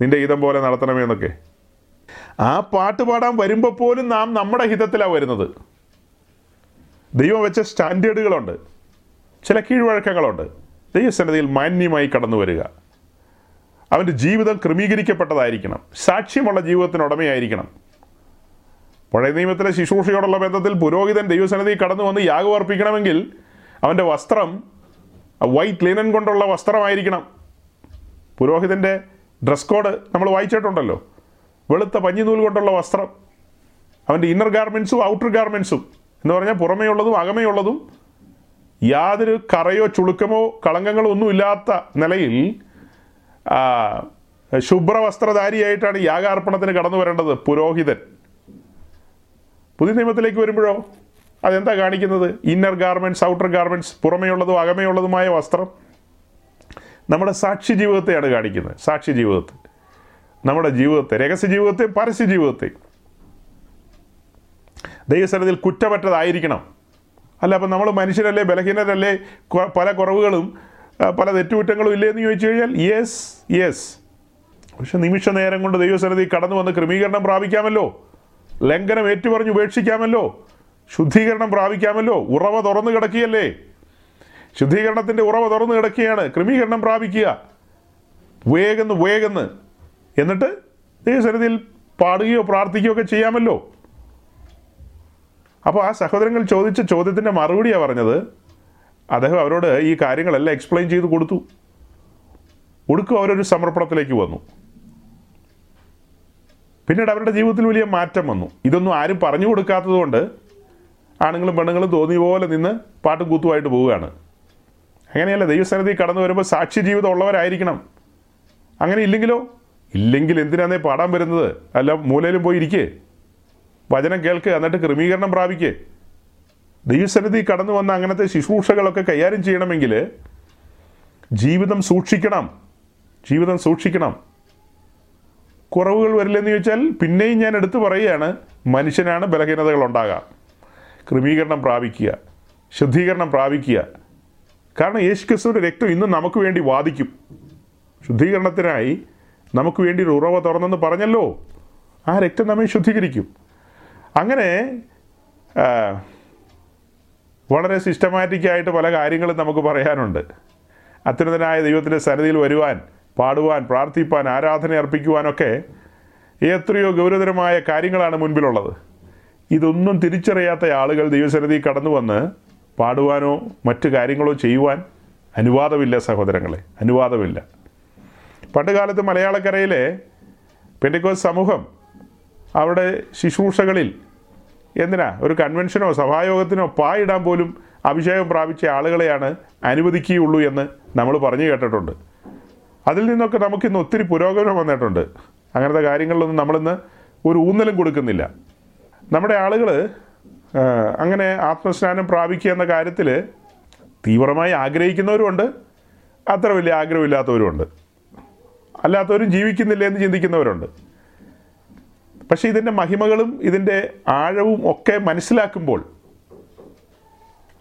നിന്റെ ഹിതം പോലെ നടത്തണമേ എന്നൊക്കെ. ആ പാട്ട് പാടാൻ വരുമ്പോൾ പോലും നാം നമ്മുടെ ഹിതത്തിലാണ് വരുന്നത്. ദൈവം വെച്ച സ്റ്റാൻഡേർഡുകളുണ്ട്. ചില കീഴ്വഴക്കങ്ങളുണ്ട്. ദൈവസന്നതിയിൽ മാന്യമായി കടന്നു വരിക. അവന്റെ ജീവിതം ക്രമീകരിക്കപ്പെട്ടതായിരിക്കണം. സാക്ഷ്യമുള്ള ജീവിതത്തിന് ഉടമയായിരിക്കണം പഴയ നിയമത്തിലെ ശുശ്രൂഷയോടുള്ള ബന്ധത്തിൽ പുരോഹിതൻ ദൈവസന്നിധി കടന്നു വന്ന് യാഗം അർപ്പിക്കണമെങ്കിൽ അവന്റെ വസ്ത്രം വൈറ്റ് ലിനൻ കൊണ്ടുള്ള വസ്ത്രമായിരിക്കണം. പുരോഹിതന്റെ ഡ്രസ് കോഡ് നമ്മൾ വായിച്ചിട്ടുണ്ടല്ലോ. വെളുത്ത പഞ്ഞിനൂൽ കൊണ്ടുള്ള വസ്ത്രം അവന്റെ ഇന്നർ ഗാർമെൻസും ഔട്ടർ ഗാർമെൻസും എന്ന് പറഞ്ഞാൽ പുറമേയുള്ളതും അകമേയുള്ളതും യാതൊരു കറയോ ചുളുക്കമോ കളങ്കങ്ങളോ ഒന്നും ഇല്ലാത്ത നിലയിൽ ശുഭ്രവസ്ത്രധാരിയായിട്ടാണ് യാഗാർപ്പണത്തിന് കടന്നു വരേണ്ടത് പുരോഹിതൻ. പുതിയ നിയമത്തിലേക്ക് വരുമ്പോഴോ? അതെന്താ കാണിക്കുന്നത്? ഇന്നർ ഗാർമെന്റ്സ് ഔട്ടർ ഗാർമെന്റ്സ് അകമേ ഉള്ളതുമായ വസ്ത്രം? നമ്മുടെ സാക്ഷി ജീവിതത്തെയാണ് കാണിക്കുന്നത്. സാക്ഷി ജീവിതത്തെ. നമ്മുടെ ജീവിതത്തെ രഹസ്യ ജീവിതത്തെ പരസ്യ ജീവിതത്തെ ദൈവസ്ഥലത്തിൽ കുറ്റമറ്റതായിരിക്കണം. അല്ല അപ്പം നമ്മൾ മനുഷ്യരല്ലേ ബലഹീനരല്ലേ? പല കുറവുകളും പല തെറ്റുകുറ്റങ്ങളും ഇല്ലേ എന്ന് ചോദിച്ചു കഴിഞ്ഞാൽ യെസ് യെസ് പക്ഷെ നിമിഷ നേരം കൊണ്ട് ദൈവസന്നിധി കടന്നു വന്ന് ക്രമീകരണം പ്രാപിക്കാമല്ലോ. ലംഘനം ഏറ്റുപറഞ്ഞ് ഉപേക്ഷിക്കാമല്ലോ. ശുദ്ധീകരണം പ്രാപിക്കാമല്ലോ. ഉറവ തുറന്നു കിടക്കുകയല്ലേ? ശുദ്ധീകരണത്തിന്റെ ഉറവ തുറന്നു കിടക്കുകയാണ്. ക്രമീകരണം പ്രാപിക്കുക. വേഗന്ന് വേഗന്ന്. എന്നിട്ട് ദൈവസന്നിധിയിൽ പാടുകയോ പ്രാർത്ഥിക്കുകയോ ഒക്കെ ചെയ്യാമല്ലോ. അപ്പോൾ ആ സഹോദരങ്ങൾ ചോദിച്ച ചോദ്യത്തിന്റെ മറുപടിയാണ് പറഞ്ഞത്. അദ്ദേഹം അവരോട് ഈ കാര്യങ്ങളെല്ലാം എക്സ്പ്ലെയിൻ ചെയ്ത് കൊടുത്തു. ഒടുക്കും അവരൊരു സമർപ്പണത്തിലേക്ക് വന്നു. പിന്നീട് അവരുടെ ജീവിതത്തിൽ വലിയ മാറ്റം വന്നു. ഇതൊന്നും ആരും പറഞ്ഞു കൊടുക്കാത്തതുകൊണ്ട് ആണുങ്ങളും പെണ്ണുങ്ങളും തോന്നിയ പോലെ നിന്ന് പാട്ടും കൂത്തുമായിട്ട് പോവുകയാണ്. അങ്ങനെയല്ല ദൈവസന്നിധി കടന്നു വരുമ്പോൾ സാക്ഷി ജീവിതം ഉള്ളവരായിരിക്കണം. അങ്ങനെ ഇല്ലെങ്കിലോ? ഇല്ലെങ്കിൽ എന്തിനാന്നേ പാടാൻ വരുന്നത്? അല്ല മൂലയിലും പോയി ഇരിക്കേ. വചനം കേൾക്ക് എന്നിട്ട് ക്രമീകരണം പ്രാപിക്കേ. ദൈവസന്നിധി കടന്നു വന്ന അങ്ങനത്തെ ശുശ്രൂഷകളൊക്കെ കൈകാര്യം ചെയ്യണമെങ്കിൽ ജീവിതം സൂക്ഷിക്കണം. ജീവിതം സൂക്ഷിക്കണം. കുറവുകൾ വരില്ലെന്ന് ചോദിച്ചാൽ പിന്നെയും ഞാൻ എടുത്തു പറയുകയാണ് മനുഷ്യനാണ് ബലഹീനതകൾ ഉണ്ടാകാം. ക്രമീകരണം പ്രാപിക്കുക ശുദ്ധീകരണം പ്രാപിക്കുക. കാരണം യേശു ക്രിസ്തുവിന്റെ രക്തം ഇന്ന് നമുക്ക് വേണ്ടി വാദിക്കും. ശുദ്ധീകരണത്തിനായി നമുക്ക് വേണ്ടി ഒരു ഉറവ തുറന്നെന്ന് പറഞ്ഞല്ലോ. ആ രക്തം നമ്മെ ശുദ്ധീകരിക്കും. അങ്ങനെ വളരെ സിസ്റ്റമാറ്റിക്കായിട്ട് പല കാര്യങ്ങളും നമുക്ക് പറയാനുണ്ട്. അത്യുന്നതനായ ദൈവത്തിന്റെ സന്നിധിയിൽ വരുവാൻ പാടുവാൻ പ്രാർത്ഥിപ്പാൻ ആരാധന അർപ്പിക്കുവാനൊക്കെ എത്രയോ ഗൗരവതരമായ കാര്യങ്ങളാണ് മുൻപിലുള്ളത്. ഇതൊന്നും തിരിച്ചറിയാത്ത ആളുകൾ ദൈവസന്നിധി കടന്നു വന്ന് പാടുവാനോ മറ്റു കാര്യങ്ങളോ ചെയ്യുവാൻ അനുവാദമില്ല സഹോദരങ്ങളെ അനുവാദമില്ല. പണ്ടുകാലത്ത് മലയാളക്കരയിലെ പെൻഡിക്കോസ് സമൂഹം അവിടെ ശുശ്രൂഷകളിൽ എന്തിനാ? ഒരു കൺവെൻഷനോ സഭായോഗത്തിനോ പായിടാൻ പോലും അഭിഷേകം പ്രാപിച്ച ആളുകളെയാണ് അനുവദിക്കുകയുള്ളൂ എന്ന് നമ്മൾ പറഞ്ഞു കേട്ടിട്ടുണ്ട്. അതിൽ നിന്നൊക്കെ നമുക്കിന്ന് ഒത്തിരി പുരോഗമനം വന്നിട്ടുണ്ട്. അങ്ങനത്തെ കാര്യങ്ങളിലൊന്നും നമ്മളിന്ന് ഒരു ഊന്നലും കൊടുക്കുന്നില്ല. നമ്മുടെ ആളുകൾ അങ്ങനെ ആത്മസ്നാനം പ്രാപിക്കുക എന്ന കാര്യത്തിൽ തീവ്രമായി ആഗ്രഹിക്കുന്നവരുമുണ്ട്. അത്ര വലിയ ആഗ്രഹമില്ലാത്തവരുമുണ്ട്. അല്ലാത്തവരും ജീവിക്കുന്നില്ല എന്ന് ചിന്തിക്കുന്നവരുണ്ട്. പക്ഷേ ഇതിന്റെ മഹിമകളും ഇതിന്റെ ആഴവും ഒക്കെ മനസ്സിലാക്കുമ്പോൾ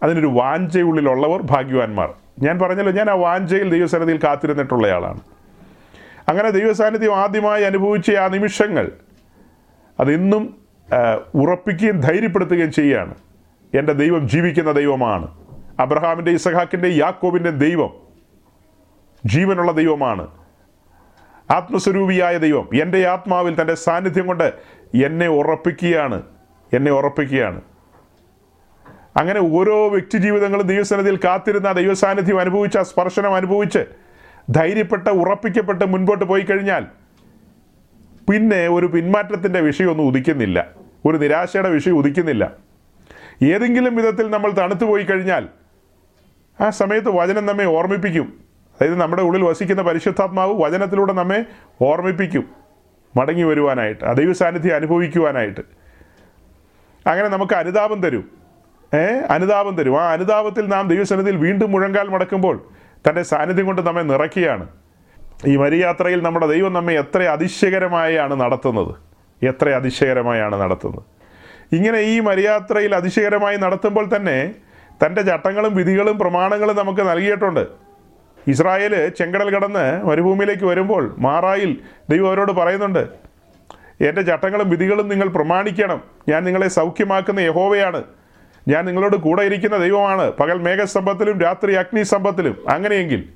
അതിനൊരു വാഞ്ചയുള്ളിലുള്ളവർ ഭാഗ്യവാന്മാർ. ഞാൻ പറഞ്ഞല്ലോ ഞാൻ ആ വാഞ്ചയിൽ ദൈവസന്നിധിയിൽ കാത്തിരുന്നിട്ടുള്ളയാളാണ്. അങ്ങനെ ദൈവസാന്നിധ്യം ആദ്യമായി അനുഭവിച്ച ആ നിമിഷങ്ങൾ അതിന്നും ഉറപ്പിക്കുകയും ധൈര്യപ്പെടുത്തുകയും ചെയ്യുകയാണ് എന്റെ ദൈവം ജീവിക്കുന്ന ദൈവമാണ്. അബ്രഹാമിന്റെ ഇസഹാക്കിന്റെ യാക്കോബിന്റെ ദൈവം ജീവനുള്ള ദൈവമാണ്. ആത്മസ്വരൂപിയായ ദൈവം എന്റെ ആത്മാവിൽ തന്റെ സാന്നിധ്യം കൊണ്ട് എന്നെ ഉറപ്പിക്കുകയാണ് എന്നെ ഉറപ്പിക്കുകയാണ്. അങ്ങനെ ഓരോ വ്യക്തി ജീവിതങ്ങളും ദൈവസന്നിധിയിൽ കാത്തിരുന്ന ദൈവസാന്നിധ്യം അനുഭവിച്ച ആ സ്പർശനം അനുഭവിച്ച് ധൈര്യപ്പെട്ട് ഉറപ്പിക്കപ്പെട്ട് മുൻപോട്ട് പോയി കഴിഞ്ഞാൽ പിന്നെ ഒരു പിന്മാറ്റത്തിന്റെ വിഷയമൊന്നും ഉദിക്കുന്നില്ല. ഒരു നിരാശയുടെ വിഷയം ഉദിക്കുന്നില്ല. ഏതെങ്കിലും വിധത്തിൽ നമ്മൾ തണുത്തു പോയി കഴിഞ്ഞാൽ ആ സമയത്ത് വചനം നമ്മെ ഓർമ്മിപ്പിക്കും. അതായത് നമ്മുടെ ഉള്ളിൽ വസിക്കുന്ന പരിശുദ്ധാത്മാവ് വചനത്തിലൂടെ നമ്മെ ഓർമ്മിപ്പിക്കും. മടങ്ങി വരുവാനായിട്ട് ദൈവ സാന്നിധ്യം അനുഭവിക്കുവാനായിട്ട്. അങ്ങനെ നമുക്ക് അനുതാപം തരും. ഏ? അനുതാപം തരും. ആ അനുതാപത്തിൽ നാം ദൈവസന്നിധിയിൽ വീണ്ടും മുഴങ്കാൽ മടക്കുമ്പോൾ തന്റെ സാന്നിധ്യം കൊണ്ട് നമ്മെ നിറയ്ക്കുകയാണ്. ഈ മരിയാത്രയിൽ നമ്മുടെ ദൈവം നമ്മെ എത്ര അതിശയകരമായാണ് നടത്തുന്നത്. എത്ര അതിശയകരമായാണ് നടത്തുന്നത്. ഇങ്ങനെ ഈ മരിയാത്രയിൽ അതിശയകരമായി നടത്തുമ്പോൾ തന്നെ തന്റെ ചട്ടങ്ങളും വിധികളും പ്രമാണങ്ങളും നമുക്ക് നൽകിയിട്ടുണ്ട്. ഇസ്രായേൽ ചെങ്കടൽ കടന്ന് മരുഭൂമിയിലേക്ക് വരുമ്പോൾ മാറായിൽ ദൈവം അവരോട് പറയുന്നുണ്ട് എന്റെ ചട്ടങ്ങളും വിധികളും നിങ്ങൾ പ്രമാണിക്കണം. ഞാൻ നിങ്ങളെ സൗഖ്യമാക്കുന്ന യഹോവയാണ്. ഞാൻ നിങ്ങളോട് കൂടെ ഇരിക്കുന്ന ദൈവമാണ്. പകൽ മേഘസ്തംഭത്തിലും രാത്രി അഗ്നിസ്തംഭത്തിലും. അങ്ങനെയെങ്കിൽ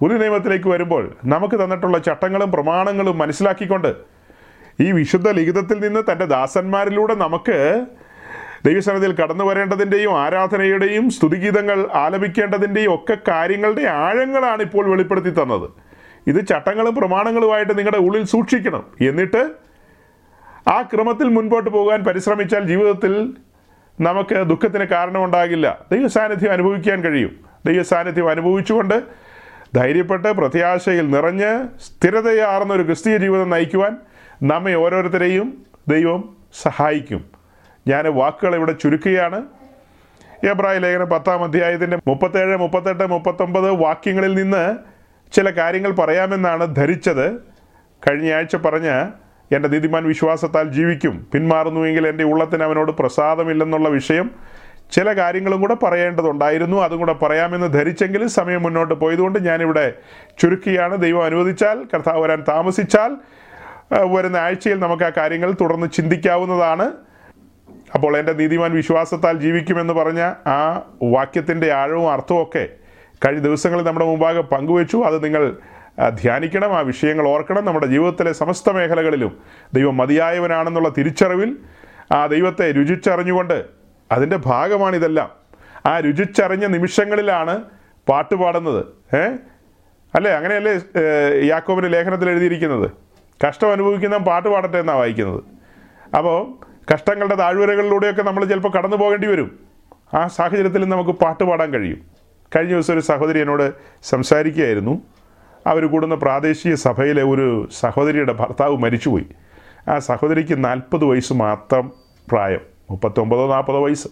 പുതിയ നിയമത്തിലേക്ക് വരുമ്പോൾ നമുക്ക് തന്നിട്ടുള്ള ചട്ടങ്ങളും പ്രമാണങ്ങളും മനസ്സിലാക്കിക്കൊണ്ട് ഈ വിശുദ്ധ ലിഖിതത്തിൽ നിന്ന് തന്റെ ദാസന്മാരിലൂടെ നമുക്ക് ദൈവസന്നിധിയിൽ കടന്നു വരേണ്ടതിന്റെയും ആരാധനയുടെയും സ്തുതിഗീതങ്ങൾ ആലപിക്കേണ്ടതിന്റെയും ഒക്കെ കാര്യങ്ങളുടെ ആഴങ്ങളാണ് ഇപ്പോൾ വെളിപ്പെടുത്തി തന്നത്. ഇത് ചട്ടങ്ങളും പ്രമാണങ്ങളുമായിട്ട് നിങ്ങളുടെ ഉള്ളിൽ സൂക്ഷിക്കണം. എന്നിട്ട് ആ ക്രമത്തിൽ മുൻപോട്ട് പോകാൻ പരിശ്രമിച്ചാൽ ജീവിതത്തിൽ നമുക്ക് ദുഃഖത്തിന് കാരണമുണ്ടാകില്ല. ദൈവ സാന്നിധ്യം അനുഭവിക്കാൻ കഴിയും. ദൈവ സാന്നിധ്യം അനുഭവിച്ചുകൊണ്ട് ധൈര്യപ്പെട്ട് പ്രത്യാശയിൽ നിറഞ്ഞ് സ്ഥിരതയാർന്ന ഒരു ക്രിസ്തീയ ജീവിതം നയിക്കുവാൻ നമ്മെ ഓരോരുത്തരെയും ദൈവം സഹായിക്കും. ഞാൻ വാക്കുകൾ ഇവിടെ ചുരുക്കുകയാണ്. എബ്രായ ലേഖനം പത്താം അധ്യായത്തിന്റെ മുപ്പത്തേഴ് മുപ്പത്തെട്ട് മുപ്പത്തൊമ്പത് വാക്യങ്ങളിൽ നിന്ന് ചില കാര്യങ്ങൾ പറയാമെന്നാണ് ധരിച്ചത്. കഴിഞ്ഞ ആഴ്ച പറഞ്ഞ എന്റെ നീതിമാൻ വിശ്വാസത്താൽ ജീവിക്കും. പിന്മാറുന്നുവെങ്കിൽ എന്റെ ഉള്ളത്തിന് അവനോട് പ്രസാദമില്ലെന്നുള്ള വിഷയം ചില കാര്യങ്ങളും കൂടെ പറയേണ്ടതുണ്ടായിരുന്നു. അതും കൂടെ പറയാമെന്ന് ധരിച്ചെങ്കിലും സമയം മുന്നോട്ട് പോയതുകൊണ്ട് ഞാനിവിടെ ചുരുക്കിയാണ്. ദൈവം അനുവദിച്ചാൽ കർത്താവ് വരാൻ താമസിച്ചാൽ വരുന്ന ആഴ്ചയിൽ നമുക്ക് ആ കാര്യങ്ങൾ തുടർന്ന് ചിന്തിക്കാവുന്നതാണ്. അപ്പോൾ എന്റെ നീതിമാൻ വിശ്വാസത്താൽ ജീവിക്കുമെന്ന് പറഞ്ഞ ആ വാക്യത്തിന്റെ ആഴവും അർത്ഥവും ഒക്കെ കഴിഞ്ഞ ദിവസങ്ങളിൽ നമ്മുടെ മുമ്പാകെ പങ്കുവച്ചു. അത് നിങ്ങൾ ധ്യാനിക്കണം ആ വിഷയങ്ങൾ ഓർക്കണം നമ്മുടെ ജീവിതത്തിലെ സമസ്ത മേഖലകളിലും. ദൈവം മതിയായവനാണെന്നുള്ള തിരിച്ചറിവിൽ ആ ദൈവത്തെ രുചിച്ചറിഞ്ഞുകൊണ്ട് അതിന്റെ ഭാഗമാണിതെല്ലാം. ആ രുചിച്ചറിഞ്ഞ നിമിഷങ്ങളിലാണ് പാട്ട് പാടുന്നത്. ഏ? അല്ലേ? അങ്ങനെയല്ലേ യാക്കോബിന് ലേഖനത്തിൽ എഴുതിയിരിക്കുന്നത്? കഷ്ടം അനുഭവിക്കുന്ന പാട്ട് പാടട്ടെ എന്നാണ് വായിക്കുന്നത്. അപ്പോൾ കഷ്ടങ്ങളുടെ താഴ്വരകളിലൂടെയൊക്കെ നമ്മൾ ചിലപ്പോൾ കടന്നു പോകേണ്ടി വരും. ആ സാഹചര്യത്തിൽ നമുക്ക് പാട്ട് പാടാൻ കഴിയും. കഴിഞ്ഞ ദിവസം ഒരു സഹോദരി എന്നോട് സംസാരിക്കുകയായിരുന്നു. അവർ കൂടുന്ന പ്രാദേശിക സഭയിലെ ഒരു സഹോദരിയുടെ ഭർത്താവ് മരിച്ചുപോയി. ആ സഹോദരിക്ക് നാൽപ്പത് വയസ്സ് മാത്രം പ്രായം മുപ്പത്തൊമ്പതോ നാൽപ്പതോ വയസ്സ്.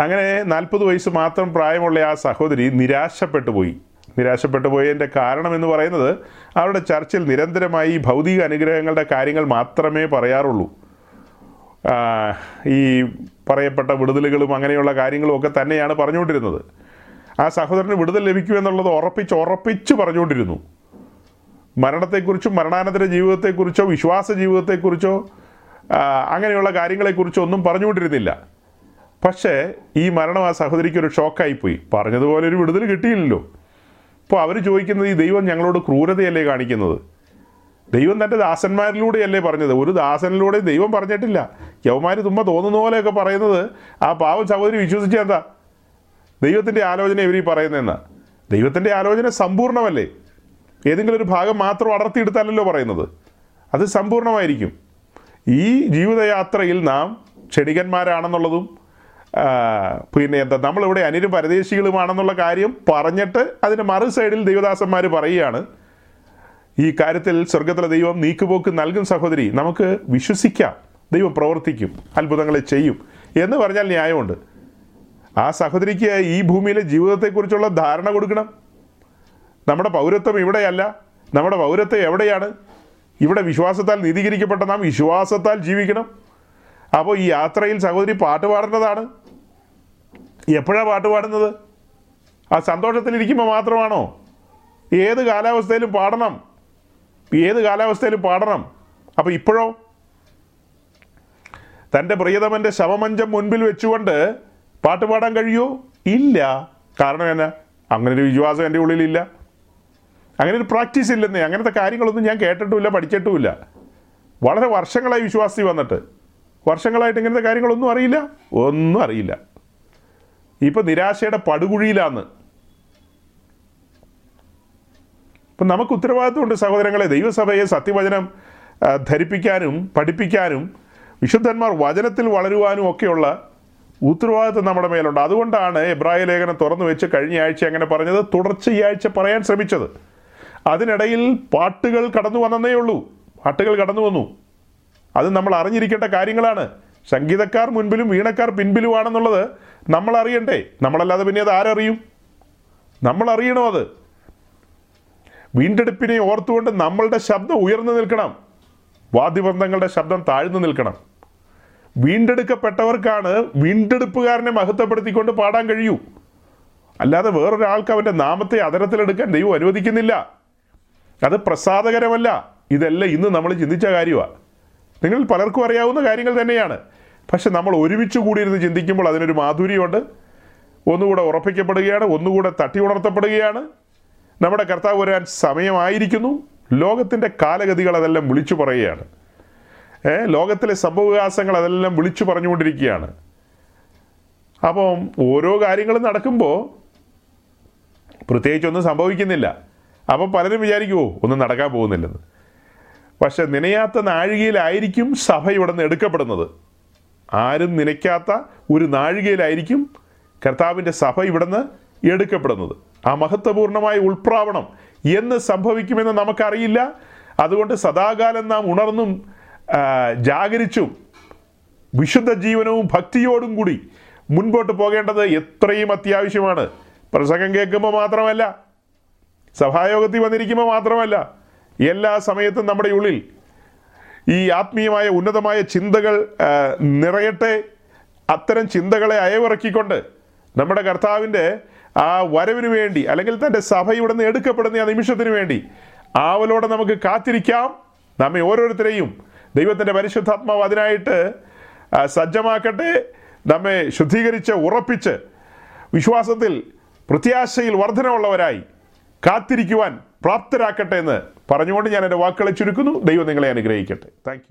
അങ്ങനെ നാൽപ്പത് വയസ്സ് മാത്രം പ്രായമുള്ള ആ സഹോദരി നിരാശപ്പെട്ടു പോയി. നിരാശപ്പെട്ടു പോയതിന്റെ കാരണം എന്ന് പറയുന്നത് അവരുടെ ചർച്ചിൽ നിരന്തരമായി ഭൗതിക അനുഗ്രഹങ്ങളുടെ കാര്യങ്ങൾ മാത്രമേ പറയാറുള്ളൂ. ഈ പറയപ്പെട്ട വിടുതലുകളും അങ്ങനെയുള്ള കാര്യങ്ങളും ഒക്കെ തന്നെയാണ് പറഞ്ഞുകൊണ്ടിരുന്നത്. ആ സഹോദരന് വിടുതൽ ലഭിക്കൂ എന്നുള്ളത് ഉറപ്പിച്ച് ഉറപ്പിച്ച് പറഞ്ഞുകൊണ്ടിരുന്നു. മരണത്തെക്കുറിച്ചും മരണാനന്തര ജീവിതത്തെക്കുറിച്ചോ വിശ്വാസ ജീവിതത്തെക്കുറിച്ചോ അങ്ങനെയുള്ള കാര്യങ്ങളെക്കുറിച്ചോ ഒന്നും പറഞ്ഞുകൊണ്ടിരുന്നില്ല. പക്ഷേ ഈ മരണം ആ സഹോദരിക്ക് ഒരു ഷോക്കായിപ്പോയി. പറഞ്ഞതുപോലെ ഒരു വിടുതൽ കിട്ടിയില്ലല്ലോ. അപ്പോൾ അവർ ചോദിക്കുന്നത് ഈ ദൈവം ഞങ്ങളോട് ക്രൂരതയല്ലേ കാണിക്കുന്നത്? ദൈവം തന്റെ ദാസന്മാരിലൂടെയല്ലേ പറഞ്ഞത്. ഒരു ദാസനിലൂടെ ദൈവം പറഞ്ഞിട്ടില്ല. യവമാര് തുമ്മ തോന്നുന്ന പോലെയൊക്കെ പറയുന്നത് ആ പാവം സഹോദരി വിശ്വസിച്ച എന്താ ദൈവത്തിന്റെ ആലോചന ഇവർ ഈ പറയുന്നതെന്ന്. ദൈവത്തിന്റെ ആലോചന സമ്പൂർണമല്ലേ ഏതെങ്കിലും ഒരു ഭാഗം മാത്രം അടർത്തിയെടുത്താലല്ലോ പറയുന്നത്. അത് സമ്പൂർണമായിരിക്കും ഈ ജീവിതയാത്രയിൽ നാം ക്ഷണികന്മാരാണെന്നുള്ളതും പിന്നെ എന്താ നമ്മളിവിടെ അനിരും പരദേശികളുമാണെന്നുള്ള കാര്യം പറഞ്ഞിട്ട് അതിന്റെ മറു സൈഡിൽ ദൈവദാസന്മാർ പറയുകയാണ്. ഈ കാര്യത്തിൽ സ്വർഗത്തിലെ ദൈവം നീക്കുപോക്ക് നൽകും സഹോദരി നമുക്ക് വിശ്വസിക്കാം. ദൈവം പ്രവർത്തിക്കും അത്ഭുതങ്ങളെ ചെയ്യും എന്ന് പറഞ്ഞാൽ ന്യായമുണ്ട്. ആ സഹോദരിക്ക് ഈ ഭൂമിയിലെ ജീവിതത്തെക്കുറിച്ചുള്ള ധാരണ കൊടുക്കണം. നമ്മുടെ പൗരത്വം ഇവിടെയല്ല. നമ്മുടെ പൗരത്വം എവിടെയാണ്? ഇവിടെ വിശ്വാസത്താൽ നീതീകരിക്കപ്പെട്ട നാം വിശ്വാസത്താൽ ജീവിക്കണം. അപ്പോൾ ഈ യാത്രയിൽ സഹോദരി പാട്ട് പാടേണ്ടതാണ് എപ്പോഴാണ് പാട്ട് പാടുന്നത്? ആ സന്തോഷത്തിലിരിക്കുമ്പോൾ മാത്രമാണോ? ഏത് കാലാവസ്ഥയിലും പാടണം. ഏത് കാലാവസ്ഥയിലും പാടണം. അപ്പോൾ ഇപ്പോഴോ? തന്റെ പ്രിയതമന്റെ ശവമഞ്ചം മുൻപിൽ വെച്ചുകൊണ്ട് പാട്ട് പാടാൻ കഴിയുമോ ഇല്ല. കാരണം എന്നാ? അങ്ങനെ ഒരു വിശ്വാസം എന്റെ ഉള്ളിലില്ല. അങ്ങനെ ഒരു പ്രാക്ടീസ് ഇല്ലെന്നേ. അങ്ങനത്തെ കാര്യങ്ങളൊന്നും ഞാൻ കേട്ടിട്ടുമില്ല പഠിച്ചിട്ടുമില്ല. വളരെ വർഷങ്ങളായി വിശ്വാസി വന്നിട്ട്. വർഷങ്ങളായിട്ട് ഇങ്ങനത്തെ കാര്യങ്ങളൊന്നും അറിയില്ല. ഒന്നും അറിയില്ല. ഇപ്പം നിരാശയുടെ പടുകുഴിയിലാന്ന് ഇപ്പം നമുക്ക് ഉത്തരവാദിത്വമുണ്ട് സഹോദരങ്ങളെ. ദൈവസഭയെ സത്യവചനം ധരിപ്പിക്കാനും പഠിപ്പിക്കാനും വിശുദ്ധന്മാർ വചനത്തിൽ വളരുവാനും ഒക്കെയുള്ള ഉത്തരവാദിത്വം നമ്മുടെ മേലുണ്ട്. അതുകൊണ്ടാണ് എബ്രാഹിം ലേഖനം തുറന്നു വെച്ച് കഴിഞ്ഞ ആഴ്ച അങ്ങനെ പറഞ്ഞത്. തുടർച്ച ഈ ആഴ്ച പറയാൻ ശ്രമിച്ചത്. അതിനിടയിൽ പാട്ടുകൾ കടന്നു വന്നതേ ഉള്ളൂ. പാട്ടുകൾ കടന്നു വന്നു. അത് നമ്മൾ അറിഞ്ഞിരിക്കേണ്ട കാര്യങ്ങളാണ്. സംഗീതക്കാർ മുൻപിലും വീണക്കാർ പിൻപിലുമാണെന്നുള്ളത് നമ്മൾ അറിയണ്ടേ. നമ്മളല്ലാതെ പിന്നെ അത് ആരറിയും? നമ്മൾ അറിയണോ അത്? വീണ്ടെടുപ്പിനെ ഓർത്തുകൊണ്ട് നമ്മളുടെ ശബ്ദം ഉയർന്നു നിൽക്കണം. വാദ്യബന്ധങ്ങളുടെ ശബ്ദം താഴ്ന്നു നിൽക്കണം. വീണ്ടെടുക്കപ്പെട്ടവർക്കാണ് വീണ്ടെടുപ്പുകാരനെ മഹത്വപ്പെടുത്തിക്കൊണ്ട് പാടാൻ കഴിയൂ. അല്ലാതെ വേറൊരാൾക്ക് അവന്റെ നാമത്തെ അതരത്തിലെടുക്കാൻ ദൈവം അനുവദിക്കുന്നില്ല. അത് പ്രസാദകരമല്ല. ഇതെല്ലാം ഇന്ന് നമ്മൾ ചിന്തിച്ച കാര്യമാണ് നിങ്ങൾ പലർക്കും അറിയാവുന്ന കാര്യങ്ങൾ തന്നെയാണ്. പക്ഷെ നമ്മൾ ഒരുമിച്ച് കൂടിയിരുന്ന് ചിന്തിക്കുമ്പോൾ അതിനൊരു മാധുര്യമുണ്ട്. ഒന്നുകൂടെ ഉറപ്പിക്കപ്പെടുകയാണ് ഒന്നുകൂടെ തട്ടി ഉണർത്തപ്പെടുകയാണ്. നമ്മുടെ കർത്താവ് വരാൻ സമയമായിരിക്കുന്നു. ലോകത്തിന്റെ കാലഗതികൾ അതെല്ലാം വിളിച്ചു പറയുകയാണ്. ലോകത്തിലെ സംഭവവികാസങ്ങൾ അതെല്ലാം വിളിച്ചു പറഞ്ഞുകൊണ്ടിരിക്കുകയാണ്. അപ്പം ഓരോ കാര്യങ്ങളും നടക്കുമ്പോൾ പ്രത്യേകിച്ചൊന്നും സംഭവിക്കുന്നില്ല. അപ്പം പലരും വിചാരിക്കുമോ ഒന്നും നടക്കാൻ പോകുന്നില്ലെന്ന്. പക്ഷെ നനയാത്ത നാഴികയിലായിരിക്കും സഭ ഇവിടെ നിന്ന് എടുക്കപ്പെടുന്നത്. ആരും നനയ്ക്കാത്ത ഒരു നാഴികയിലായിരിക്കും കർത്താവിന്റെ സഭ ഇവിടെ നിന്ന് എടുക്കപ്പെടുന്നത്. ആ മഹത്വപൂർണമായ ഉൾപ്രാവണം എന്ന് സംഭവിക്കുമെന്ന് നമുക്കറിയില്ല. അതുകൊണ്ട് സദാകാലം നാം ഉണർന്നും ജാഗരിച്ചും വിശുദ്ധ ജീവനവും ഭക്തിയോടും കൂടി മുൻപോട്ട് പോകേണ്ടത് എത്രയും അത്യാവശ്യമാണ്. പ്രസംഗം കേൾക്കുമ്പോൾ മാത്രമല്ല സഭായോഗത്തിൽ വന്നിരിക്കുമ്പോൾ മാത്രമല്ല എല്ലാ സമയത്തും നമ്മുടെ ഉള്ളിൽ ഈ ആത്മീയമായ ഉന്നതമായ ചിന്തകൾ നിറയട്ടെ. അത്തരം ചിന്തകളെ അയവിറക്കിക്കൊണ്ട് നമ്മുടെ കർത്താവിന്റെ ആ വരവിന് വേണ്ടി അല്ലെങ്കിൽ തന്റെ സഭ ഇവിടെ നിന്ന് എടുക്കപ്പെടുന്ന ആ നിമിഷത്തിന് വേണ്ടി ആവലോടെ നമുക്ക് കാത്തിരിക്കാം. നമ്മെ ഓരോരുത്തരെയും ദൈവത്തിന്റെ പരിശുദ്ധാത്മാവ് അതിനായിട്ട് സജ്ജമാക്കട്ടെ. നമ്മെ ശുദ്ധീകരിച്ച് ഉറപ്പിച്ച് വിശ്വാസത്തിൽ പ്രത്യാശയിൽ വർധനമുള്ളവരായി കാത്തിരിക്കുവാൻ പ്രാപ്തരാക്കട്ടെ എന്ന് പറഞ്ഞുകൊണ്ട് ഞാൻ എന്റെ വാക്കുകളെ ചുരുക്കുന്നു. ദൈവം നിങ്ങളെ അനുഗ്രഹിക്കട്ടെ. താങ്ക്